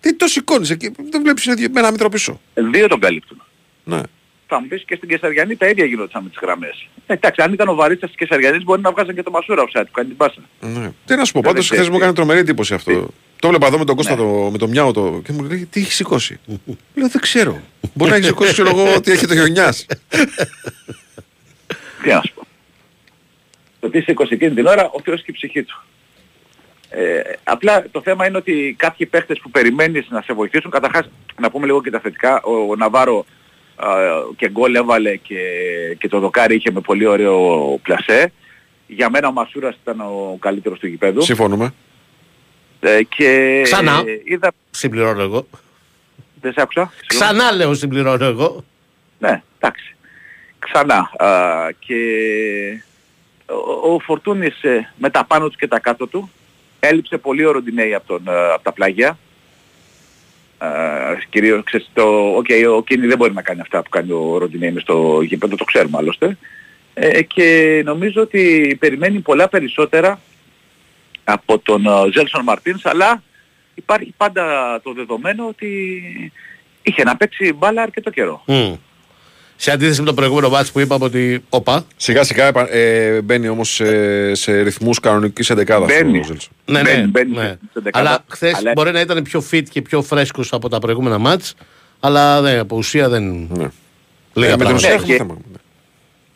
A: Τι το σηκώνεις εκεί, το βλέπεις είναι δύο- με ένα μήτρο πίσω.
G: Δύο τον καλύπτουν.
A: Ναι.
G: Θα μου πεις και στην Κεσαριανή τα ίδια γινόταν με τις γραμμές. Ε, Εντάξει, αν ήταν ο Βαρίστας της Κεσαριανής μπορεί να βγάζαν και το Μασούρα offside που κάνει την πάσα.
A: ναι. Τι να σου πω,
G: Δεν
A: πάντως
G: ξέρεις
A: χθες μου
G: τι.
A: έκανε τρομερή εντύπωση αυτό. Το βλέπα εδώ με τον Κώστα
G: Ναι.
A: το, με το Μιάο το, και μου λέει τι έχεις σηκώσει; Λέω δεν ξέρω. Μπορεί να έχεις σηκώσει ξέρω εγώ ότι έχει το χιονιάς.
G: Τι να σου πω. Το τι σήκωσε εκείνη την ώρα, ο Θεός και η ψυχή του. Ε, απλά το θέμα είναι ότι κάποιοι παίχτες που περιμένεις να σε βοηθήσουν, καταρχάς να πούμε λίγο και τα θετικά, ο, ο Ναβάρο α, και γκολ έβαλε και, και το δοκάρι είχε με πολύ ωραίο πλασέ. Για μένα ο Μασούρας ήταν ο καλύτερος του γηπέδου.
A: Συμφωνούμε.
G: Ε, και
B: Ξανά.
G: είδα...
B: Συμπληρώνω εγώ.
G: Δεν σε άκουσα. Συγγνώμη.
B: Ξανά λέω συμπληρώνω εγώ.
G: Ναι, εντάξει. Ξανά. Α, και ο, ο Φορτούνης ε, με τα πάνω του και τα κάτω του έλειψε πολύ ο Ροντινέη από, τον, ε, από τα πλάγια. Α, κυρίως, ξέρεις, το, okay, ο Κίνη δεν μπορεί να κάνει αυτά που κάνει ο Ροντινέη μες στο γήπεδο, το ξέρουμε άλλωστε. Ε, και νομίζω ότι περιμένει πολλά περισσότερα από τον ε, Ζέλσον Μαρτίνς, αλλά υπάρχει πάντα το δεδομένο ότι είχε να παίξει μπάλα αρκετό καιρό.
B: Μμ. Σε αντίθεση με το προηγούμενο μάτς που είπαμε ότι. Όπα.
A: Σιγά σιγά επα- ε, μπαίνει όμως σε, σε ρυθμούς κανονικής εντεκάδας.
G: Μπαίνει.
A: ο Ζέλσον.
B: Ναι, ναι.
G: Μπαίνει, μπαίνει
B: ναι.
G: στην δεκάδα.
B: Αλλά χθες
G: Αλλά-
B: μπορεί να ήταν πιο fit και πιο φρέσκος από τα προηγούμενα μάτς. Αλλά ναι, από ουσία δεν.
A: Ναι.
B: Λίγα
A: Ε, με την ουσία
B: πράγματα.
A: έχουμε
G: Και-
A: θέμα. Ναι.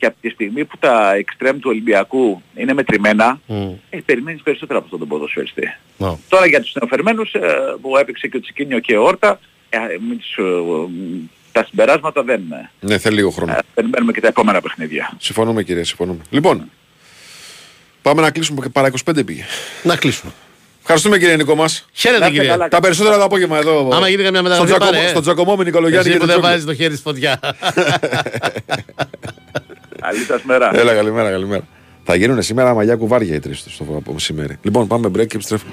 G: Και από τη στιγμή που τα εξτρέμ του Ολυμπιακού είναι μετρημένα,
B: Μμ.
G: ε, περιμένεις περισσότερα από αυτόν τον ποδοσφαιριστή.
B: Ναι.
G: Τώρα για τους νεοφερμένους ε, που έπαιξε και ο Τσικίνιο και ο Όρτα, ε, εμείς, ε, τα συμπεράσματα δεν, ε,
A: Ναι, θέλει λίγο χρόνο.
G: περιμένουμε και τα επόμενα παιχνίδια.
A: Συμφωνούμε κύριε, συμφωνούμε. Λοιπόν, πάμε να κλείσουμε και παρά 25 πήγε.
B: Να κλείσουμε.
A: Ευχαριστούμε κύριε Νικό μας.
B: Χαίρετε
G: είστε
B: κύριε.
G: καλά.
A: Τα περισσότερα το απόγευμα εδώ.
B: Άμα γίνει καμιά
A: στον
B: μεταγραφή
A: Τζακωμό-
B: πάρε. ε.
A: Στον Τζακωμό με Νικολογιάννη
B: Εσύ
A: και
B: που
A: τον
B: δεν
A: Τζόκι.
B: βάζεις το χέρι στη φωτιά.
G: Καλή σας μέρα.
A: Έλα, καλημέρα, καλημέρα. Θα γίνουν σήμερα μαλλιά κουβάρια οι τρεις τους το από σήμερα. Λοιπόν, πάμε break και επιστρέφουμε.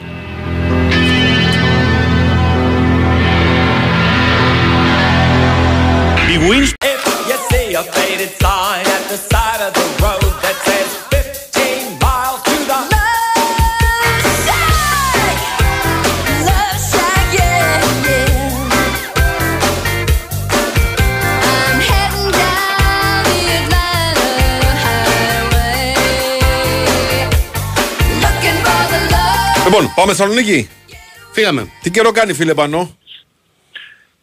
H: Η Wins
D: If you see a faded sign at the side of the
A: Λοιπόν, πάμε Θεσσαλονίκη.
B: Φύγαμε.
A: Τι καιρό κάνει, φίλε Πανό.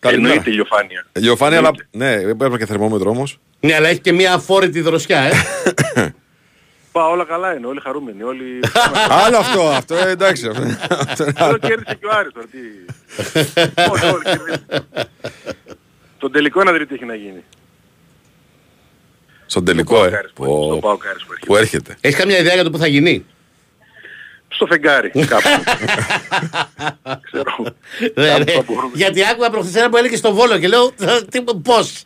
I: Εννοείται ηλιοφάνεια.
A: Γεωφάνη, αλλά ναι, έπρεπε και θερμόμετρος όμως.
B: Ναι, αλλά έχει και μια αφόρητη δροσιά, ε.
I: Πα, όλα καλά είναι, όλοι χαρούμενοι, όλοι...
A: Άλλο αυτό, αυτό ε, εντάξει. Αυτό είναι άλλο.
I: Εδώ κέρδισε και ο Άρης τώρα, τι... Όχι, όλοι κερδίζουν. Τον τελικό να δείτε τι έχει να γίνει.
A: Στον τελικό, ε.
I: Άρης που-
A: Πω,
I: στο Πάοκ Άρης που έρχεται.
A: Που έρχεται.
B: Έχεις καμιά ιδέα για το που θα γίνει;
I: Στο φεγγάρι, κάπου. Ξέρω.
B: Ρε,
I: Κάπου
B: ρε.
I: θα μπορούμε.
B: Γιατί άκουγα προχθές ένα που έλεγε στο Βόλο και λέω τι, πώς;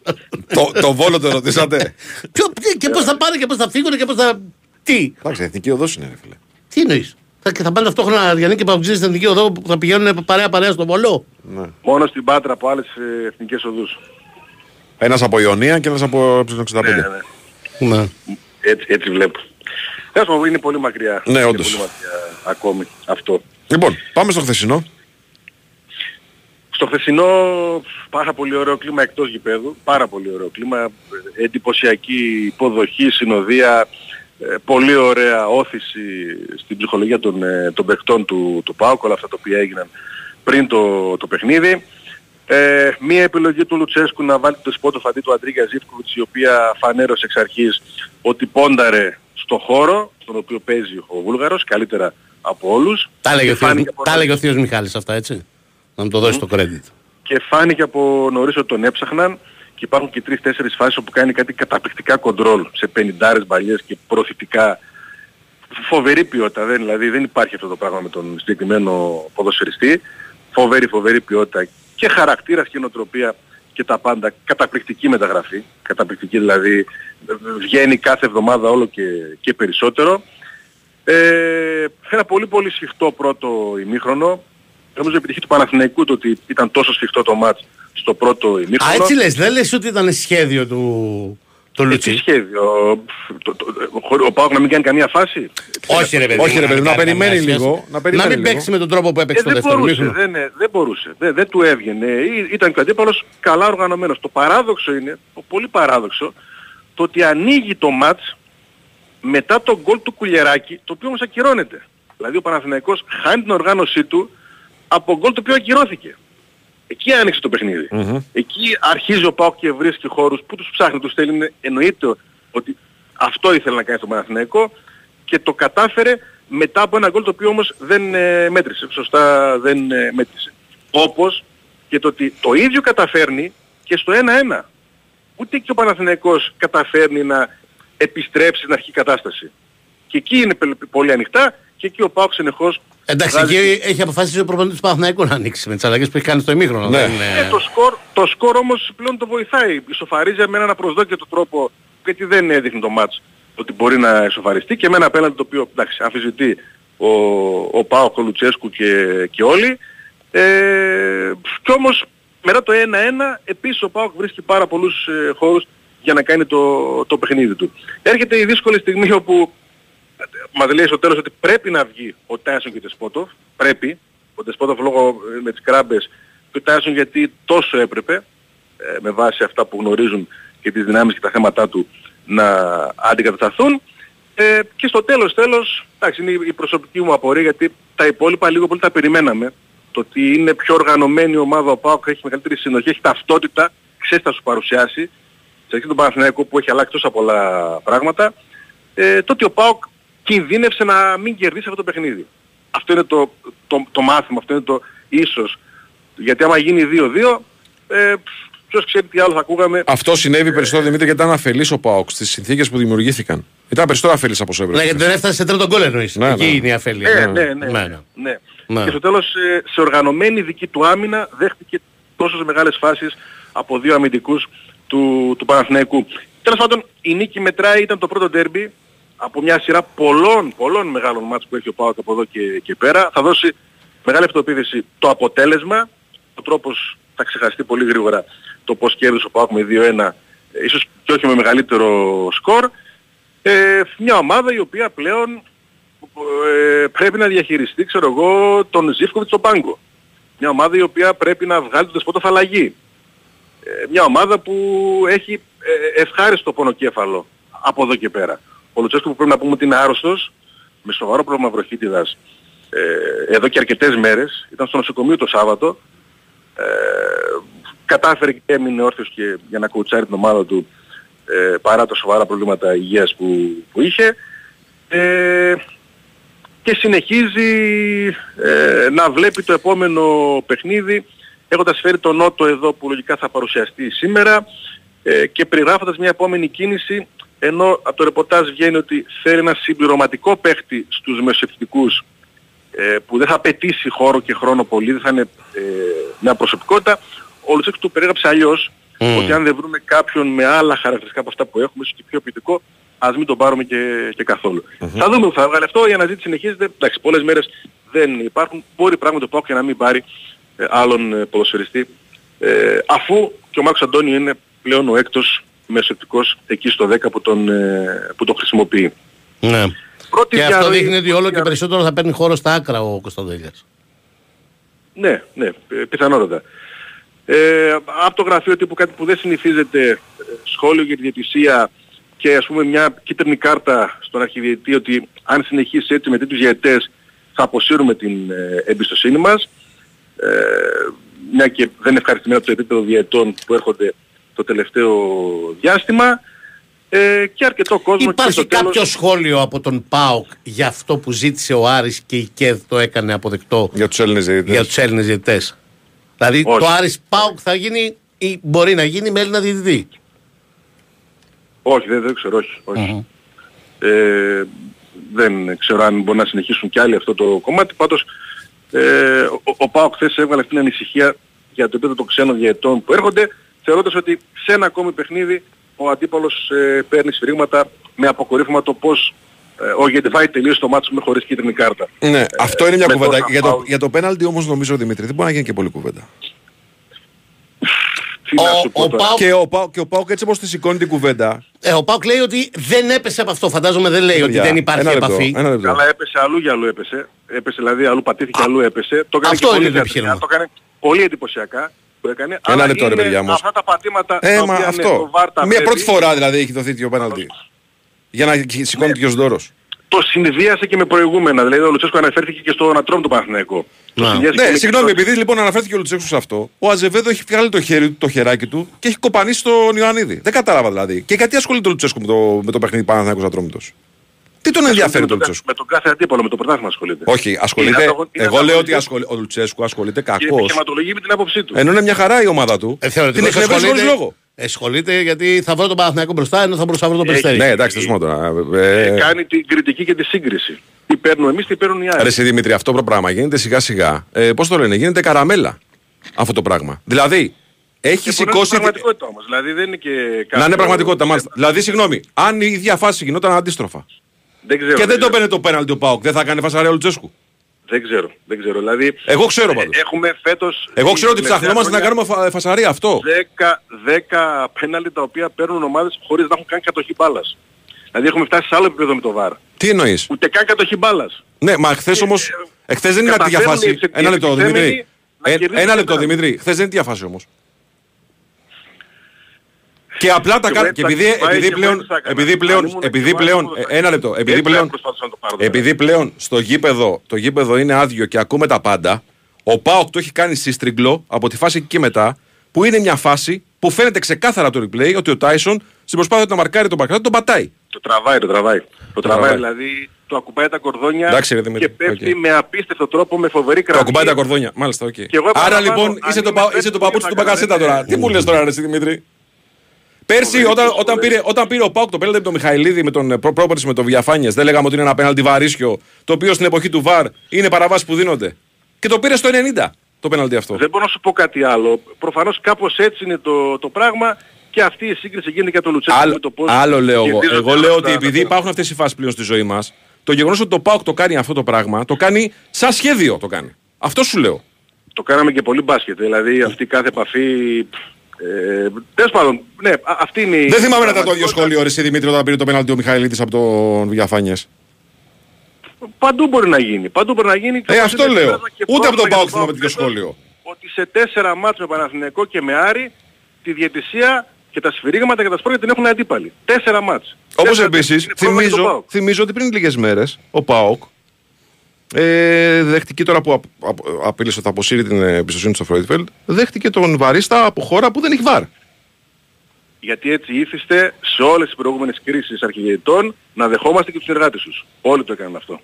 A: το, το βόλο το ρωτήσατε;
B: Ποιο, τι, και πώς θα πάνε και πώς θα φύγουν και πώς θα... Τι,
A: Εντάξει, εθνική οδός είναι, ρε φίλε.
B: τι εννοείς; Θα, και θα πάνε ταυτόχρονα Αριανοί και Παουτζίδες στην εθνική οδό που θα πηγαίνουν παρέα παρέα στο Βόλο;
A: Ναι.
I: Μόνο στην Πάτρα από άλλες ε, εθνικές οδούς.
A: Ένας από Ιωνία και ένας από ε65.
I: Ναι, ναι.
B: Ναι.
I: Έτσι, έτσι βλέπω. Τέλος πάντων, είναι πολύ μακριά.
A: Ναι,
I: Είναι
A: όντως.
I: Πολύ μακριά ακόμη αυτό.
A: Λοιπόν, πάμε στο χθεσινό.
I: Στο χθεσινό πάρα πολύ ωραίο κλίμα εκτός γηπέδου, πάρα πολύ ωραίο κλίμα, ε, εντυπωσιακή υποδοχή, συνοδεία, ε, πολύ ωραία όθηση στην ψυχολογία των, ε, των παιχτών του, του ΠΑΟΚ, όλα αυτά τα οποία έγιναν πριν το, το παιχνίδι. Ε, μία επιλογή του Λουτσέσκου να βάλει το σπότο αντί του Αντρίγια Ζήφκοβιτς η οποία φανέρωσε εξ αρχής ότι πόνταρε στο χώρο στον οποίο παίζει ο Βούλγαρος καλύτερα από όλους.
B: Τα έλεγε ο
I: Και
B: Θείος-
I: φάνηκε από
B: τα έλεγε ο Θείος Μιχάλης αυτά έτσι; Να μου το δώσει το credit.
I: και φάνηκε από νωρίς ότι τον έψαχναν και υπάρχουν και τρεις-τέσσερις φάσεις όπου κάνει κάτι καταπληκτικά κοντρόλ σε πενιντάρες μπαλιές και προωθητικά φοβερή ποιότητα. Δεν, δηλαδή δεν υπάρχει αυτό το πράγμα με τον συγκεκριμένο ποδοσφαιριστή. Φοβερή, φοβερή ποιότητα και χαρακτήρας και νοοτροπία και τα πάντα. Καταπληκτική μεταγραφή. Καταπληκτική δηλαδή βγαίνει κάθε εβδομάδα όλο και, και περισσότερο. Ε, ένα πολύ πολύ σφιχτό πρώτο ημίχρονο. Νομίζω η επιτυχία του Παναθηναϊκού το ότι ήταν τόσο σφιχτό το μάτς στο πρώτο
B: Α,
I: ημίχρονο.
B: έτσι λες, δεν λες ότι ήταν σχέδιο του, του
I: Ε, τι
B: Λουτσί.
I: σχέδιο. Το, το, ο, ο Πάοκ να μην κάνει καμία φάση.
B: Όχι ρε παιδί.
A: Όχι,
B: μου,
A: ρε παιδί,
B: μην
A: να
B: κάνει
A: περιμένει
B: καμία
A: λίγο,
B: σχέση.
A: να περιμένει
B: μην
A: λίγο.
B: παίξει με τον τρόπο που έπαιξε
I: Ε,
B: το
I: δεν
B: δεύτερο
I: μπορούσε,
B: μήχρονο.
I: δεν, ε, δεν μπορούσε. Δεν, δεν του έβγαινε. Ή- Ήταν και ο αντίπαλος καλά οργανωμένος. Το παράδοξο είναι, το πολύ παράδοξο, το ότι ανοίγει το μάτς μετά τον γκολ του Κουλιεράκη, το οποίο όμως ακυρώνεται. Δηλαδή ο Παναθηναϊκός χάνει την οργάνωσή του από γκολ το οποίο ακυρώθηκε. Εκεί άνοιξε το παιχνιδι Εκεί αρχίζει ο Πάοκ και βρίσκει χώρους που τους ψάχνει, τους στέλνει. Εννοείται ότι αυτό ήθελε να κάνει στο Παναθηναϊκό και το κατάφερε μετά από ένα γκολ το οποίο όμως δεν ε, μέτρησε. Σωστά δεν ε, μέτρησε. Όπως και το ότι το ίδιο καταφέρνει και στο 1-1. Ούτε και ο Παναθηναϊκός καταφέρνει να επιστρέψει στην αρχική κατάσταση. Και εκεί είναι πελ- πολύ ανοιχτά και εκεί ο Πάοκ συνεχώς
B: Εντάξει,
I: βγάζει-
B: εκεί έχει αποφασίσει ο προπονητής του Παναθηναϊκού να ανοίξει με τις αλλαγές που έχει κάνει στο ημίχρονο.
A: Ναι.
B: Δεν είναι-
I: Ε, το, σκορ, το σκορ όμως πλέον το βοηθάει. Ισοφαρίζει με έναν απροσδόκητο τρόπο γιατί δεν έδειχνε το μάτς ότι μπορεί να ισοφαριστεί και με ένα απέναντι το οποίο εντάξει, αμφισβητεί ο, ο Πάοκ, ο Λουτσέσκου και, και όλοι. Ε, κι όμως μετά το 1-1 επίσης ο Πάοκ βρίσκει πάρα πολλούς ε, χώρους για να κάνει το, το παιχνίδι του. Έρχεται η δύσκολη στιγμή όπου μας λέει στο τέλος ότι πρέπει να βγει ο Τάισον και ο Τεσπότοφ. Πρέπει. Ο Τεσπότοφ λόγω ε, με τις κράμπες και ο Τάισον γιατί τόσο έπρεπε ε, με βάση αυτά που γνωρίζουν και τις δυνάμεις και τα θέματα του να αντικατασταθούν. Ε, και στο τέλος τέλος, εντάξει είναι η- η προσωπική μου απορία γιατί τα υπόλοιπα λίγο πολύ τα περιμέναμε. Το ότι είναι πιο οργανωμένη η ομάδα ο ΠΑΟΚ, έχει μεγαλύτερη συνοχή, έχει ταυτότητα, ξέρεις θα σου παρουσιάσει. Σε αρχή τον Παναθηναϊκό που έχει αλλάξει τόσα πολλά πράγματα, ε, το ότι ο ΠΑΟΚ κινδύνευσε να μην κερδίσει αυτό το παιχνίδι. Αυτό είναι το, το, το μάθημα, αυτό είναι το ίσως. Γιατί άμα γίνει 2-2, Ε, ποιος ξέρει τι άλλο θα ακούγαμε.
A: Αυτό συνέβη περισσότερο Δημήτρη γιατί ήταν αφελής ο Πάοκ στις συνθήκες που δημιουργήθηκαν. Ήταν περισσότερο αφελής από όσο
B: Ναι,
A: έβρεπε.
B: γιατί δεν έφτασε σε τρίτο γκολ εννοείς.
A: Ναι,
B: Εκεί
A: ναι.
B: είναι η αφέλεια.
I: Ε, ναι, ναι,
B: Ναι,
I: ναι.
B: ναι.
I: ναι.
B: Ναι.
I: Και στο τέλος ε, σε οργανωμένη δική του άμυνα δέχτηκε τόσες μεγάλες φάσεις από δύο αμυντικούς του, του Παναθηναϊκού. Τέλος πάντων η νίκη μετράει ήταν το πρώτο ντέρμπι από μια σειρά πολλών, πολλών μεγάλων μάτς που έχει ο Πάοκ από εδώ και, και πέρα. Θα δώσει μεγάλη αυτοποίθηση το αποτέλεσμα. Ο τρόπος θα ξεχαστεί πολύ γρήγορα το πώς κέρδισε ο Πάοκ με 2-1 ε, ίσως και όχι με μεγαλύτερο σκορ. Ε, μια ομάδα η οποία πλέον ε, πρέπει να διαχειριστεί, ξέρω εγώ, τον Ζήφκοβιτς στο πάγκο. Μια ομάδα η οποία πρέπει να βγάλει τον Δεσπότο Φαλαγή. Ε, μια ομάδα που έχει ε, ευχάριστο πονοκέφαλο από εδώ και πέρα. Ο Λουτσέσκο που πρέπει να πούμε ότι είναι άρρωστος, με σοβαρό πρόβλημα βροχίτιδας, ε, εδώ και αρκετές μέρες, ήταν στο νοσοκομείο το Σάββατο, ε, κατάφερε και έμεινε όρθιος και για να κουτσάρει την ομάδα του ε, παρά τα σοβαρά προβλήματα υγείας που, που είχε. Ε, και συνεχίζει ε, να βλέπει το επόμενο παιχνίδι έχοντας φέρει τον Νότο εδώ που λογικά θα παρουσιαστεί σήμερα ε, και περιγράφοντας μια επόμενη κίνηση ενώ από το ρεπορτάζ βγαίνει ότι θέλει ένα συμπληρωματικό παίχτη στους μεσοευτικούς ε, που δεν θα απαιτήσει χώρο και χρόνο πολύ, δεν θα είναι ε, μια προσωπικότητα. Ο Λουτσέκ του περίγραψε αλλιώς
B: Μμμ.
I: ότι αν δεν βρούμε κάποιον με άλλα χαρακτηριστικά από αυτά που έχουμε, ίσως και πιο ποιητικό, ας μην τον πάρουμε και, και καθολου Θα δούμε που θα βγάλει αυτό, η αναζήτηση συνεχίζεται. Εντάξει, πολλές μέρες δεν υπάρχουν. Μπορεί πράγματι το ΠΑΟΚ και να μην πάρει ε, άλλον ε, ποδοσφαιριστή. Ε, αφού και ο Μάρκος Αντώνιο είναι πλέον ο έκτος μεσοεπτικός εκεί στο 10 που τον, ε, που τον χρησιμοποιεί.
B: Ναι.
I: Πρώτη
B: Και αυτό
I: διαρροή-
B: δείχνει ότι όλο και περισσότερο θα παίρνει χώρο στα άκρα ο Κωνσταντέλιας.
I: Ναι, ναι, ε, πιθανότατα. Ε, από το γραφείο τύπου κάτι που δεν συνηθίζεται ε, σχόλιο για τη διαιτησία και ας πούμε μια κίτρινη κάρτα στον αρχιδιετή ότι αν συνεχίσει έτσι με τέτοιους διαιτές θα αποσύρουμε την ε, εμπιστοσύνη μας. Ε, μια και δεν είναι ευχαριστημένο από το επίπεδο διαιτών που έρχονται το τελευταίο διάστημα ε, και αρκετό κόσμο και
B: Υπάρχει
I: στο τέλος-
B: κάποιο σχόλιο από τον ΠΑΟΚ για αυτό που ζήτησε ο Άρης και η ΚΕΔ το έκανε αποδεκτό
A: Για τους Έλληνες διαιτητές.
B: για τους Έλληνες διαιτητές. Δηλαδή
I: Όχι.
B: το Άρης ΠΑΟΚ θα γίνει ή μπορεί να γίνει με Έλληνα διαιτητή;
I: Όχι, δεν, δεν ξέρω, όχι. όχι. Ε, δεν ξέρω αν μπορεί να συνεχίσουν κι άλλοι αυτό το κομμάτι. Πάντως, ε, ο, ο Πάοκ χθες έβγαλε αυτήν την ανησυχία για το επίπεδο των ξένων διαιτών που έρχονται, θεωρώντας ότι σε ένα ακόμη παιχνίδι ο αντίπαλος ε, παίρνει σφυρίγματα με αποκορύφωμα το πώς ε, ο Γεντβάη τελείωσε το μάτσο με χωρίς κίτρινη κάρτα.
A: Ναι, αυτό είναι μια
I: με
A: κουβέντα.
I: τόσα
A: Για το,
I: φάουλ.
A: για το πέναλτι όμως νομίζω Δημήτρη δεν μπορεί να γίνει και πολλή κουβέντα.
I: Τι να σου πω
B: ο
I: τώρα.
B: Πάοκ
A: Και ο, Πάο- και ο Πάοκ έτσι όπως τη σηκώνει την κουβέντα.
B: ε, ο Πάοκ λέει ότι δεν έπεσε από αυτό. Φαντάζομαι δεν λέει ότι
A: παιδιά,
B: δεν υπάρχει
A: ένα λεπτό,
B: επαφή.
A: Ένα λεπτό.
I: Καλά έπεσε αλλού για αλλού έπεσε. Έπεσε δηλαδή αλλού πατήθηκε αλλού έπεσε. Το έκανε
B: αυτό
I: και πολύ
B: είναι το
I: θεατρικά.
B: επιχείρημα.
I: Το έκανε πολύ εντυπωσιακά. Το έκανε.
A: Ένα
I: αλλά
A: λεπτό, ρε
I: είναι
A: παιδιά, όμως.
I: Αυτά τα πατήματα
A: Ε,
I: τα
A: μα
I: οποία, ναι,
A: αυτό.
I: το VAR τα
A: Μια
I: βλέπει.
A: πρώτη φορά δηλαδή έχει δοθεί τέτοιο πέναλτι. Για να σηκώνει και ο Σδόρος.
I: Το συνδύασε και με προηγούμενα. Δηλαδή ο Λουτσέσκο αναφέρθηκε και στον Ατρόμ του Παναθηναϊκού. Το
B: Να.
I: συνδυάσε και
A: Ναι,
I: με-
A: συγγνώμη, επειδή λοιπόν αναφέρθηκε ο Λουτσέσκου σε αυτό, ο Αζεβέδο έχει βγάλει το, χέρι, του, το χεράκι του και έχει κοπανίσει τον Ιωαννίδη. Δεν κατάλαβα δηλαδή. Και γιατί ασχολείται ο Λουτσέσκου με το, με το παιχνίδι Παναθηναϊκός Ατρόμητος. Τι τον ενδιαφέρει
I: με
A: τον
I: τον,
A: Λουτσέσκου;
I: με τον κάθε αντίπαλο, με το πρωτάθλημα ασχολείται.
A: Όχι, ασχολείται.
I: Είναι ανταγων- είναι
A: Εγώ λέω ότι
I: ανταγωνιστής
A: ασχολεί, ο Λουτσέσκου ασχολείται
I: Και
A: κακώς.
I: επιχειρηματολογεί με την άποψή του.
A: Ενώ είναι μια χαρά η ομάδα του.
B: Ε,
A: την
B: θεωρητικώς
A: εκνευρίζει χωρί
B: ασχολείται-
A: λόγο.
B: Ασχολείται γιατί θα βρω τον Παναθηναϊκό μπροστά ενώ θα μπορούσα να βρω το
I: Έχει-
B: Περιστέρι.
A: Ναι, εντάξει, θεσμό τώρα.
I: Ε,
A: Ε,
I: κάνει την κριτική και τη σύγκριση. Τι παίρνουμε εμείς, τι παίρνουν οι άλλοι.
A: Ρε εσύ Δημήτρη, αυτό το πράγμα γίνεται σιγά σιγά. Ε, Πώς το λένε, γίνεται καραμέλα αυτό το πράγμα. Δηλαδή, έχει
I: Και μπορεί να είναι
A: σηκώσει.
I: πραγματικότητα όμως. Δηλαδή δεν είναι και
A: Να
I: κάποιο-
A: είναι πραγματικότητα, μάλιστα. Δηλαδή, συγγνώμη, αν η ίδια φάση γινόταν αντίστροφα
I: Δεν ξέρω.
A: και δεν το
I: ξέρω.
A: παίρνει το πέναλτι ο Πάοκ, δεν θα κάνει φασαρία ο Λουτσέσκου.
I: Δεν ξέρω. Δεν ξέρω. Δηλαδή,
A: Εγώ ξέρω
I: ε,
A: πάντως.
I: Έχουμε φέτος...
A: Εγώ ξέρω ότι
I: την τελευταία
A: ψαχνόμαστε να
I: χρονιά
A: κάνουμε φα- φασαρία αυτό.
I: 10, 10 πέναλτι τα οποία παίρνουν ομάδες χωρίς να έχουν καν κατοχή μπάλας. Δηλαδή έχουμε φτάσει σε άλλο επίπεδο με το VAR.
A: Τι εννοείς;
I: Ούτε καν κατοχή μπάλας.
A: Ναι, μα χθες όμω. Εχθέ δεν είναι αυτή η
I: καταφέρνουν
A: φάση.
I: οι εξε-
A: Ένα
I: οι
A: λεπτό,
I: επιτιθέμενοι
A: Δημήτρη.
I: να
A: Ε,
I: κερδίσουν
A: Ένα λεπτό,
I: πέναλτι.
A: Δημήτρη. Χθες δεν είναι η φάση όμως. Και απλά τα
I: Και
A: κάνει.
I: ο
A: Και
I: Έτσα
A: επειδή,
I: πάει
A: επειδή
I: και
A: πλέον.
I: ο Έτσα έκανε.
A: Επειδή πλέον.
I: Αν ήμουν
A: Επειδή
I: δεξιβάρος,
A: πλέον.
I: εγώ θα
A: ε, Ένα λεπτό. Επειδή
I: Έτσι
A: πλέον.
I: προσπαθούσα να το πάρω τώρα.
A: Επειδή πλέον στο γήπεδο, το γήπεδο είναι άδειο και ακούμε τα πάντα, ο Πάοκ το έχει κάνει σύστριγκλο από τη φάση εκεί και μετά, που είναι μια φάση που φαίνεται ξεκάθαρα το replay ότι ο Τάισον στην προσπάθεια του να μαρκάρει τον Μπακράτο τον πατάει.
I: Το τραβάει, το τραβάει. Το τραβάει
A: τραβάει.
I: δηλαδή του ακουμπάει τα κορδόνια
A: Εντάξει, ρε, Δημήτρη,
I: και πέφτει
A: οκ.
I: με απίστευτο τρόπο με φοβερή
A: Το
I: κραυγή.
A: ακουμπάει τα κορδόνια. Μάλιστα, οκ.
I: Και εγώ
A: Άρα
I: επαναλαμβάνω,
A: λοιπόν
I: αν
A: είσαι το,
I: είμαι
A: πα-
I: πέτρος,
A: είσαι το παπούτσι
I: θα
A: του Μπακασέτα
I: κάνετε-
A: τώρα. Τι μου λες τώρα, ρε εσύ, Δημήτρη; Πέρσι, όταν, όταν, πήρε, όταν πήρε ο Πάουκ το πέναλτι με τον Μιχαηλίδη, με τον ε, προ- πρόπερση με τον Βιαφάνιες, δεν λέγαμε ότι είναι ένα πέναλτι βαρύσιο, το οποίο στην εποχή του ΒΑΡ είναι παραβάσεις που δίνονται. Και το πήρε στο 90 το πέναλτι αυτό.
I: Δεν μπορώ να σου πω κάτι άλλο. Προφανώς κάπως έτσι είναι το, το πράγμα και αυτή η σύγκριση γίνεται και το Λουτσέσκου
A: Άλλο,
I: με το πώς
A: άλλο λέω εγώ.
I: κερδίζονται
A: Εγώ λέω
I: αυτά
A: ότι
I: τα-
A: επειδή υπάρχουν αυτές οι φάσεις πλέον στη ζωή μας, το γεγονός ότι το ΠΑΟΚ το κάνει αυτό το πράγμα, το κάνει σαν σχέδιο το κάνει. Αυτό σου λέω.
I: Το κάναμε και πολύ μπάσκετ. Δηλαδή αυτή κάθε επαφή... Ε, τέλος πάντων, ναι, α- αυτή είναι η...
A: Δεν θυμάμαι να ήταν το ίδιο
I: πραγματικότητα.
A: σχόλιο, ρε εσύ, Δημήτρη, όταν πήρε το πέναλτι ο Μιχαηλίδης από τον Βιαφάνιες.
I: Παντού μπορεί να γίνει. Παντού μπορεί να γίνει. Και
A: Ε,
I: όπως
A: αυτό
I: είναι
A: λέω.
I: Ελλάδα και
A: Ούτε από τον
I: πρόβλημα
A: ΠΑΟΚ
I: για
A: θυμάμαι τέτοιο
I: φέτος,
A: σχόλιο.
I: Ότι σε τέσσερα μάτς με Παναθηναϊκό και με Άρη τη διαιτησία και τα σφυρίγματα και τα σπόρια την έχουν αντίπαλοι. Τέσσερα μάτς.
A: Όπως
I: Τέσσερα-
A: επίσης,
I: είναι πρόβλημα για τον
A: θυμίζω,
I: ΠΑΟΚ.
A: θυμίζω ότι πριν λίγες μέρες ο ΠΑΟΚ ε, δέχτηκε τώρα που απ, απ, απείλησε ότι θα αποσύρει την ε, εμπιστοσύνη του στο Φρόιτφελντ, δέχτηκε τον Βαρίστα από χώρα που δεν έχει βάρ.
I: Γιατί έτσι ήθιστε σε όλες τις προηγούμενες κρίσεις αρχηγετών να δεχόμαστε και τους συνεργάτες τους. Όλοι το έκαναν αυτό.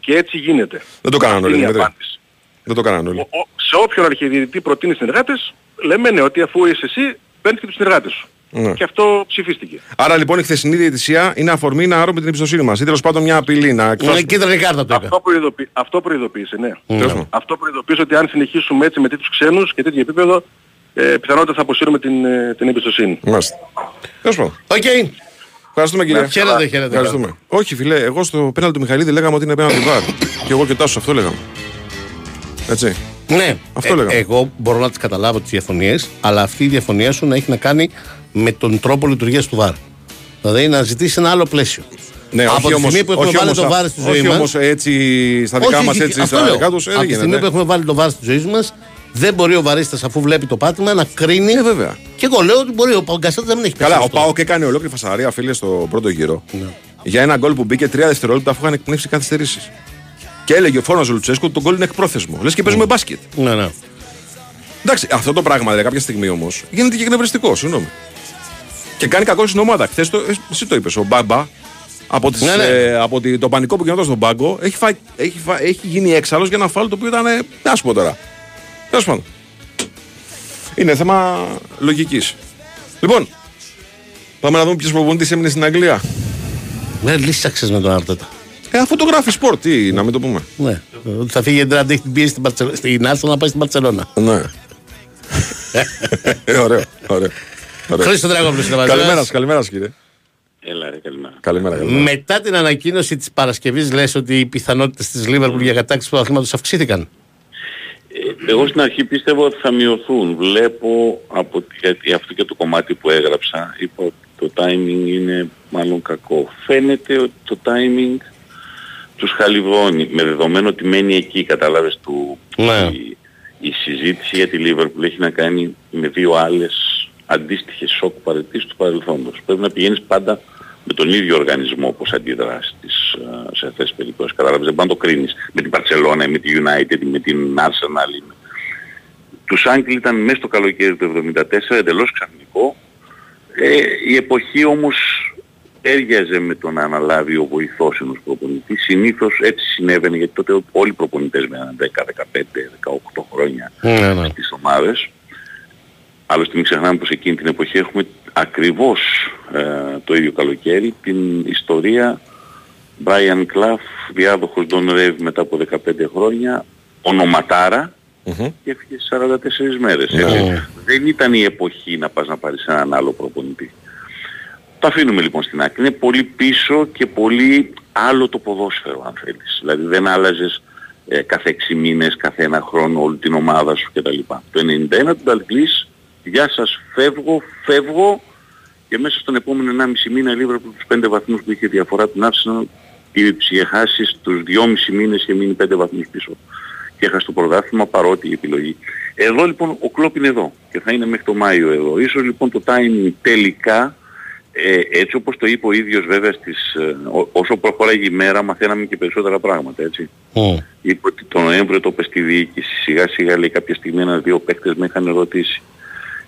I: Και έτσι γίνεται.
A: Δεν το κάνανε
I: Αυτή
A: όλοι.
I: είναι η
A: Δημήτρη.
I: απάντηση.
A: Δεν το κάνανε όλοι.
I: Ο- ο- σε όποιον αρχιδιετητή προτείνεις συνεργάτες, λέμε ναι, ότι αφού είσαι εσύ, παίρνεις και τους συνεργάτες σου.
A: Ναι.
I: Και αυτό ψηφίστηκε.
A: Άρα λοιπόν η χθεσινή διαιτησία είναι αφορμή να άρουμε την εμπιστοσύνη μας. Ή τέλος πάντων μια απειλή να
B: Είναι
A: εκφράσουμε.
B: κίτρινη κάρτα το είπε.
I: Αυτό, προειδοποιεί, αυτό προειδοποίησε, ναι.
A: Τέλος πάντων.
I: Αυτό προειδοποίησε ότι αν συνεχίσουμε έτσι με τέτοιους ξένους και τέτοιο επίπεδο, ε, πιθανότατα θα αποσύρουμε την, ε, την εμπιστοσύνη.
A: Μάλιστα. Τέλος πάντων.
B: Οκ.
A: Ευχαριστούμε κύριε.
B: Χαίρετε, χαίρετε.
A: Ευχαριστούμε. Όχι φίλε, εγώ στο πέναλτι του Μιχαλίδη λέγαμε ότι είναι πέναλτι VAR. και εγώ και ο Τάσος αυτό λέγαμε. Έτσι.
B: Ναι,
A: Αυτό λέγαμε.
B: εγώ μπορώ να τις καταλάβω τις διαφωνίες, αλλά αυτή η διαφωνία σου να έχει να κάνει με τον τρόπο λειτουργίας του VAR. Δηλαδή να ζητήσει ένα άλλο πλαίσιο.
A: Ναι,
B: Από
A: όχι
B: τη
A: όμως,
B: στιγμή που έχουμε
A: όχι
B: βάλει
A: όμως,
B: το
A: α-
B: βάρ στη ζωή
A: όχι
B: μας-
A: όμως έτσι στα δικά
B: Όχι,
A: μας
B: όχι,
A: έτσι
B: αυτό
A: στα
B: λέω.
A: δικά τους ε,
B: Από
A: δεν
B: τη στιγμή
A: γίνεται.
B: που έχουμε βάλει το βάρ στη ζωή μας, δεν μπορεί ο βαρίστα αφού βλέπει το πάτημα να κρίνει.
A: Ε, βέβαια.
B: Και εγώ λέω ότι μπορεί ο Παγκασέτα να μην έχει
A: Καλά,
B: πέσει
A: ο
B: αυτό.
A: Πάοκ έκανε ολόκληρη φασαρία, φίλε, στο πρώτο γύρο.
B: Ναι.
A: Για ένα γκολ που μπήκε τρία δευτερόλεπτα αφού είχαν εκπνεύσει καθυστερήσεις. Και έλεγε ο Φώνας Λουτσέσκου ότι το γκολ είναι εκπρόθεσμο. Λες και παίζουμε μπάσκετ.
B: Ναι, ναι.
A: Εντάξει, αυτό το πράγμα δηλαδή, κάποια στιγμή όμως γίνεται και εκνευριστικό, συγγνώμη. Και κάνει κακό στην ομάδα. Χθες το, ε, εσύ το είπες, ο Μπάμπα από, τις,
B: Ναι, ναι.
A: ε, από τη- το πανικό που γινόταν στον πάγκο έχει, φα, έχει, φα, έχει γίνει έξαλλος για ένα φάλο το οποίο ήταν. Ε, τι να σου πω τώρα. Τέλο πάντων. Είναι θέμα λογικής. Λοιπόν, πάμε να δούμε ποιος προπονητής έμεινε στην Αγγλία.
B: Ναι, λύσαξε με τον Αρτέτα.
A: Ε, αφού το γράφει σπορ, τι να μην το πούμε.
B: Ναι. Ότι θα φύγει γιατί έχει την πίεση στην, Μπαρτσελ... στην Άρσεν να πάει στην Παρσελώνα.
A: Ναι. ε, ωραίο, ωραίο. Ωραίο.
B: Χρήστο Δραγόπουλο είναι μαζί
A: Καλημέρα,
B: μας.
A: σας, καλημέρα, σας, κύριε.
J: Έλα ρε, καλημέρα.
A: Καλημέρα, καλημέρα.
B: Μετά την ανακοίνωση της Παρασκευής, λες ότι οι πιθανότητες της Λίβερπουλ για κατάκτηση του αθλήματο αυξήθηκαν;
J: Ε, Εγώ στην αρχή πίστευα ότι θα μειωθούν. Βλέπω από τη- γιατί αυτό και το κομμάτι που έγραψα είπα ότι το timing είναι μάλλον κακό. Φαίνεται ότι το timing τους χαλιβώνει με δεδομένο ότι μένει εκεί κατάλαβες του
B: Ναι.
J: η, η συζήτηση για τη Liverpool έχει να κάνει με δύο άλλες αντίστοιχες σοκ παρετήσεις του παρελθόντος. Πρέπει να πηγαίνεις πάντα με τον ίδιο οργανισμό όπως αντιδράς στις, α, σε αυτές τις περιπτώσεις. Κατάλαβες, δεν πάει να το κρίνεις με την Barcelona, με τη United, με την Arsenal. ή με- Τους Άγγλοι ήταν μέσα στο καλοκαίρι του 1974, εντελώς ξαφνικό. Ε, η εποχή όμως έριαζε με το να αναλάβει ο βοηθός ενός προπονητής. Συνήθως έτσι συνέβαινε γιατί τότε όλοι οι προπονητές μέναν 10, 15, 18 χρόνια
B: Ναι, ναι.
J: στις ομάδες. Άλλωστε μην ξεχνάμε πως εκείνη την εποχή έχουμε ακριβώς ε, το ίδιο καλοκαίρι την ιστορία Brian Clough, διάδοχος Don Rev μετά από 15 χρόνια, ονοματάρα και έφυγε σε 44 μέρες. έτσι.
B: Ναι.
J: Δεν ήταν η εποχή να πας να πάρεις έναν άλλο προπονητή. Το αφήνουμε λοιπόν στην άκρη. Είναι πολύ πίσω και πολύ άλλο το ποδόσφαιρο αν θέλεις. Δηλαδή δεν άλλαζες ε, κάθε 6 μήνες, κάθε ένα χρόνο όλη την ομάδα σου κτλ. Το 91 του Νταλγκλής, γεια σας φεύγω, φεύγω και μέσα στον επόμενο 1,5 μήνα η Liverpool τους 5 βαθμούς που είχε διαφορά την Arsenal ήδη τους είχε χάσει στους 2,5 μήνες είχε μείνει 5 βαθμούς πίσω και έχασε το πρωτάθλημα παρότι η επιλογή. Εδώ λοιπόν ο Κλόπ είναι εδώ και θα είναι μέχρι το Μάιο εδώ. Ίσως λοιπόν το timing τελικά ε, έτσι όπως το είπε ο ίδιος βέβαια στις, ε, ό- όσο προχωράγε η μέρα μαθαίναμε και περισσότερα πράγματα έτσι. Είπε ότι το Νοέμβριο το είπε στη διοίκηση. Σιγά σιγά λέει κάποια στιγμή ένα-δύο παίκτες με είχαν ρωτήσει.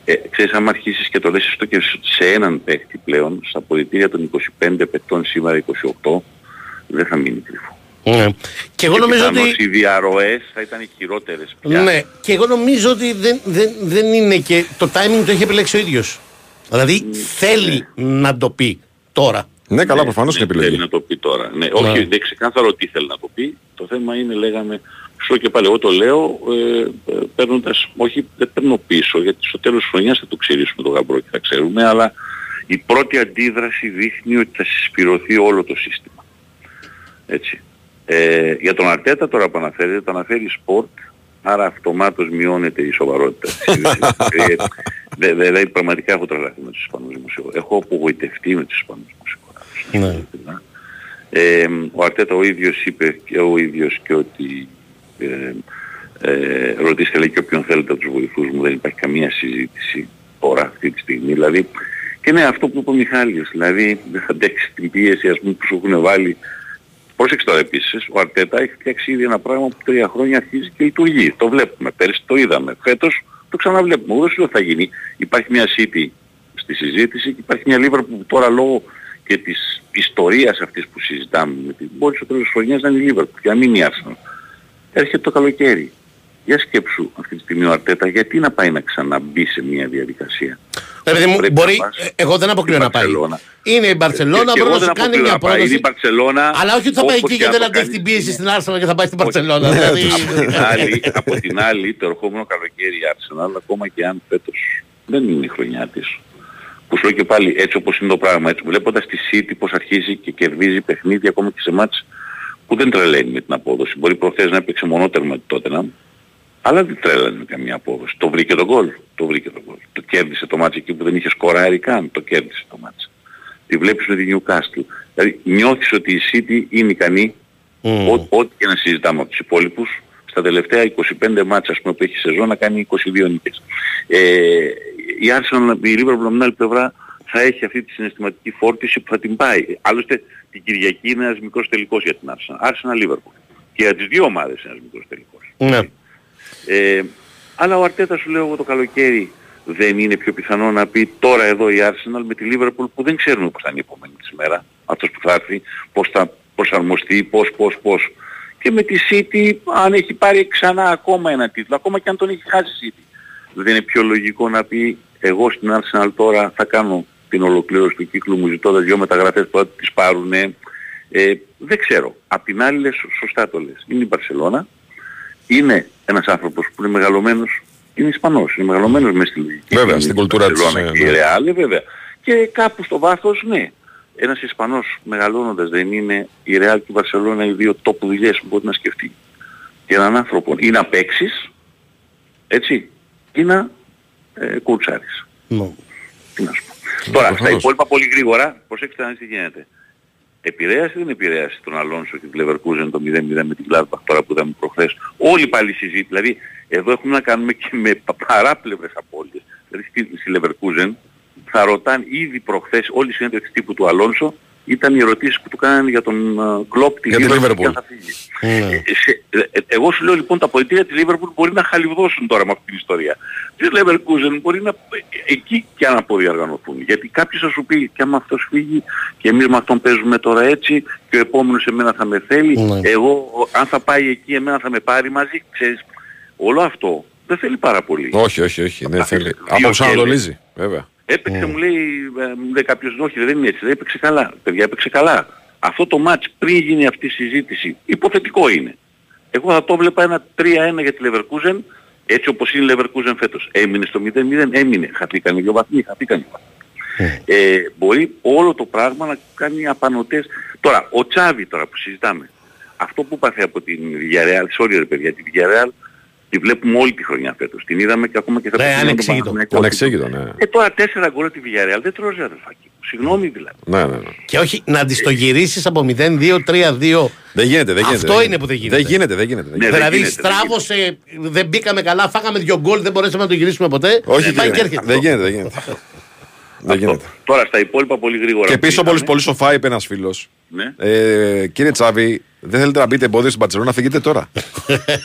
J: Ε, ξέρεις, άμα αρχίσεις και το λες αυτό και σε έναν παίκτη πλέον, στα πολιτήρια των 25 παικτών σήμερα 28, δεν θα μείνει κρυφό.
B: Ναι. Και εγώ νομίζω
J: πιθανώς
B: ότι...
J: οι διαρροές θα ήταν χειρότερες πια.
B: Ναι, και εγώ νομίζω ότι δεν, δεν, δεν είναι και το timing το έχει επιλέξει ο ίδιος. Δηλαδή θέλει να το πει τώρα.
A: Ναι, καλά, προφανώς
J: Ναι,
A: είναι επιλογή.
J: Θέλει να το πει τώρα. Ναι, όχι, δεν είναι ξεκάθαρο τι θέλει να το πει. Το θέμα είναι, λέγαμε, σου και πάλι, εγώ το λέω ε, ε, παίρνοντας, όχι δεν παίρνω πίσω, γιατί στο τέλος της χρονιάς θα το ξυρίσουμε το γαμπρό και θα ξέρουμε, αλλά η πρώτη αντίδραση δείχνει ότι θα συσπειρωθεί όλο το σύστημα. Έτσι. Ε, για τον Αρτέτα τώρα που αναφέρεται, το αναφέρει Sport, άρα αυτομάτως μειώνεται η σοβαρότητα. της συζήτησης. Ε, δε- δε- Δηλαδή πραγματικά έχω τρελαθεί με τους Ισπανούς δημοσιογράφους. Έχω απογοητευτεί με τους Ισπανούς δημοσιογράφους.
B: Ναι.
J: Ε, ο Αρτέτα ο ίδιος είπε και ο ίδιος και ότι ε, ε, ρωτήστε λέει και όποιον θέλετε από τους βοηθούς μου δεν υπάρχει καμία συζήτηση τώρα αυτή τη στιγμή δηλαδή και ναι αυτό που είπε ο Μιχάλης δηλαδή δεν θα αντέξει την πίεση ας πούμε που σου έχουν βάλει Πρόσεξε τώρα επίσης, ο Αρτέτα έχει φτιάξει ήδη ένα πράγμα που τρία χρόνια αρχίζει και λειτουργεί. Το βλέπουμε, πέρυσι το είδαμε. Φέτος το ξαναβλέπουμε. Εγώ δεν σου λέω θα γίνει. Υπάρχει μια City στη συζήτηση και υπάρχει μια Liverpool που τώρα λόγω και της ιστορίας αυτής που συζητάμε με την μπορεί στο τέλος της χρονιάς να είναι η Liverpool και να μην είναι η Arsenal. Έρχεται το καλοκαίρι. Για σκέψου αυτή τη στιγμή ο Αρτέτα γιατί να πάει να ξαναμπεί σε μια διαδικασία.
B: Ρε παιδί μου,
J: Πρέπει
B: μπορεί,
J: να πας
B: ε, εγώ δεν αποκλείω
J: στην
B: να πάει.
J: Μπαρσελόνα.
B: Είναι η Μπαρσελόνα,
J: Και- και
B: πρέπει
J: εγώ
B: να σου
J: δεν
B: κάνει
J: αποκλείω
B: μια
J: να πάει.
B: πρόταση.
J: Είναι η Μπαρσελόνα,
B: Αλλά όχι ότι θα πάει
J: όπως
B: εκεί
J: και
B: και δεν
J: αν το
B: αντέχει την
J: κάνεις.
B: πίεση στην Arsenal και θα πάει στην Μπαρσελόνα.
A: Ναι,
B: δηλαδή.
J: από, την άλλη, από την άλλη, το ερχόμενο καλοκαίρι η Arsenal, ακόμα και αν φέτος δεν είναι η χρονιά της, που σου λέω και πάλι έτσι όπως είναι το πράγμα, έτσι, βλέποντας τη City πως αρχίζει και κερδίζει παιχνίδια ακόμα και σε μάτς που δεν τρελαίνει με την απόδοση. Μπορεί προχθές να έπαιξε μονότερμα τότε να αλλά δεν τρέλανε με καμία απόδοση. Το βρήκε τον γκολ. Το βρήκε τον γκολ. Το κέρδισε το μάτς εκεί που δεν είχε σκοράρει καν. Το κέρδισε το μάτς. Τη βλέπεις με τη Newcastle. Δηλαδή νιώθεις ότι η City είναι ικανή
B: Μμμ.
J: Ό- ό,τι και να συζητάμε από τους υπόλοιπους, στα τελευταία 25 μάτια ας πούμε, που έχει σεζόν να κάνει 22 νίκες. Ε, η Arsenal, η Liverpool από την άλλη πλευρά θα έχει αυτή τη συναισθηματική φόρτιση που θα την πάει. Άλλωστε την Κυριακή είναι ένας μικρός τελικός για την Arsenal. Arsenal Liverpool. Και για τις δύο ομάδες είναι ένας μικρός τελικός.
B: Ναι.
J: Ε, αλλά ο Αρτέτα σου λέω εγώ το καλοκαίρι δεν είναι πιο πιθανό να πει τώρα εδώ η Arsenal με τη Liverpool που δεν ξέρουμε πώς θα είναι η επόμενη της μέρα, αυτός που θα έρθει, πώς θα προσαρμοστεί, πώς, πώς, πώς. Και με τη City αν έχει πάρει ξανά ακόμα ένα τίτλο, ακόμα και αν τον έχει χάσει η City. Δεν είναι πιο λογικό να πει εγώ στην Arsenal τώρα θα κάνω την ολοκλήρωση του κύκλου μου ζητώντας δυο μεταγραφές που θα τις πάρουν. Ε, δεν ξέρω. Απ' την άλλη λες, σωστά το λες. Είναι η Μπαρσελώνα, είναι ένας άνθρωπος που είναι μεγαλωμένος, είναι Ισπανός, είναι μεγαλωμένος μέσα στη λογική.
A: Βέβαια,
J: Είναι
A: στην
J: η
A: κουλτούρα της,
J: Μπαρσελόνα
A: ε,
J: και η
A: ναι.
J: Ρεάλ, ε, βέβαια. Και κάπου στο βάθος, ναι. Ένας Ισπανός μεγαλώνοντας δεν είναι η Ρεάλ και η Βαρσελόνα οι δύο τόπου δουλειές που μπορεί να σκεφτεί. Για έναν άνθρωπο ή να παίξεις, έτσι, ή να ε, κουρτσάρεις.
B: Ναι.
J: Τι να σου πω. Τώρα, στα
A: προφανώς.
J: υπόλοιπα πολύ γρήγορα, προσέξτε να δείτε τι γίνεται. Επηρέασε ή δεν επηρέασε τον Αλόνσο και τη Leverkusen το 0-0 με την Gladbach τώρα που είδαμε προχθές. Όλοι πάλι συζήτηση. Δηλαδή, εδώ έχουμε να κάνουμε και με πα- παράπλευρες απώλειες. Δηλαδή, στη, στη Leverkusen θα ρωτάνε ήδη προχθές όλοι οι συνέντευξεις τύπου του Αλόνσο ήταν οι ερωτήσεις που του κάνανε για τον uh, Κλόπ τη
A: Για τη
J: Liverpool
A: Liverpool.
J: και αν θα φύγει.
B: Ναι.
J: Ε, σε- ε, εγώ σου λέω λοιπόν τα πολιτεία της Liverpool μπορεί να χαλιβδώσουν τώρα με αυτή την ιστορία. Της Leverkusen μπορεί να ε, εκεί και να αποδιαργανωθούν. Γιατί κάποιος θα σου πει και άμα αυτός φύγει και εμείς με αυτόν παίζουμε τώρα έτσι και ο επόμενος εμένα θα με θέλει.
B: Ναι.
J: Εγώ ο- αν θα πάει εκεί εμένα θα με πάρει μαζί. Ξέρεις, όλο αυτό δεν θέλει πάρα πολύ.
A: Όχι, όχι, όχι. Δεν θέλει.
J: Δύο
A: Αποσανατολίζει, βέβαια.
J: Έπαιξε μου λέει, ε, μου λέει κάποιος, όχι δεν είναι έτσι, δεν έπαιξε καλά. Παιδιά έπαιξε καλά. Αυτό το μάτς πριν γίνει αυτή η συζήτηση, υποθετικό είναι. Εγώ θα το βλέπα ένα 3-1 για τη Leverkusen, έτσι όπως είναι η Leverkusen φέτος. Έμεινε στο 0-0, έμεινε. Χαθήκαν οι δύο βαθμοί, χαθήκαν οι βαθμοί. Ε, μπορεί όλο το πράγμα να κάνει απανοτές. Τώρα, ο Τσάβη τώρα που συζητάμε, αυτό που πάθε από την Villarreal, sorry ρε παιδιά, τη Villarreal τη βλέπουμε όλη τη χρονιά φέτος. Την είδαμε και ακόμα και θα
B: Ναι,
J: την δούμε τον
B: ανεξήγητο.
J: Παναθηναϊκό.
A: Ανεξήγητο, ναι.
J: Ε, τώρα τέσσερα γκολ τη Villarreal δεν τρώζει αδερφάκι. μου. Συγγνώμη δηλαδή.
A: Ναι, ναι, ναι.
B: Και όχι να τη το γυρίσεις από 0-2-3-2.
A: Δεν γίνεται, δεν γίνεται.
B: Αυτό είναι που δεν γίνεται.
A: Δεν γίνεται, δεν γίνεται. δεν
J: Ναι,
A: γίνεται.
J: δεν
B: Δηλαδή
J: γίνεται, δεν
B: στράβωσε, δεν μπήκαμε καλά, φάγαμε δύο γκολ, δεν μπορέσαμε να το γυρίσουμε ποτέ.
A: Όχι,
B: πάει και
A: δεν
B: έρχεται.
A: δεν γίνεται, δεν γίνεται. Δεν γίνεται.
J: Τώρα στα υπόλοιπα πολύ γρήγορα.
A: Και
J: που
A: πίσω
J: είδαμε,
A: πολύ, πολύ σοφά είπε ένας φίλος.
J: Ναι.
A: Ε, κύριε Τσάβη, δεν θέλετε να μπείτε εμπόδιο στην Παρσελόνα, φύγετε τώρα.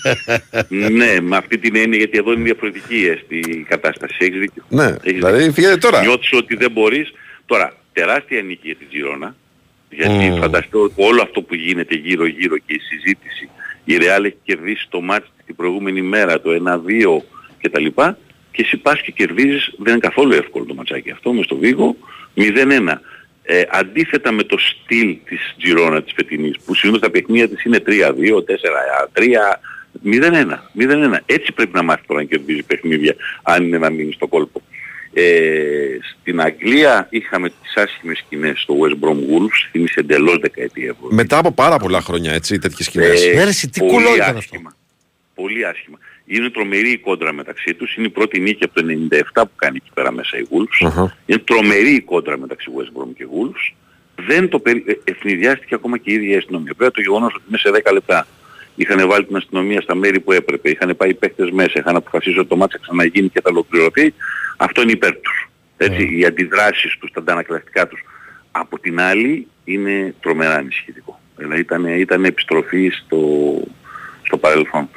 J: ναι, με αυτή την έννοια γιατί εδώ είναι διαφορετική ε, στη κατάσταση. Έχεις δίκιο.
A: Ναι,
J: Έχεις
A: δηλαδή
J: δίκιο.
A: φύγετε τώρα.
J: Νιώθεις ότι δεν μπορείς. Τώρα, τεράστια νίκη για την Τζιρόνα. Γιατί
B: Μμμ.
J: φανταστώ όλο αυτό που γίνεται γύρω γύρω και η συζήτηση, η Real έχει κερδίσει το μάτς την προηγούμενη μέρα, το 1-2 κτλ. Και εσύ πας και κερδίζεις, δεν είναι καθόλου εύκολο το ματσάκι αυτό, μες στο Βίγο, 0-1. Ε, αντίθετα με το στυλ της Τζιρόνα της φετινής, που συνήθως τα παιχνίδια της είναι 3-2, 4-3, 0-1, 0-1. Έτσι πρέπει να μάθει τώρα να κερδίζει παιχνίδια, αν είναι να μείνει στο κόλπο. Ε, στην Αγγλία είχαμε τις άσχημες σκηνές στο West Brom Wolves, θυμίσε εντελώς δεκαετία.
A: Μετά από πάρα πολλά χρόνια έτσι, τέτοιες σκηνές.
J: Ε,
B: Ναι, ρε, εσύ, τι
J: πολύ
B: κουλό ήταν αυτό.
J: άσχημα. Πολύ άσχημα. Είναι τρομερή η κόντρα μεταξύ τους. Είναι η πρώτη νίκη από το 97 που κάνει εκεί πέρα μέσα η Wolves.
A: Αχα.
J: Είναι τρομερή η κόντρα μεταξύ West Brom και Wolves. Δεν το περι... ε, ευνηδιάστηκε ακόμα και η ίδια η αστυνομία. Βέβαια το γεγονός ότι μέσα σε 10 λεπτά είχαν βάλει την αστυνομία στα μέρη που έπρεπε, είχαν πάει οι παίκτες μέσα, είχαν αποφασίσει ότι το μάτσα ξαναγίνει και θα ολοκληρωθεί, αυτό είναι υπέρ τους. Έτσι, οι αντιδράσεις τους, τα αντανακλαστικά τους. Από την άλλη είναι τρομερά ανησυχητικό. Δηλαδή ήταν, ήταν επιστροφή στο, στο παρελθόν.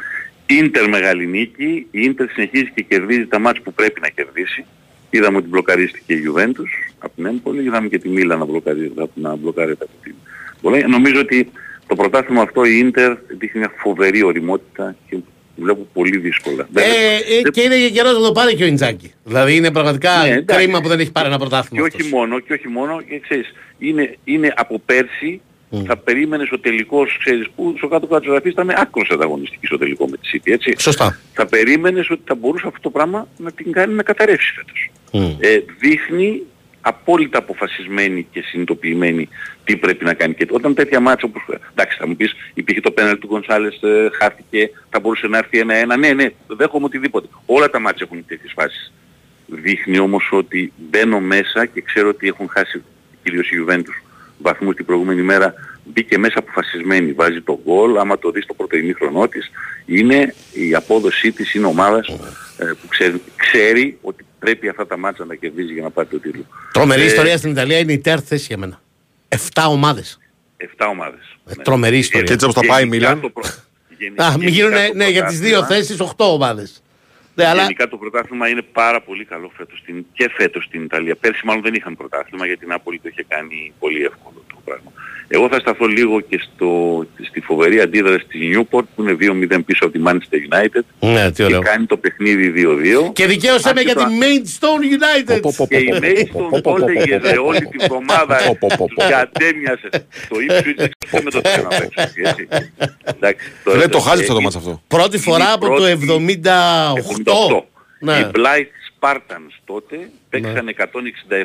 J: Ίντερ μεγάλη νίκη, η Ίντερ συνεχίζει και κερδίζει τα μάτς που πρέπει να κερδίσει. Είδαμε ότι μπλοκαρίστηκε η Juventus από την Έμπολη, είδαμε και τη Μίλα να, μπλοκαρίζεται- να μπλοκάρεται από την Μπολόνια. Νομίζω ότι το πρωτάθλημα αυτό η Ίντερ δείχνει μια φοβερή οριμότητα και βλέπω πολύ δύσκολα.
B: Ε, ε, και είναι και καιρός να το πάρει και ο Ιντζάκη. Δηλαδή είναι πραγματικά
J: Ναι, εντάξει.
B: κρίμα που δεν έχει πάρει ένα
J: Και
B: πρωτάθλημα.
J: όχι
B: αυτός.
J: μόνο, και όχι μόνο, και ξέρεις, είναι, είναι από πέρσι θα περίμενες ο τελικός, ξέρεις, που στο κάτω κάτω της ήταν άκρος ανταγωνιστική στο τελικό με τη City, έτσι.
B: Σωστά.
J: Θα περίμενες ότι θα μπορούσε αυτό το πράγμα να την κάνει να καταρρεύσει φέτος. Ε, δείχνει απόλυτα αποφασισμένη και συνειδητοποιημένη τι πρέπει να κάνει. Και όταν τέτοια μάτσα όπως... Εντάξει θα μου πεις υπήρχε το πέναλ του Γκονσάλες, ε, χάθηκε, θα μπορούσε να έρθει ένα-ένα. Ναι, ναι, δέχομαι οτιδήποτε. Όλα τα μάτσα έχουν τέτοιες φάσεις. Δείχνει όμως ότι μπαίνω μέσα και ξέρω ότι έχουν χάσει κυρίως η Juventus βαθμούς την προηγούμενη μέρα μπήκε μέσα αποφασισμένη, βάζει το γκολ, άμα το δεις το πρώτο ημίχρονό της, είναι η απόδοσή της, είναι ομάδας ε, που ξέρει, ξέρει ότι πρέπει αυτά τα μάτσα να τα κερδίζει για να πάρει το τίτλο.
B: Τρομερή
J: Ε,
B: ιστορία στην Ιταλία είναι η τέρτη θέση για μένα. Εφτά ομάδες.
J: 7 ομάδες.
B: Ε, τρομερή ιστορία.
A: Και έτσι όπως θα πάει η
J: Γενικά
A: Μίλαν.
J: το προ- γενι-
B: Α, μην
J: γενικά
B: γίνουν
J: το
B: ναι, για τις δύο
J: πρωτάθλημα-
B: θέσεις 8 ομάδες. Ναι, αλλά...
J: Γενικά το πρωτάθλημα είναι πάρα πολύ καλό φέτος στην... και φέτος στην Ιταλία. Πέρσι μάλλον δεν είχαν πρωτάθλημα γιατί η Νάπολη το είχε κάνει πολύ εύκολο το πράγμα. Εγώ θα σταθώ λίγο και στο... στη φοβερή αντίδραση της Newport που είναι 2-0 πίσω από τη Manchester United
B: ναι, τι
J: και κάνει το παιχνίδι 2-2.
B: Και δικαίωσαμε για τη Maidstone United.
J: Και η Maidstone τότε γεδε όλη την εβδομάδα και κατέμοιασε. Το ύψος δεν με το τι να παίξει.
A: Δεν το χάζει το μάτς αυτό.
B: Πρώτη φορά από το 78 ναι.
J: Οι Blight Spartans τότε ναι. παίξαν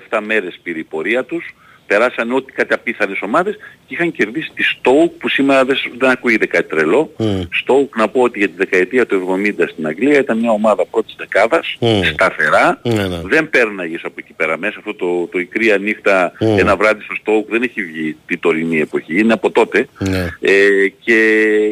J: 167 μέρες περιπορία τους περάσαν ό,τι κάτι απίθανες ομάδες και είχαν κερδίσει τη Stoke που σήμερα δεν, σ- δεν ακούγεται κάτι τρελό.
B: Μμ.
J: Stoke να πω ότι για τη δεκαετία του 70 στην Αγγλία ήταν μια ομάδα πρώτης δεκάδας,
B: Μμ.
J: σταθερά,
B: Ναι, ναι.
J: δεν πέρναγες από εκεί πέρα μέσα. Αυτό το, το η κρύα νύχτα
B: Μμ.
J: ένα βράδυ στο Stoke δεν έχει βγει τη τωρινή εποχή, είναι από τότε.
B: Ναι.
J: Ε, και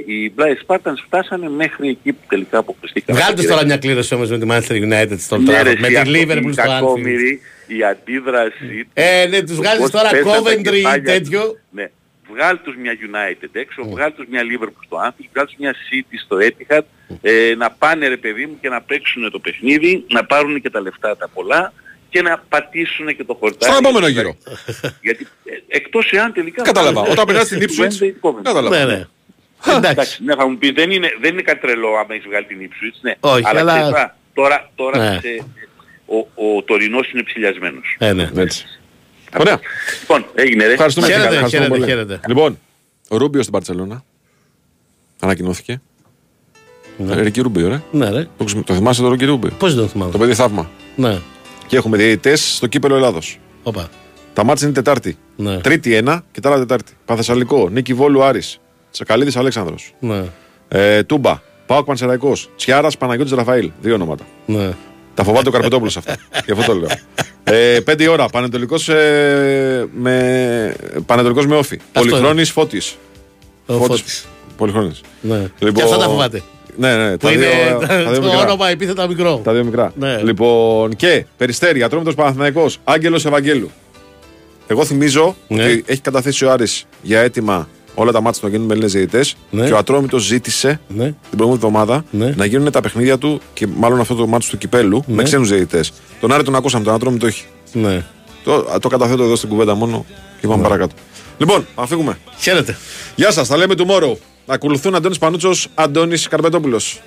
J: οι Blight Spartans φτάσανε μέχρι εκεί που τελικά αποκλειστήκαν.
B: Βγάλτε τώρα μια κλήρωση όμως με τη Manchester United στον
J: Ναι, ρε,
B: Trafford. Με
J: εσύ,
B: τη
J: αυτό
B: Liverpool
J: είναι
B: στο Anfield.
J: Κακόμοιρη, η αντίδραση...
B: Ε, ναι, τους βγάζεις
J: πώς
B: τώρα
J: πέσαν τα
B: Coventry ή
J: κεφάλια
B: τέτοιο.
J: τους. Ναι. Βγάλ τους μια United έξω, βγάλ τους μια Liverpool στο Anfield, βγάλ τους μια City στο Etihad, ε, να πάνε ρε παιδί μου και να παίξουν το παιχνίδι, να πάρουν και τα λεφτά τα πολλά και να πατήσουν και το χορτάρι.
A: Στον επόμενο γύρο.
J: Γιατί ε, εκτός εάν τελικά...
A: Κατάλαβα.
J: βγάλουν
A: Όταν περνάς
J: το
A: την
J: Wembley
A: Ipswich,
J: Coventry.
A: κατάλαβα.
B: Ναι, ναι. Εντάξει.
J: Εντάξει, ναι, θα μου πεις δεν είναι, δεν είναι κάτι τρελό άμα έχεις βγάλει την Ipswich, ναι.
B: Όχι,
J: αλλά,
B: αλλά-
J: ξέρεις τώρα, τώρα, τώρα
B: Ναι.
J: σε- ο, ο τωρινός είναι ψηλιασμένος.
B: Ε, ναι.
A: Έτσι. Ωραία.
J: Λοιπόν, έγινε ρε.
A: Ευχαριστούμε.
B: Χαίρετε,
A: Ευχαριστούμε
B: χαίρετε,
A: πολύ.
B: χαίρετε.
A: Λοιπόν, ο Ρούμπιο στην Παρσελόνα. Ανακοινώθηκε. Ε, Ρίκη Ρούμπιο, ρε.
B: Ναι, ρε.
A: Το, ξε- το θυμάσαι το Ρίκη Ρούμπιο;
B: Πώς δεν το θυμάμαι;
A: Το παιδί θαύμα.
B: Ναι.
A: Και έχουμε διαιτητές στο κύπελο Ελλάδος.
B: Όπα.
A: Τα μάτια είναι Τετάρτη.
B: Ναι.
A: Τρίτη ένα και τα άλλα Τετάρτη. Παθεσσαλικό, Νίκη Βόλου Άρης. Τσακαλίδης Αλέξανδρος.
B: Ναι.
A: Ε, Τούμπα, Πάοκ Πανσεραϊκός. Τσιάρας Παναγιώτης Ραφαήλ. Δύο ονόματα.
B: Ναι.
A: Τα φοβάται ο Καρπετόπουλος αυτά. Γι' αυτό το λέω. Ε, πέντε η ώρα. Πανετολικός ε, με, Πανετολικός με όφη. Πολυχρόνης Φώτης.
B: Ο Φώτης.
A: Πολυχρόνης.
B: Ναι.
A: Λοιπόν,
B: Και αυτά τα φοβάται.
A: Ναι, ναι,
B: Που
A: τα
B: είναι
A: δύο, τα δύο
B: το
A: μικρά.
B: όνομα επίθετα μικρό.
A: Τα δύο μικρά.
B: Ναι.
A: Λοιπόν, και περιστέρι, ατρόμητος Παναθυναϊκό, Άγγελος Ευαγγέλου. Εγώ θυμίζω
B: Ναι.
A: ότι έχει καταθέσει ο Άρης για έτοιμα όλα τα μάτια να γίνουν με Έλληνε διαιτητές
B: Ναι.
A: και ο Ατρόμητος ζήτησε
B: Ναι.
A: την προηγούμενη εβδομάδα
B: Ναι.
A: να γίνουν τα παιχνίδια του και μάλλον αυτό το μάτι του κυπέλου με ξένους διαιτητές. Τον Άρη τον ακούσαμε, τον Ατρόμητο όχι.
B: Ναι.
A: Το, το καταθέτω εδώ στην κουβέντα μόνο και πάμε παρακάτω. Λοιπόν, να φύγουμε.
B: Χαίρετε.
A: Γεια σας, τα λέμε tomorrow. Ακολουθούν Αντώνης Πανούτσος, Αντώνης Καρπετόπουλος.